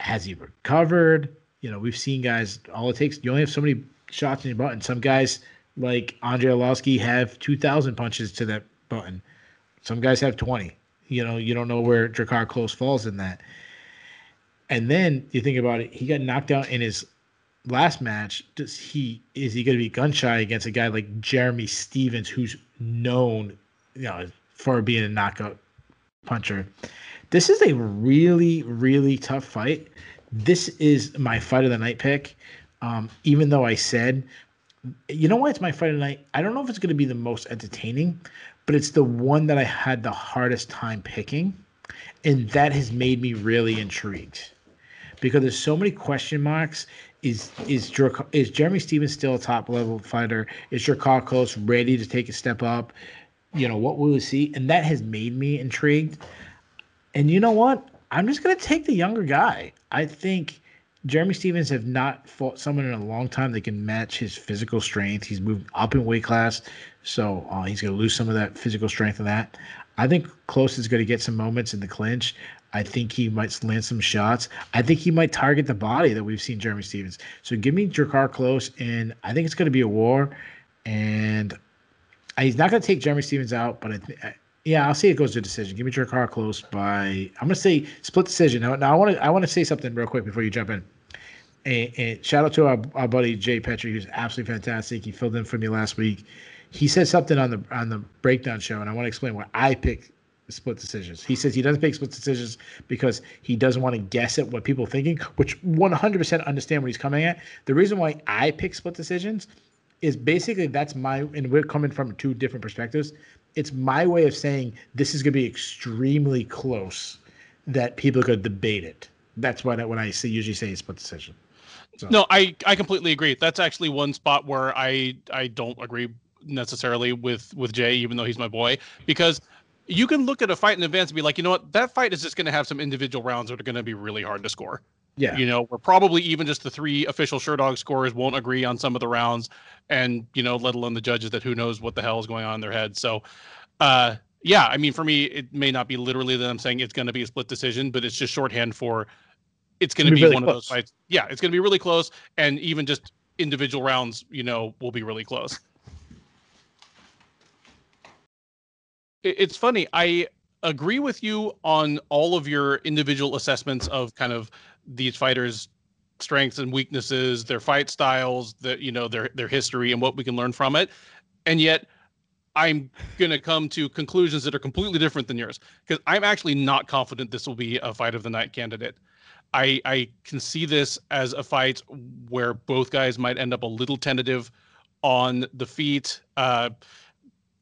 Has he recovered? You know, we've seen guys. All it takes, you only have so many shots in your button. Some guys like Andrei Arlovski have two thousand punches to that button. Some guys have twenty. You know, you don't know where Drakkar Klose falls in that. And then you think about it, he got knocked out in his last match. Does he is he going to be gun shy against a guy like Jeremy Stephens, who's known, you know, for being a knockout puncher. This is a really, really tough fight. This is my fight of the night pick. Um, even though I said, you know why it's my fight of the night? I don't know if it's going to be the most entertaining, but it's the one that I had the hardest time picking. And that has made me really intrigued because there's so many question marks. Is is is Jeremy Stephens still a top level fighter? Is Klose ready to take a step up? you know, what will we see? And that has made me intrigued. And you know what? I'm just going to take the younger guy. I think Jeremy Stephens have not fought someone in a long time that can match his physical strength. He's moved up in weight class, so uh, he's going to lose some of that physical strength in that. I think Klose is going to get some moments in the clinch. I think he might land some shots. I think he might target the body that we've seen Jeremy Stephens. So give me Drakkar Klose, and I think it's going to be a war. And He's not going to take Jeremy Stephens out, but I th- yeah, I'll see it goes to decision. Give me Drakkar Klose by I'm to say split decision. Now, now I want to I want to say something real quick before you jump in. And, and shout out to our, our buddy Jay Pettry, who's absolutely fantastic. He filled in for me last week. He said something on the on the breakdown show, and I want to explain why I pick split decisions. He says he doesn't pick split decisions because he doesn't want to guess at what people are thinking, which 100% understand what he's coming at. The reason why I pick split decisions is basically that's my and we're coming from two different perspectives. It's my way of saying this is going to be extremely close that people could debate it. That's why I, when I say usually say split decision. So. No, I I completely agree. That's actually one spot where I I don't agree necessarily with with Jay, even though he's my boy, because you can look at a fight in advance and be like, you know what, that fight is just going to have some individual rounds that are going to be really hard to score. Yeah. You know, we're probably even just the three official Sherdog scores won't agree on some of the rounds, and you know, let alone the judges that who knows what the hell is going on in their head. So, uh, yeah, I mean, for me, it may not be literally that I'm saying it's going to be a split decision, but it's just shorthand for it's going to be, be really one close. of those fights. Yeah, it's going to be really close, and even just individual rounds, you know, will be really close. It's funny. I agree with you on all of your individual assessments of kind of these fighters' strengths and weaknesses, their fight styles, that you know their their history and what we can learn from it. And yet I'm going to come to conclusions that are completely different than yours because I'm actually not confident this will be a fight of the night candidate. I I can see this as a fight where both guys might end up a little tentative on the feet. Uh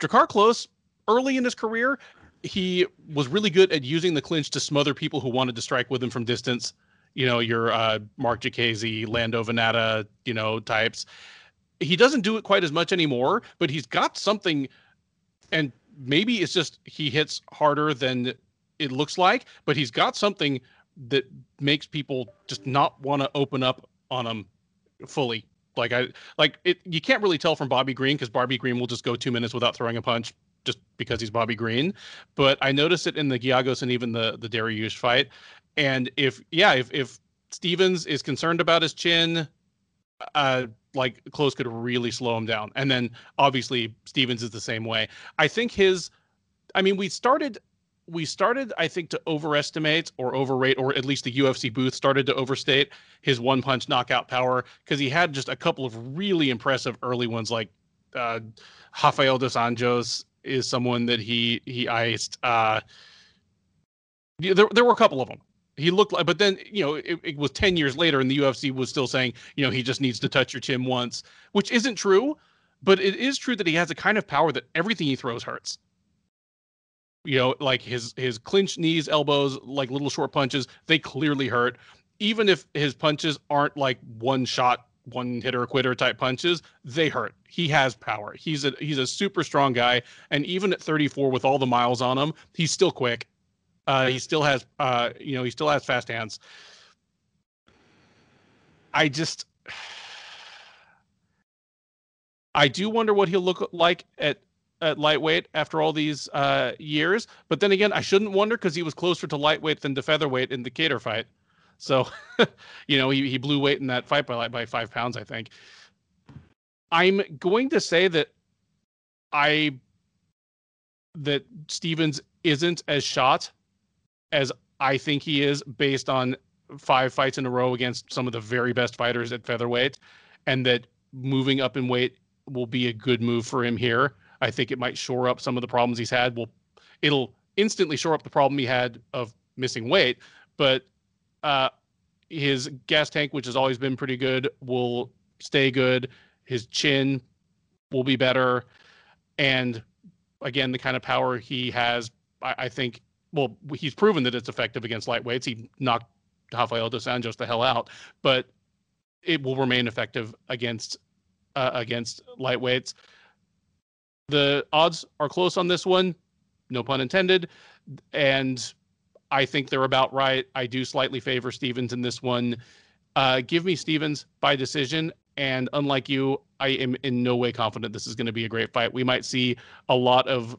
Klose early in his career he was really good at using the clinch to smother people who wanted to strike with him from distance. You know, your uh, Marc Diakiese, Lando Vannata, you know, types. He doesn't do it quite as much anymore, but he's got something, and maybe it's just he hits harder than it looks like, but he's got something that makes people just not want to open up on him fully. Like I like it. You can't really tell from Bobby Green because Bobby Green will just go two minutes without throwing a punch just because he's Bobby Green. But I noticed it in the Giagos and even the the Dariush fight. And if yeah, if if Stephens is concerned about his chin, uh, like Klose could really slow him down. And then obviously Stephens is the same way. I think his, I mean, we started we started, I think, to overestimate or overrate, or at least the UFC booth started to overstate his one punch knockout power because he had just a couple of really impressive early ones, like uh, Rafael dos Anjos is someone that he he iced. Uh, there, there were a couple of them. He looked like, but then you know it, it was ten years later, and the UFC was still saying, you know, he just needs to touch your chin once, which isn't true, but it is true that he has a kind of power that everything he throws hurts you know, like his his clinch knees, elbows, like little short punches, they clearly hurt. Even if his punches aren't like one shot, one hitter quitter type punches, they hurt. He has power. He's a he's a super strong guy, and even at 34 with all the miles on him, he's still quick. Uh, he still has uh, you know, he still has fast hands. I just I do wonder what he'll look like at at lightweight after all these uh, years. But then again, I shouldn't wonder because he was closer to lightweight than to featherweight in the Kattar fight. So, you know, he, he blew weight in that fight by by five pounds, I think. I'm going to say that I that Stephens isn't as shot as I think he is based on five fights in a row against some of the very best fighters at featherweight, and that moving up in weight will be a good move for him here. I think it might shore up some of the problems he's had. Well, it'll instantly shore up the problem he had of missing weight, but uh, his gas tank, which has always been pretty good, will stay good. His chin will be better, and again, the kind of power he has, I, I think. Well, he's proven that it's effective against lightweights. He knocked Rafael dos Anjos the hell out, but it will remain effective against uh, against lightweights. The odds are close on this one, no pun intended, and I think they're about right. I do slightly favor Stephens in this one. Uh, give me Stephens by decision. And unlike you, I am in no way confident this is going to be a great fight. We might see a lot of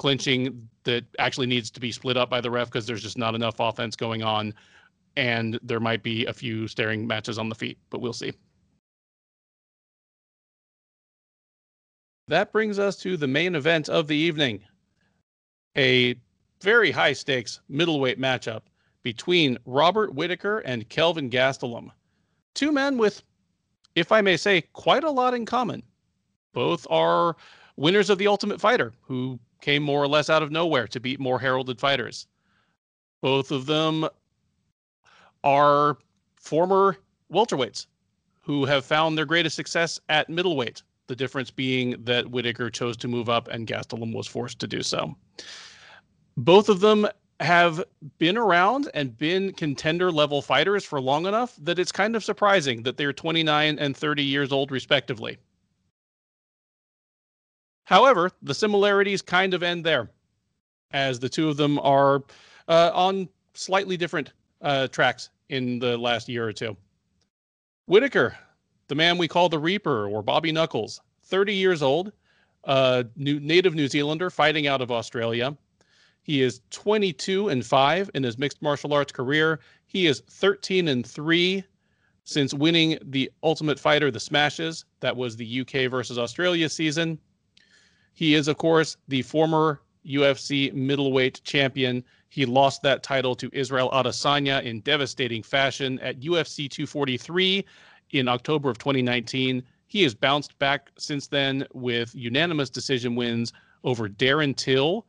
clinching that actually needs to be split up by the ref because there's just not enough offense going on. And there might be a few staring matches on the feet, but we'll see. that brings us to the main event of the evening a very high stakes middleweight matchup between Robert Whittaker and Kelvin Gastelum. Two men with, if I may say, quite a lot in common. Both are winners of the Ultimate Fighter, who came more or less out of nowhere to beat more heralded fighters. Both of them are former welterweights who have found their greatest success at middleweight the difference being that Whittaker chose to move up and Gastelum was forced to do so. Both of them have been around and been contender level fighters for long enough that it's kind of surprising that they're 29 and 30 years old, respectively. However, the similarities kind of end there, as the two of them are uh, on slightly different uh, tracks in the last year or two. Whittaker the man we call the Reaper or Bobby Knuckles, 30 years old, uh, new, native New Zealander fighting out of Australia. He is 22 and 5 in his mixed martial arts career. He is 13 and 3 since winning the Ultimate Fighter, the Smashes. That was the UK versus Australia season. He is, of course, the former UFC middleweight champion. He lost that title to Israel Adesanya in devastating fashion at UFC 243 in October of 2019. He has bounced back since then with unanimous decision wins over Darren Till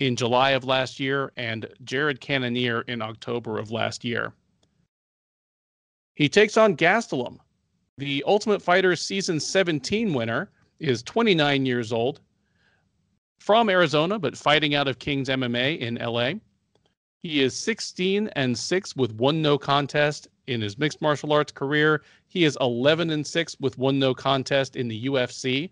in July of last year and Jared Cannonier in October of last year. He takes on Gastelum. The Ultimate Fighter Season 17 winner is 29 years old, from Arizona, but fighting out of King's MMA in LA. He is 16 and 6 with one no contest in his mixed martial arts career. He is 11 and 6 with one no contest in the UFC.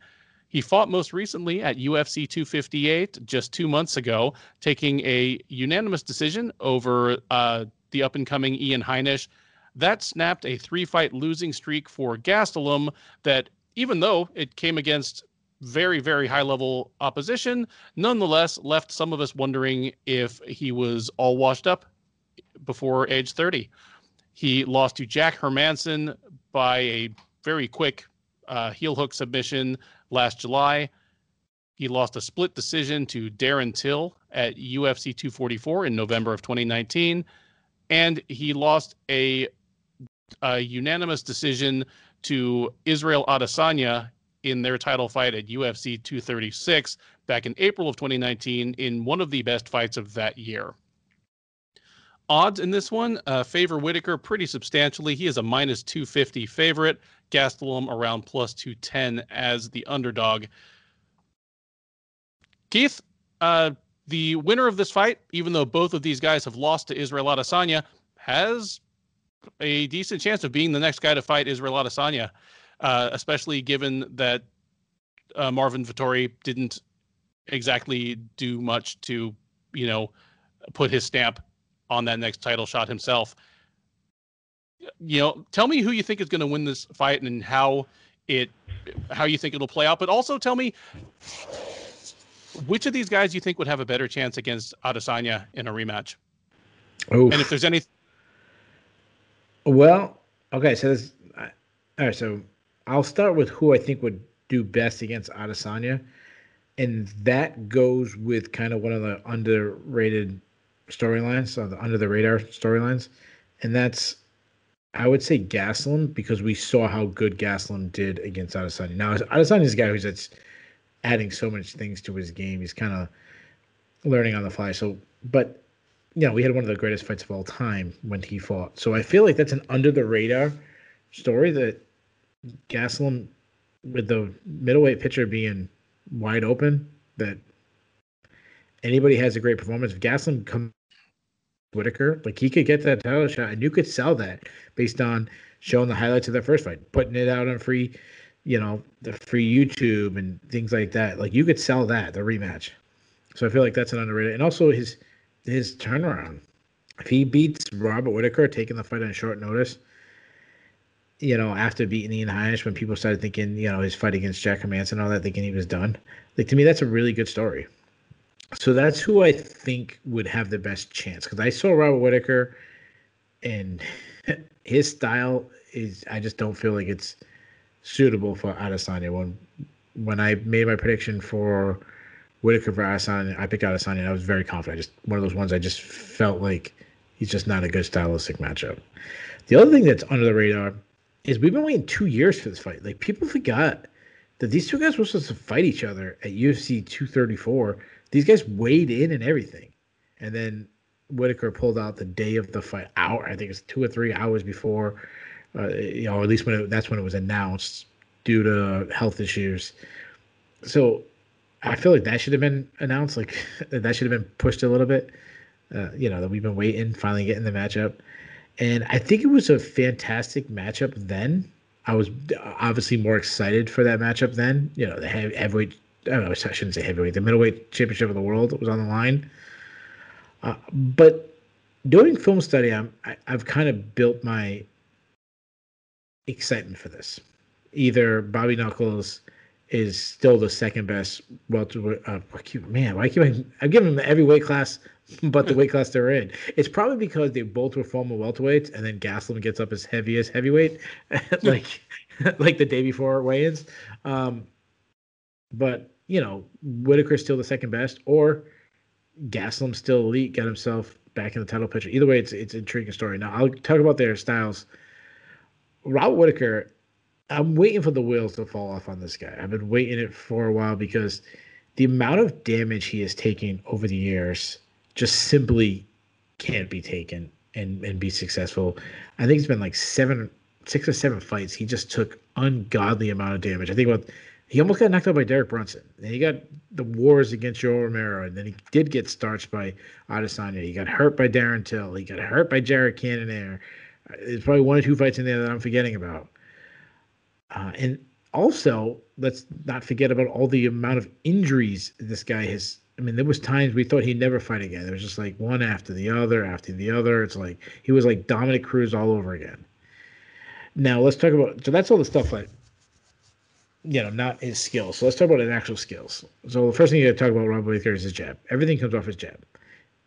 He fought most recently at UFC 258 just two months ago, taking a unanimous decision over uh, the up and coming Ian Heinisch. That snapped a three fight losing streak for Gastelum that, even though it came against very, very high level opposition, nonetheless left some of us wondering if he was all washed up before age 30. He lost to Jack Hermansson by a very quick uh, heel hook submission last July. He lost a split decision to Darren Till at UFC 244 in November of 2019. And he lost a, a unanimous decision to Israel Adesanya in their title fight at UFC 236 back in April of 2019 in one of the best fights of that year. Odds in this one uh, favor Whittaker pretty substantially. He is a minus 250 favorite. Gastelum around plus 210 as the underdog. Keith, uh, the winner of this fight, even though both of these guys have lost to Israel Adesanya, has a decent chance of being the next guy to fight Israel Adesanya uh, especially given that uh, Marvin Vettori didn't exactly do much to, you know, put his stamp on that next title shot himself. You know, tell me who you think is going to win this fight and how it, how you think it'll play out. But also tell me which of these guys you think would have a better chance against Adesanya in a rematch. Oh, and if there's any. Well, okay, so this, all right, so I'll start with who I think would do best against Adesanya, and that goes with kind of one of the underrated storylines, so the under the radar storylines, and that's I would say Gastelum because we saw how good Gastelum did against Adesanya. Now Adesanya is a guy who's that's adding so much things to his game. He's kind of learning on the fly. So, but know, we had one of the greatest fights of all time when he fought. So I feel like that's an under the radar story that Gastelum with the middleweight pitcher being wide open, that anybody has a great performance. If Gastelum comes Whittaker, like he could get that title shot, and you could sell that based on showing the highlights of that first fight, putting it out on free, you know, the free YouTube and things like that. Like you could sell that the rematch. So I feel like that's an underrated, and also his his turnaround. If he beats Robert Whittaker, taking the fight on short notice, you know, after beating Ian Heinisch, when people started thinking, you know, his fight against Jack Hermansson and all that, thinking he was done. Like to me, that's a really good story. So that's who I think would have the best chance because I saw Robert Whittaker, and his style is I just don't feel like it's suitable for Adesanya. When when I made my prediction for Whittaker for Adesanya, I picked Adesanya. And I was very confident. I just one of those ones I just felt like he's just not a good stylistic matchup. The other thing that's under the radar is we've been waiting two years for this fight. Like people forgot that these two guys were supposed to fight each other at UFC 234. These guys weighed in and everything, and then Whittaker pulled out the day of the fight. Hour, I think it's two or three hours before. Uh, you know, at least when it, that's when it was announced due to health issues. So I feel like that should have been announced. Like that should have been pushed a little bit. Uh, you know that we've been waiting, finally getting the matchup. And I think it was a fantastic matchup then. I was obviously more excited for that matchup then. You know, the heavyweight, I don't know, I shouldn't say heavyweight, the middleweight championship of the world was on the line. Uh, but doing film study, I'm, I, I've kind of built my excitement for this. Either Bobby Knuckles is still the second best welterweight. Uh, man, why keep I, I'm giving him every weight class but the weight class they're in. It's probably because they both were former welterweights, and then Gastelum gets up as heavy as heavyweight, like like the day before weigh-ins. Um, but you know, Whittaker's still the second best, or Gastelum's still elite, got himself back in the title picture. Either way, it's it's an intriguing story. Now I'll talk about their styles. Robert Whittaker, I'm waiting for the wheels to fall off on this guy. I've been waiting it for a while because the amount of damage he has taken over the years just simply can't be taken and and be successful. I think it's been like seven, six or seven fights. He just took ungodly amount of damage. I think about he almost got knocked out by Derek Brunson. Then he got the wars against Yoel Romero, and then he did get starched by Adesanya. He got hurt by Darren Till. He got hurt by Jared Cannonier. There's probably one or two fights in there that I'm forgetting about. Uh, and also, let's not forget about all the amount of injuries this guy has. I mean, there was times we thought he'd never fight again. It was just like one after the other, after the other. It's like he was like Dominick Cruz all over again. Now let's talk about. So that's all the stuff like, you know, not his skills. So let's talk about his actual skills. So the first thing you got to talk about Rob Whittaker is his jab. Everything comes off his jab,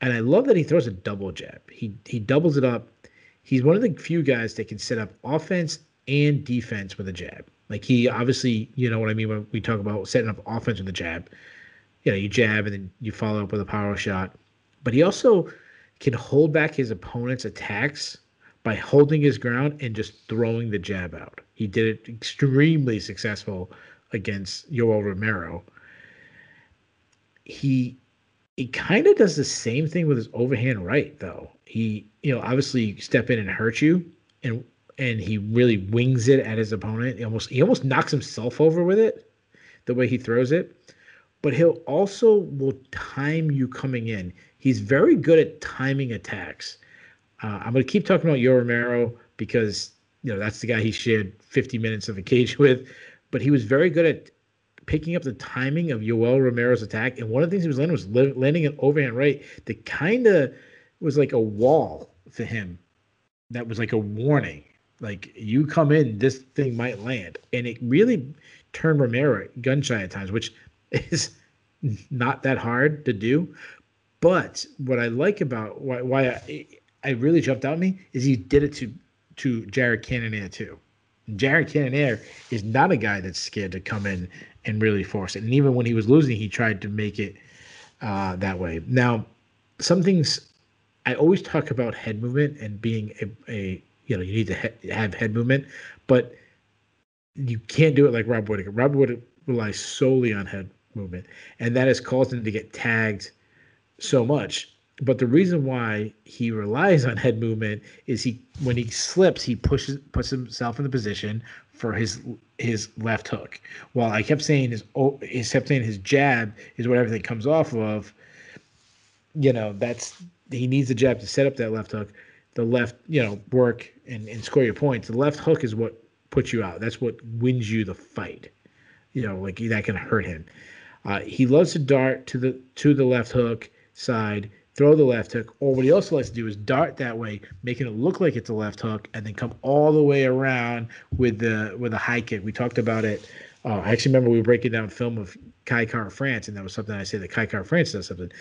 and I love that he throws a double jab. He he doubles it up. He's one of the few guys that can set up offense and defense with a jab. Like he obviously, you know what I mean when we talk about setting up offense with a jab. You know, you jab and then you follow up with a power shot. But he also can hold back his opponent's attacks by holding his ground and just throwing the jab out. He did it extremely successful against Yoel Romero. He he kind of does the same thing with his overhand right though. He, you know, obviously step in and hurt you and and he really wings it at his opponent. He almost he almost knocks himself over with it, the way he throws it. But he'll also will time you coming in. He's very good at timing attacks. Uh, I'm going to keep talking about Yoel Romero because you know that's the guy he shared 50 minutes of a cage with, but he was very good at picking up the timing of Yoel Romero's attack. And one of the things he was landing was landing an overhand right that kind of was like a wall for him. That was like a warning. Like you come in, this thing might land, and it really turned Romero gun shy at times, which is not that hard to do. But what I like about why, why I, I really jumped out at me is he did it to to Jared Cannonier too. Jared Cannonier is not a guy that's scared to come in and really force it. And even when he was losing, he tried to make it uh, that way. Now, some things I always talk about head movement and being a, a you know you need to he- have head movement, but you can't do it like Rob Whittaker. Rob Whittaker relies solely on head movement, and that has caused him to get tagged so much. But the reason why he relies on head movement is he when he slips, he pushes puts himself in the position for his his left hook. While I kept saying his he kept saying his jab is what everything comes off of. You know that's he needs the jab to set up that left hook the left, you know, work and, and score your points. The left hook is what puts you out. That's what wins you the fight. You know, like that can hurt him. Uh, he loves to dart to the to the left hook side, throw the left hook, or what he also likes to do is dart that way, making it look like it's a left hook, and then come all the way around with the with a high kick. We talked about it. Uh, I actually remember we were breaking down film of Kai Kara-France, and that was something I say that Kai Kara-France does something.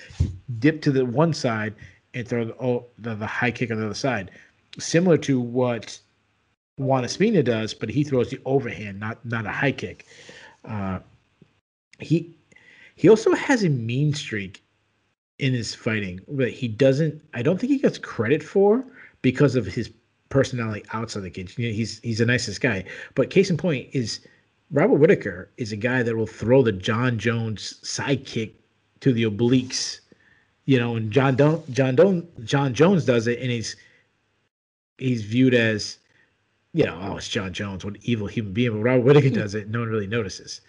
Dip to the one side and throw the, oh, the, the high kick on the other side, similar to what Juan Espino does, but he throws the overhand, not not a high kick. Uh, he he also has a mean streak in his fighting that he doesn't. I don't think he gets credit for because of his personality outside the cage. You know, he's he's the nicest guy. But case in point is Robert Whittaker is a guy that will throw the Jon Jones sidekick to the obliques you know, and John Don John Don Jon Jones does it, and he's he's viewed as, you know, oh, it's Jon Jones, what evil human being. But Robert Whittaker does it, no one really notices.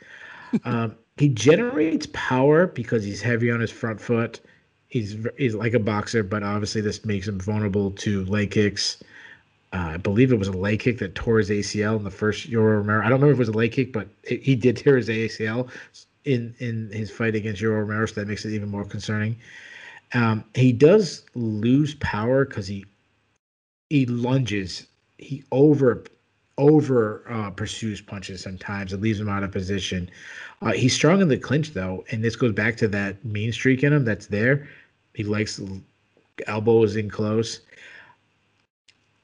Um, he generates power because he's heavy on his front foot. He's he's like a boxer, but obviously this makes him vulnerable to leg kicks. Uh, I believe it was a leg kick that tore his ACL in the first Yoel Romero. I don't remember if it was a leg kick, but it, he did tear his ACL in in his fight against Yoel Romero, so that makes it even more concerning. Um, he does lose power because he he lunges, he over over uh, pursues punches sometimes. It leaves him out of position. Uh, he's strong in the clinch though, and this goes back to that mean streak in him that's there. He likes elbows in close.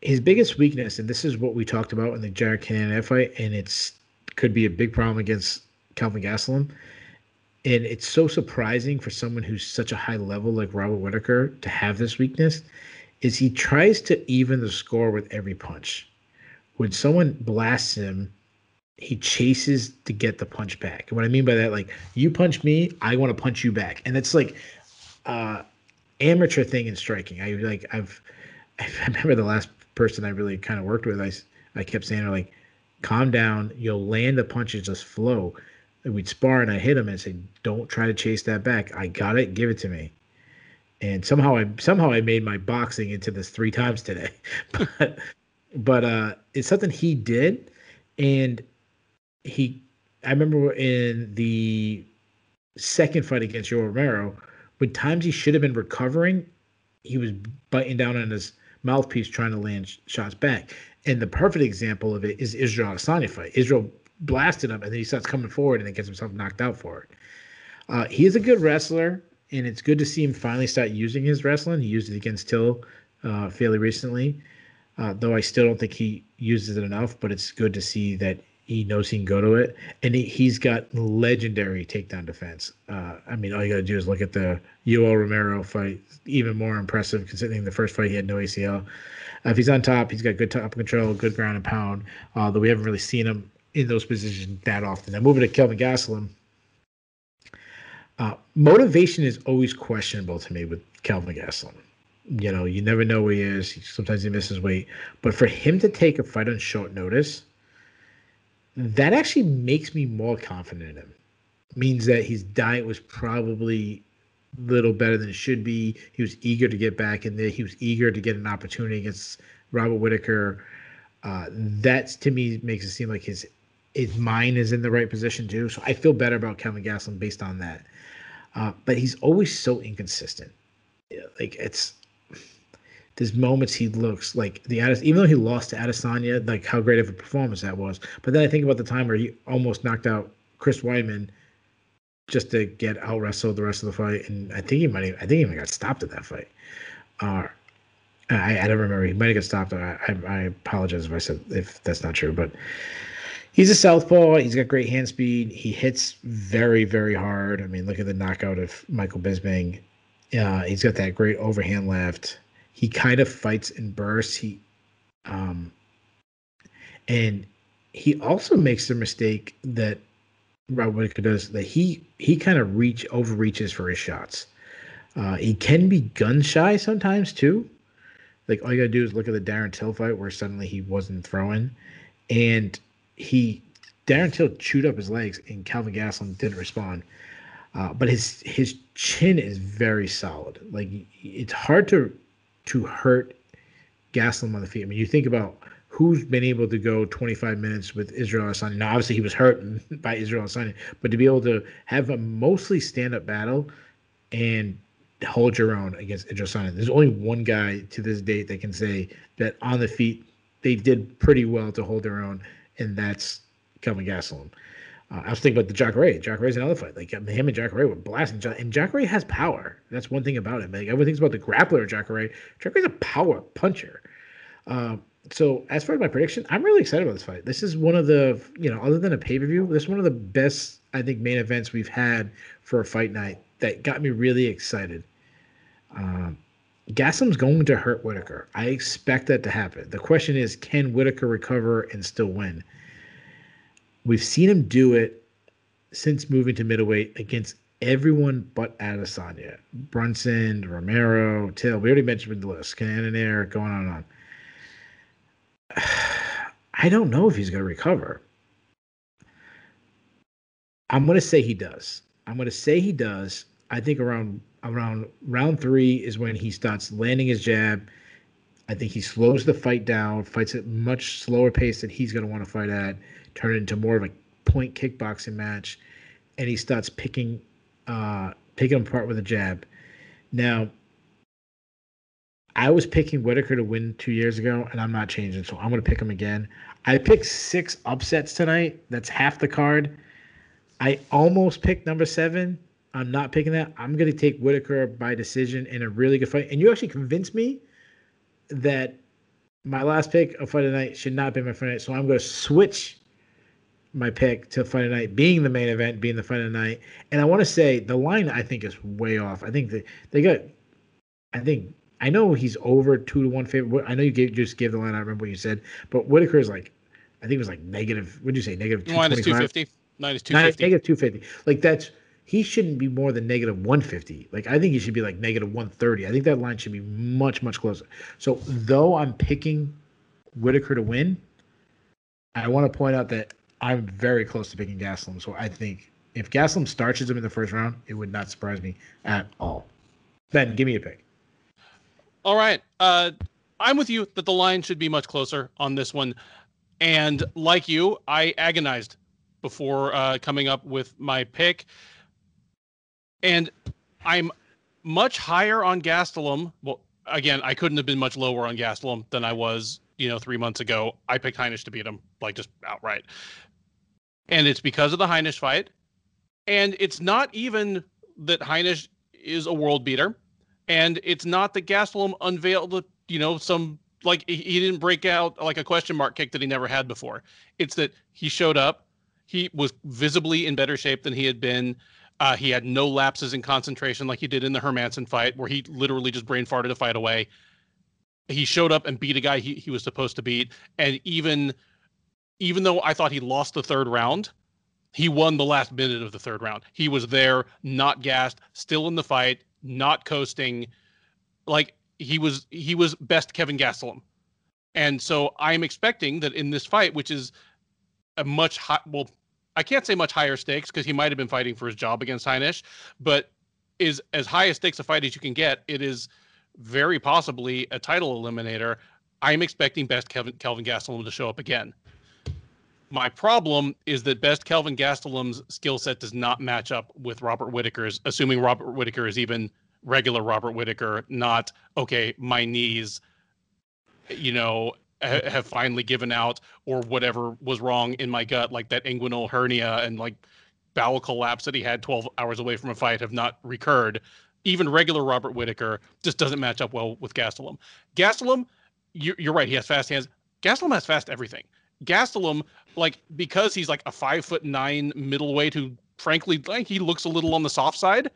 His biggest weakness, and this is what we talked about in the Jared Cannonier fight, and it's could be a big problem against Kelvin Gastelum, and it's so surprising for someone who's such a high level like Robert Whittaker to have this weakness is he tries to even the score with every punch. When someone blasts him, he chases to get the punch back. And what I mean by that, like you punch me, I want to punch you back. And it's like uh amateur thing in striking. I like I've I remember the last person I really kind of worked with, I I kept saying like calm down, you'll land the punches just flow and we'd spar, and I hit him and say, "Don't try to chase that back. I got it. Give it to me." And somehow I somehow I made my boxing into this three times today, but but uh, it's something he did, and he. I remember in the second fight against Yoel Romero, when times he should have been recovering, he was biting down on his mouthpiece trying to land shots back. And the perfect example of it is Israel Adesanya fight. Israel blasted him, and then he starts coming forward and then gets himself knocked out for it. Uh, he is a good wrestler, and it's good to see him finally start using his wrestling. He used it against Till uh, fairly recently, uh, though I still don't think he uses it enough. But it's good to see that he knows he can go to it, and he, has got legendary takedown defense. Uh, I mean, all you got to do is look at the Yoel Romero fight, even more impressive considering the first fight he had no ACL. Uh, if he's on top, he's got good top control, good ground and pound. Uh, though we haven't really seen him in those positions that often. Now moving to Kelvin Gastelum. Uh, motivation is always questionable to me with Kelvin Gastelum. You know, you never know where he is. Sometimes he misses weight, but for him to take a fight on short notice that actually makes me more confident in him. Means that his diet was probably a little better than it should be. He was eager to get back in there. He was eager to get an opportunity against Robert Whittaker. Uh, that to me makes it seem like his his mind is in the right position too. So I feel better about Kevin Gastelum based on that. Uh, but he's always so inconsistent. Like it's there's moments he looks like the even though he lost to Adesanya, like how great of a performance that was. But then I think about the time where he almost knocked out Chris Weidman just to get out wrestled the rest of the fight, and I think he might have, I think he even got stopped at that fight. Uh, I, I don't remember. He might have got stopped. I, I, I apologize if I said if that's not true, but he's a southpaw. He's got great hand speed. He hits very, very hard. I mean, look at the knockout of Michael Bisping. Uh, he's got that great overhand left he kind of fights in bursts. He um and he also makes the mistake that Rob Whittaker does that he he kind of reach overreaches for his shots. Uh, he can be gun shy sometimes too. Like all you gotta do is look at the Darren Till fight where suddenly he wasn't throwing, and he Darren Till chewed up his legs and Kelvin Gastelum didn't respond. Uh, but his his chin is very solid. Like it's hard to to hurt Gastelum on the feet. I mean, you think about who's been able to go 25 minutes with Israel Adesanya. Now, obviously, he was hurt by Israel Adesanya, but to be able to have a mostly stand-up battle and hold your own against Israel Adesanya, there's only one guy to this date that can say that on the feet they did pretty well to hold their own, and that's Kelvin Gastelum. Uh, I was thinking about the Jacare. Jacare's another fight. Like him and Jacare were blasting. And Jacare has power. That's one thing about him. Like everyone thinks about the grappler Jacare. Jacare's a power puncher. Uh, so as far as my prediction, I'm really excited about this fight. This is one of the you know, other than a pay per view, this is one of the best I think main events we've had for a fight night that got me really excited. Um, Gastelum's going to hurt Whittaker. I expect that to happen. The question is, can Whittaker recover and still win? We've seen him do it since moving to middleweight against everyone but Adesanya. Brunson, Romero, Till. We already mentioned the list. Cannonier, going on and on. I don't know if he's going to recover. I'm going to say he does. I'm going to say he does. I think around around round three is when he starts landing his jab. I think he slows the fight down, fights at much slower pace than he's going to want to fight at turn it into more of a point kickboxing match, and he starts picking uh, picking him apart with a jab. Now, I was picking Whittaker to win two years ago, and I'm not changing, so I'm going to pick him again. I picked six upsets tonight. That's half the card. I almost picked number seven. I'm not picking that. I'm going to take Whittaker by decision in a really good fight. And you actually convinced me that my last pick of fight the night should not be my fight night. So I'm going to switch my pick to fight night being the main event, being the fight of the night. And I want to say the line I think is way off. I think that they got. I think I know he's over two to one favorite. I know you gave, just gave the line. I remember what you said, but Whittaker is like, I think it was like negative. What did you say? Negative minus two fifty. Minus two fifty. Negative two fifty. Like that's he shouldn't be more than negative 150. Like I think he should be like negative 130. I think that line should be much much closer. So though I'm picking Whittaker to win, I want to point out that I'm very close to picking Gastelum, so I think If Gastelum starches him in the first round, it would not surprise me at all. Ben, give me a pick. All right. Uh, I'm with you that the line should be much closer on this one. And like you, I agonized before uh, coming up with my pick. And I'm much higher on Gastelum. Well, again, I couldn't have been much lower on Gastelum than I was, you know, three months ago. I picked Heinisch to beat him, like just outright. And it's because of the Heinisch fight. And it's not even that Heinisch is a world beater. And it's not that Gastelum unveiled, you know, some like he didn't break out like a question mark kick that he never had before. It's that he showed up. He was visibly in better shape than he had been. Uh, he had no lapses in concentration like he did in the Hermansson fight, where he literally just brain farted a fight away. He showed up and beat a guy he, he was supposed to beat. And even even though I thought he lost the third round, he won the last minute of the third round. He was there, not gassed, still in the fight, not coasting. Like he was he was best Kevin Gastelum. And so I'm expecting that in this fight, which is a much high, well, I can't say much higher stakes because he might have been fighting for his job against Heinisch, but is as high a stakes a fight as you can get. It is very possibly a title eliminator. I'm expecting best Kevin, Kelvin Gastelum to show up again. My problem is that best Kelvin Gastelum's skill set does not match up with Robert Whittaker's, assuming Robert Whittaker is even regular Robert Whittaker, not okay, my knees, you know, ha- have finally given out or whatever was wrong in my gut, like that inguinal hernia and like bowel collapse that he had 12 hours away from a fight have not recurred. Even regular Robert Whittaker just doesn't match up well with Gastelum. Gastelum, you're, you're right, he has fast hands. Gastelum has fast everything. Gastelum, like because he's like a five foot nine middleweight who, frankly, like he looks a little on the soft side.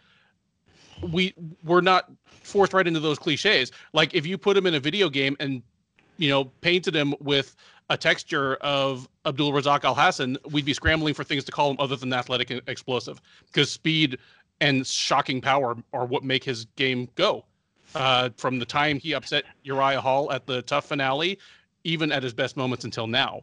We we're not forced right into those cliches. Like if you put him in a video game and you know painted him with a texture of Abdul Razak Alhassan, we'd be scrambling for things to call him other than athletic and explosive because speed and shocking power are what make his game go. Uh, from the time he upset Uriah Hall at the TUF finale even at his best moments until now.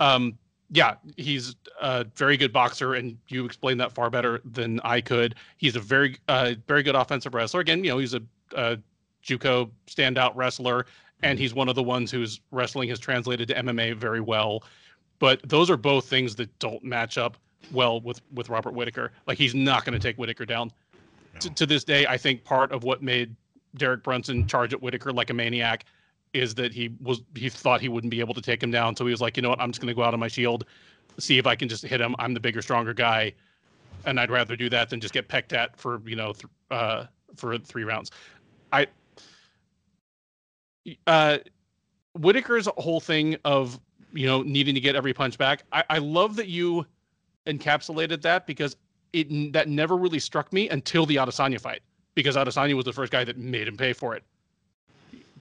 Um, yeah, he's a very good boxer, and you explained that far better than I could. He's a very, uh, very good offensive wrestler. Again, you know, he's a, a JUCO standout wrestler, and he's one of the ones whose wrestling has translated to MMA very well. But those are both things that don't match up well with with Robert Whittaker. Like he's not going to take Whittaker down. No. To, to this day, I think part of what made Derek Brunson charge at Whittaker like a maniac is that he was he thought he wouldn't be able to take him down, so he was like, you know what, I'm just going to go out on my shield, see if I can just hit him. I'm the bigger, stronger guy, and I'd rather do that than just get pecked at for you know th- uh, for three rounds. I uh, Whittaker's whole thing of you know needing to get every punch back. I, I love that you encapsulated that because it that never really struck me until the Adesanya fight because Adesanya was the first guy that made him pay for it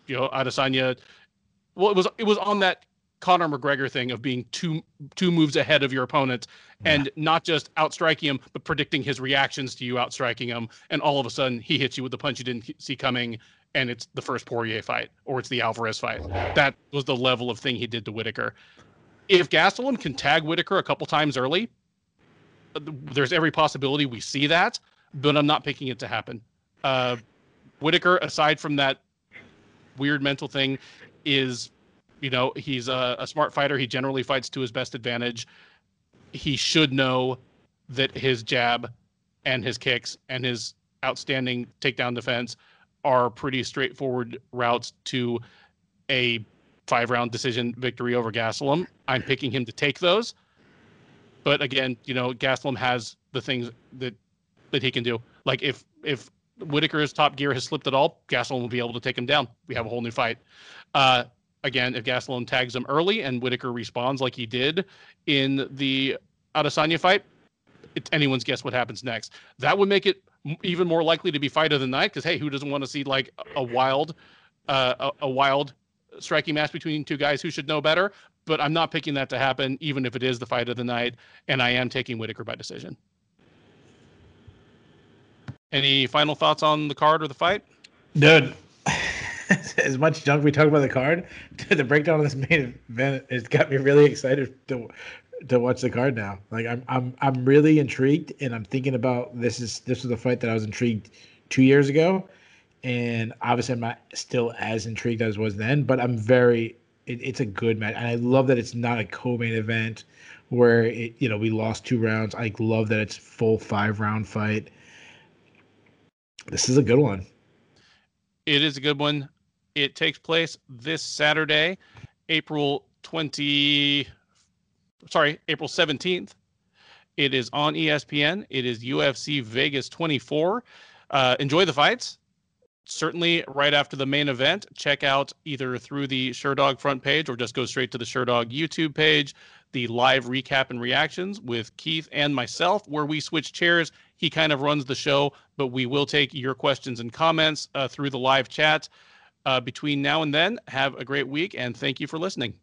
you know, Adesanya. Well, it was it was on that Conor McGregor thing of being two two moves ahead of your opponent and not just outstriking him, but predicting his reactions to you outstriking him, and all of a sudden he hits you with the punch you didn't see coming, and it's the first Poirier fight or it's the Alvarez fight. That was the level of thing he did to Whittaker. If Gastelum can tag Whittaker a couple times early, there's every possibility we see that, but I'm not picking it to happen. Uh, Whittaker, aside from that weird mental thing is you know he's a, a, smart fighter he generally fights to his best advantage he should know that his jab and his kicks and his outstanding takedown defense are pretty straightforward routes to a five round decision victory over Gastelum. I'm picking him to take those. But again, you know, Gastelum has the things that that he can do. Like if if Whittaker's top gear has slipped at all, Gastelum will be able to take him down. We have a whole new fight. Uh, again, if Gastelum tags him early and Whittaker responds like he did in the Adesanya fight, it's anyone's guess what happens next. That would make it even more likely to be fight of the night because hey, who doesn't want to see like a wild, uh, a, a wild striking match between two guys who should know better? But I'm not picking that to happen, even if it is the fight of the night, and I am taking Whittaker by decision. Any final thoughts on the card or the fight? Dude, as much junk we talk about the card, the breakdown of this main event has got me really excited to to watch the card now. Like I'm I'm I'm really intrigued, and I'm thinking about this is this was a fight that I was intrigued two years ago, and obviously I'm not still as intrigued as was then, but I'm very. It, it's a good match, and I love that it's not a co-main event where it, you know we lost two rounds. I love that it's full five round fight. This is a good one. It is a good one. It takes place this Saturday, April 20 sorry, April 17th. It is on ESPN. It is UFC Vegas 24. Uh, enjoy the fights. Certainly, right after the main event, check out either through the Sherdog front page or just go straight to the Sherdog YouTube page the live recap and reactions with Keith and myself, where we switch chairs. He kind of runs the show, but we will take your questions and comments uh, through the live chat. Uh, between now and then, have a great week and thank you for listening.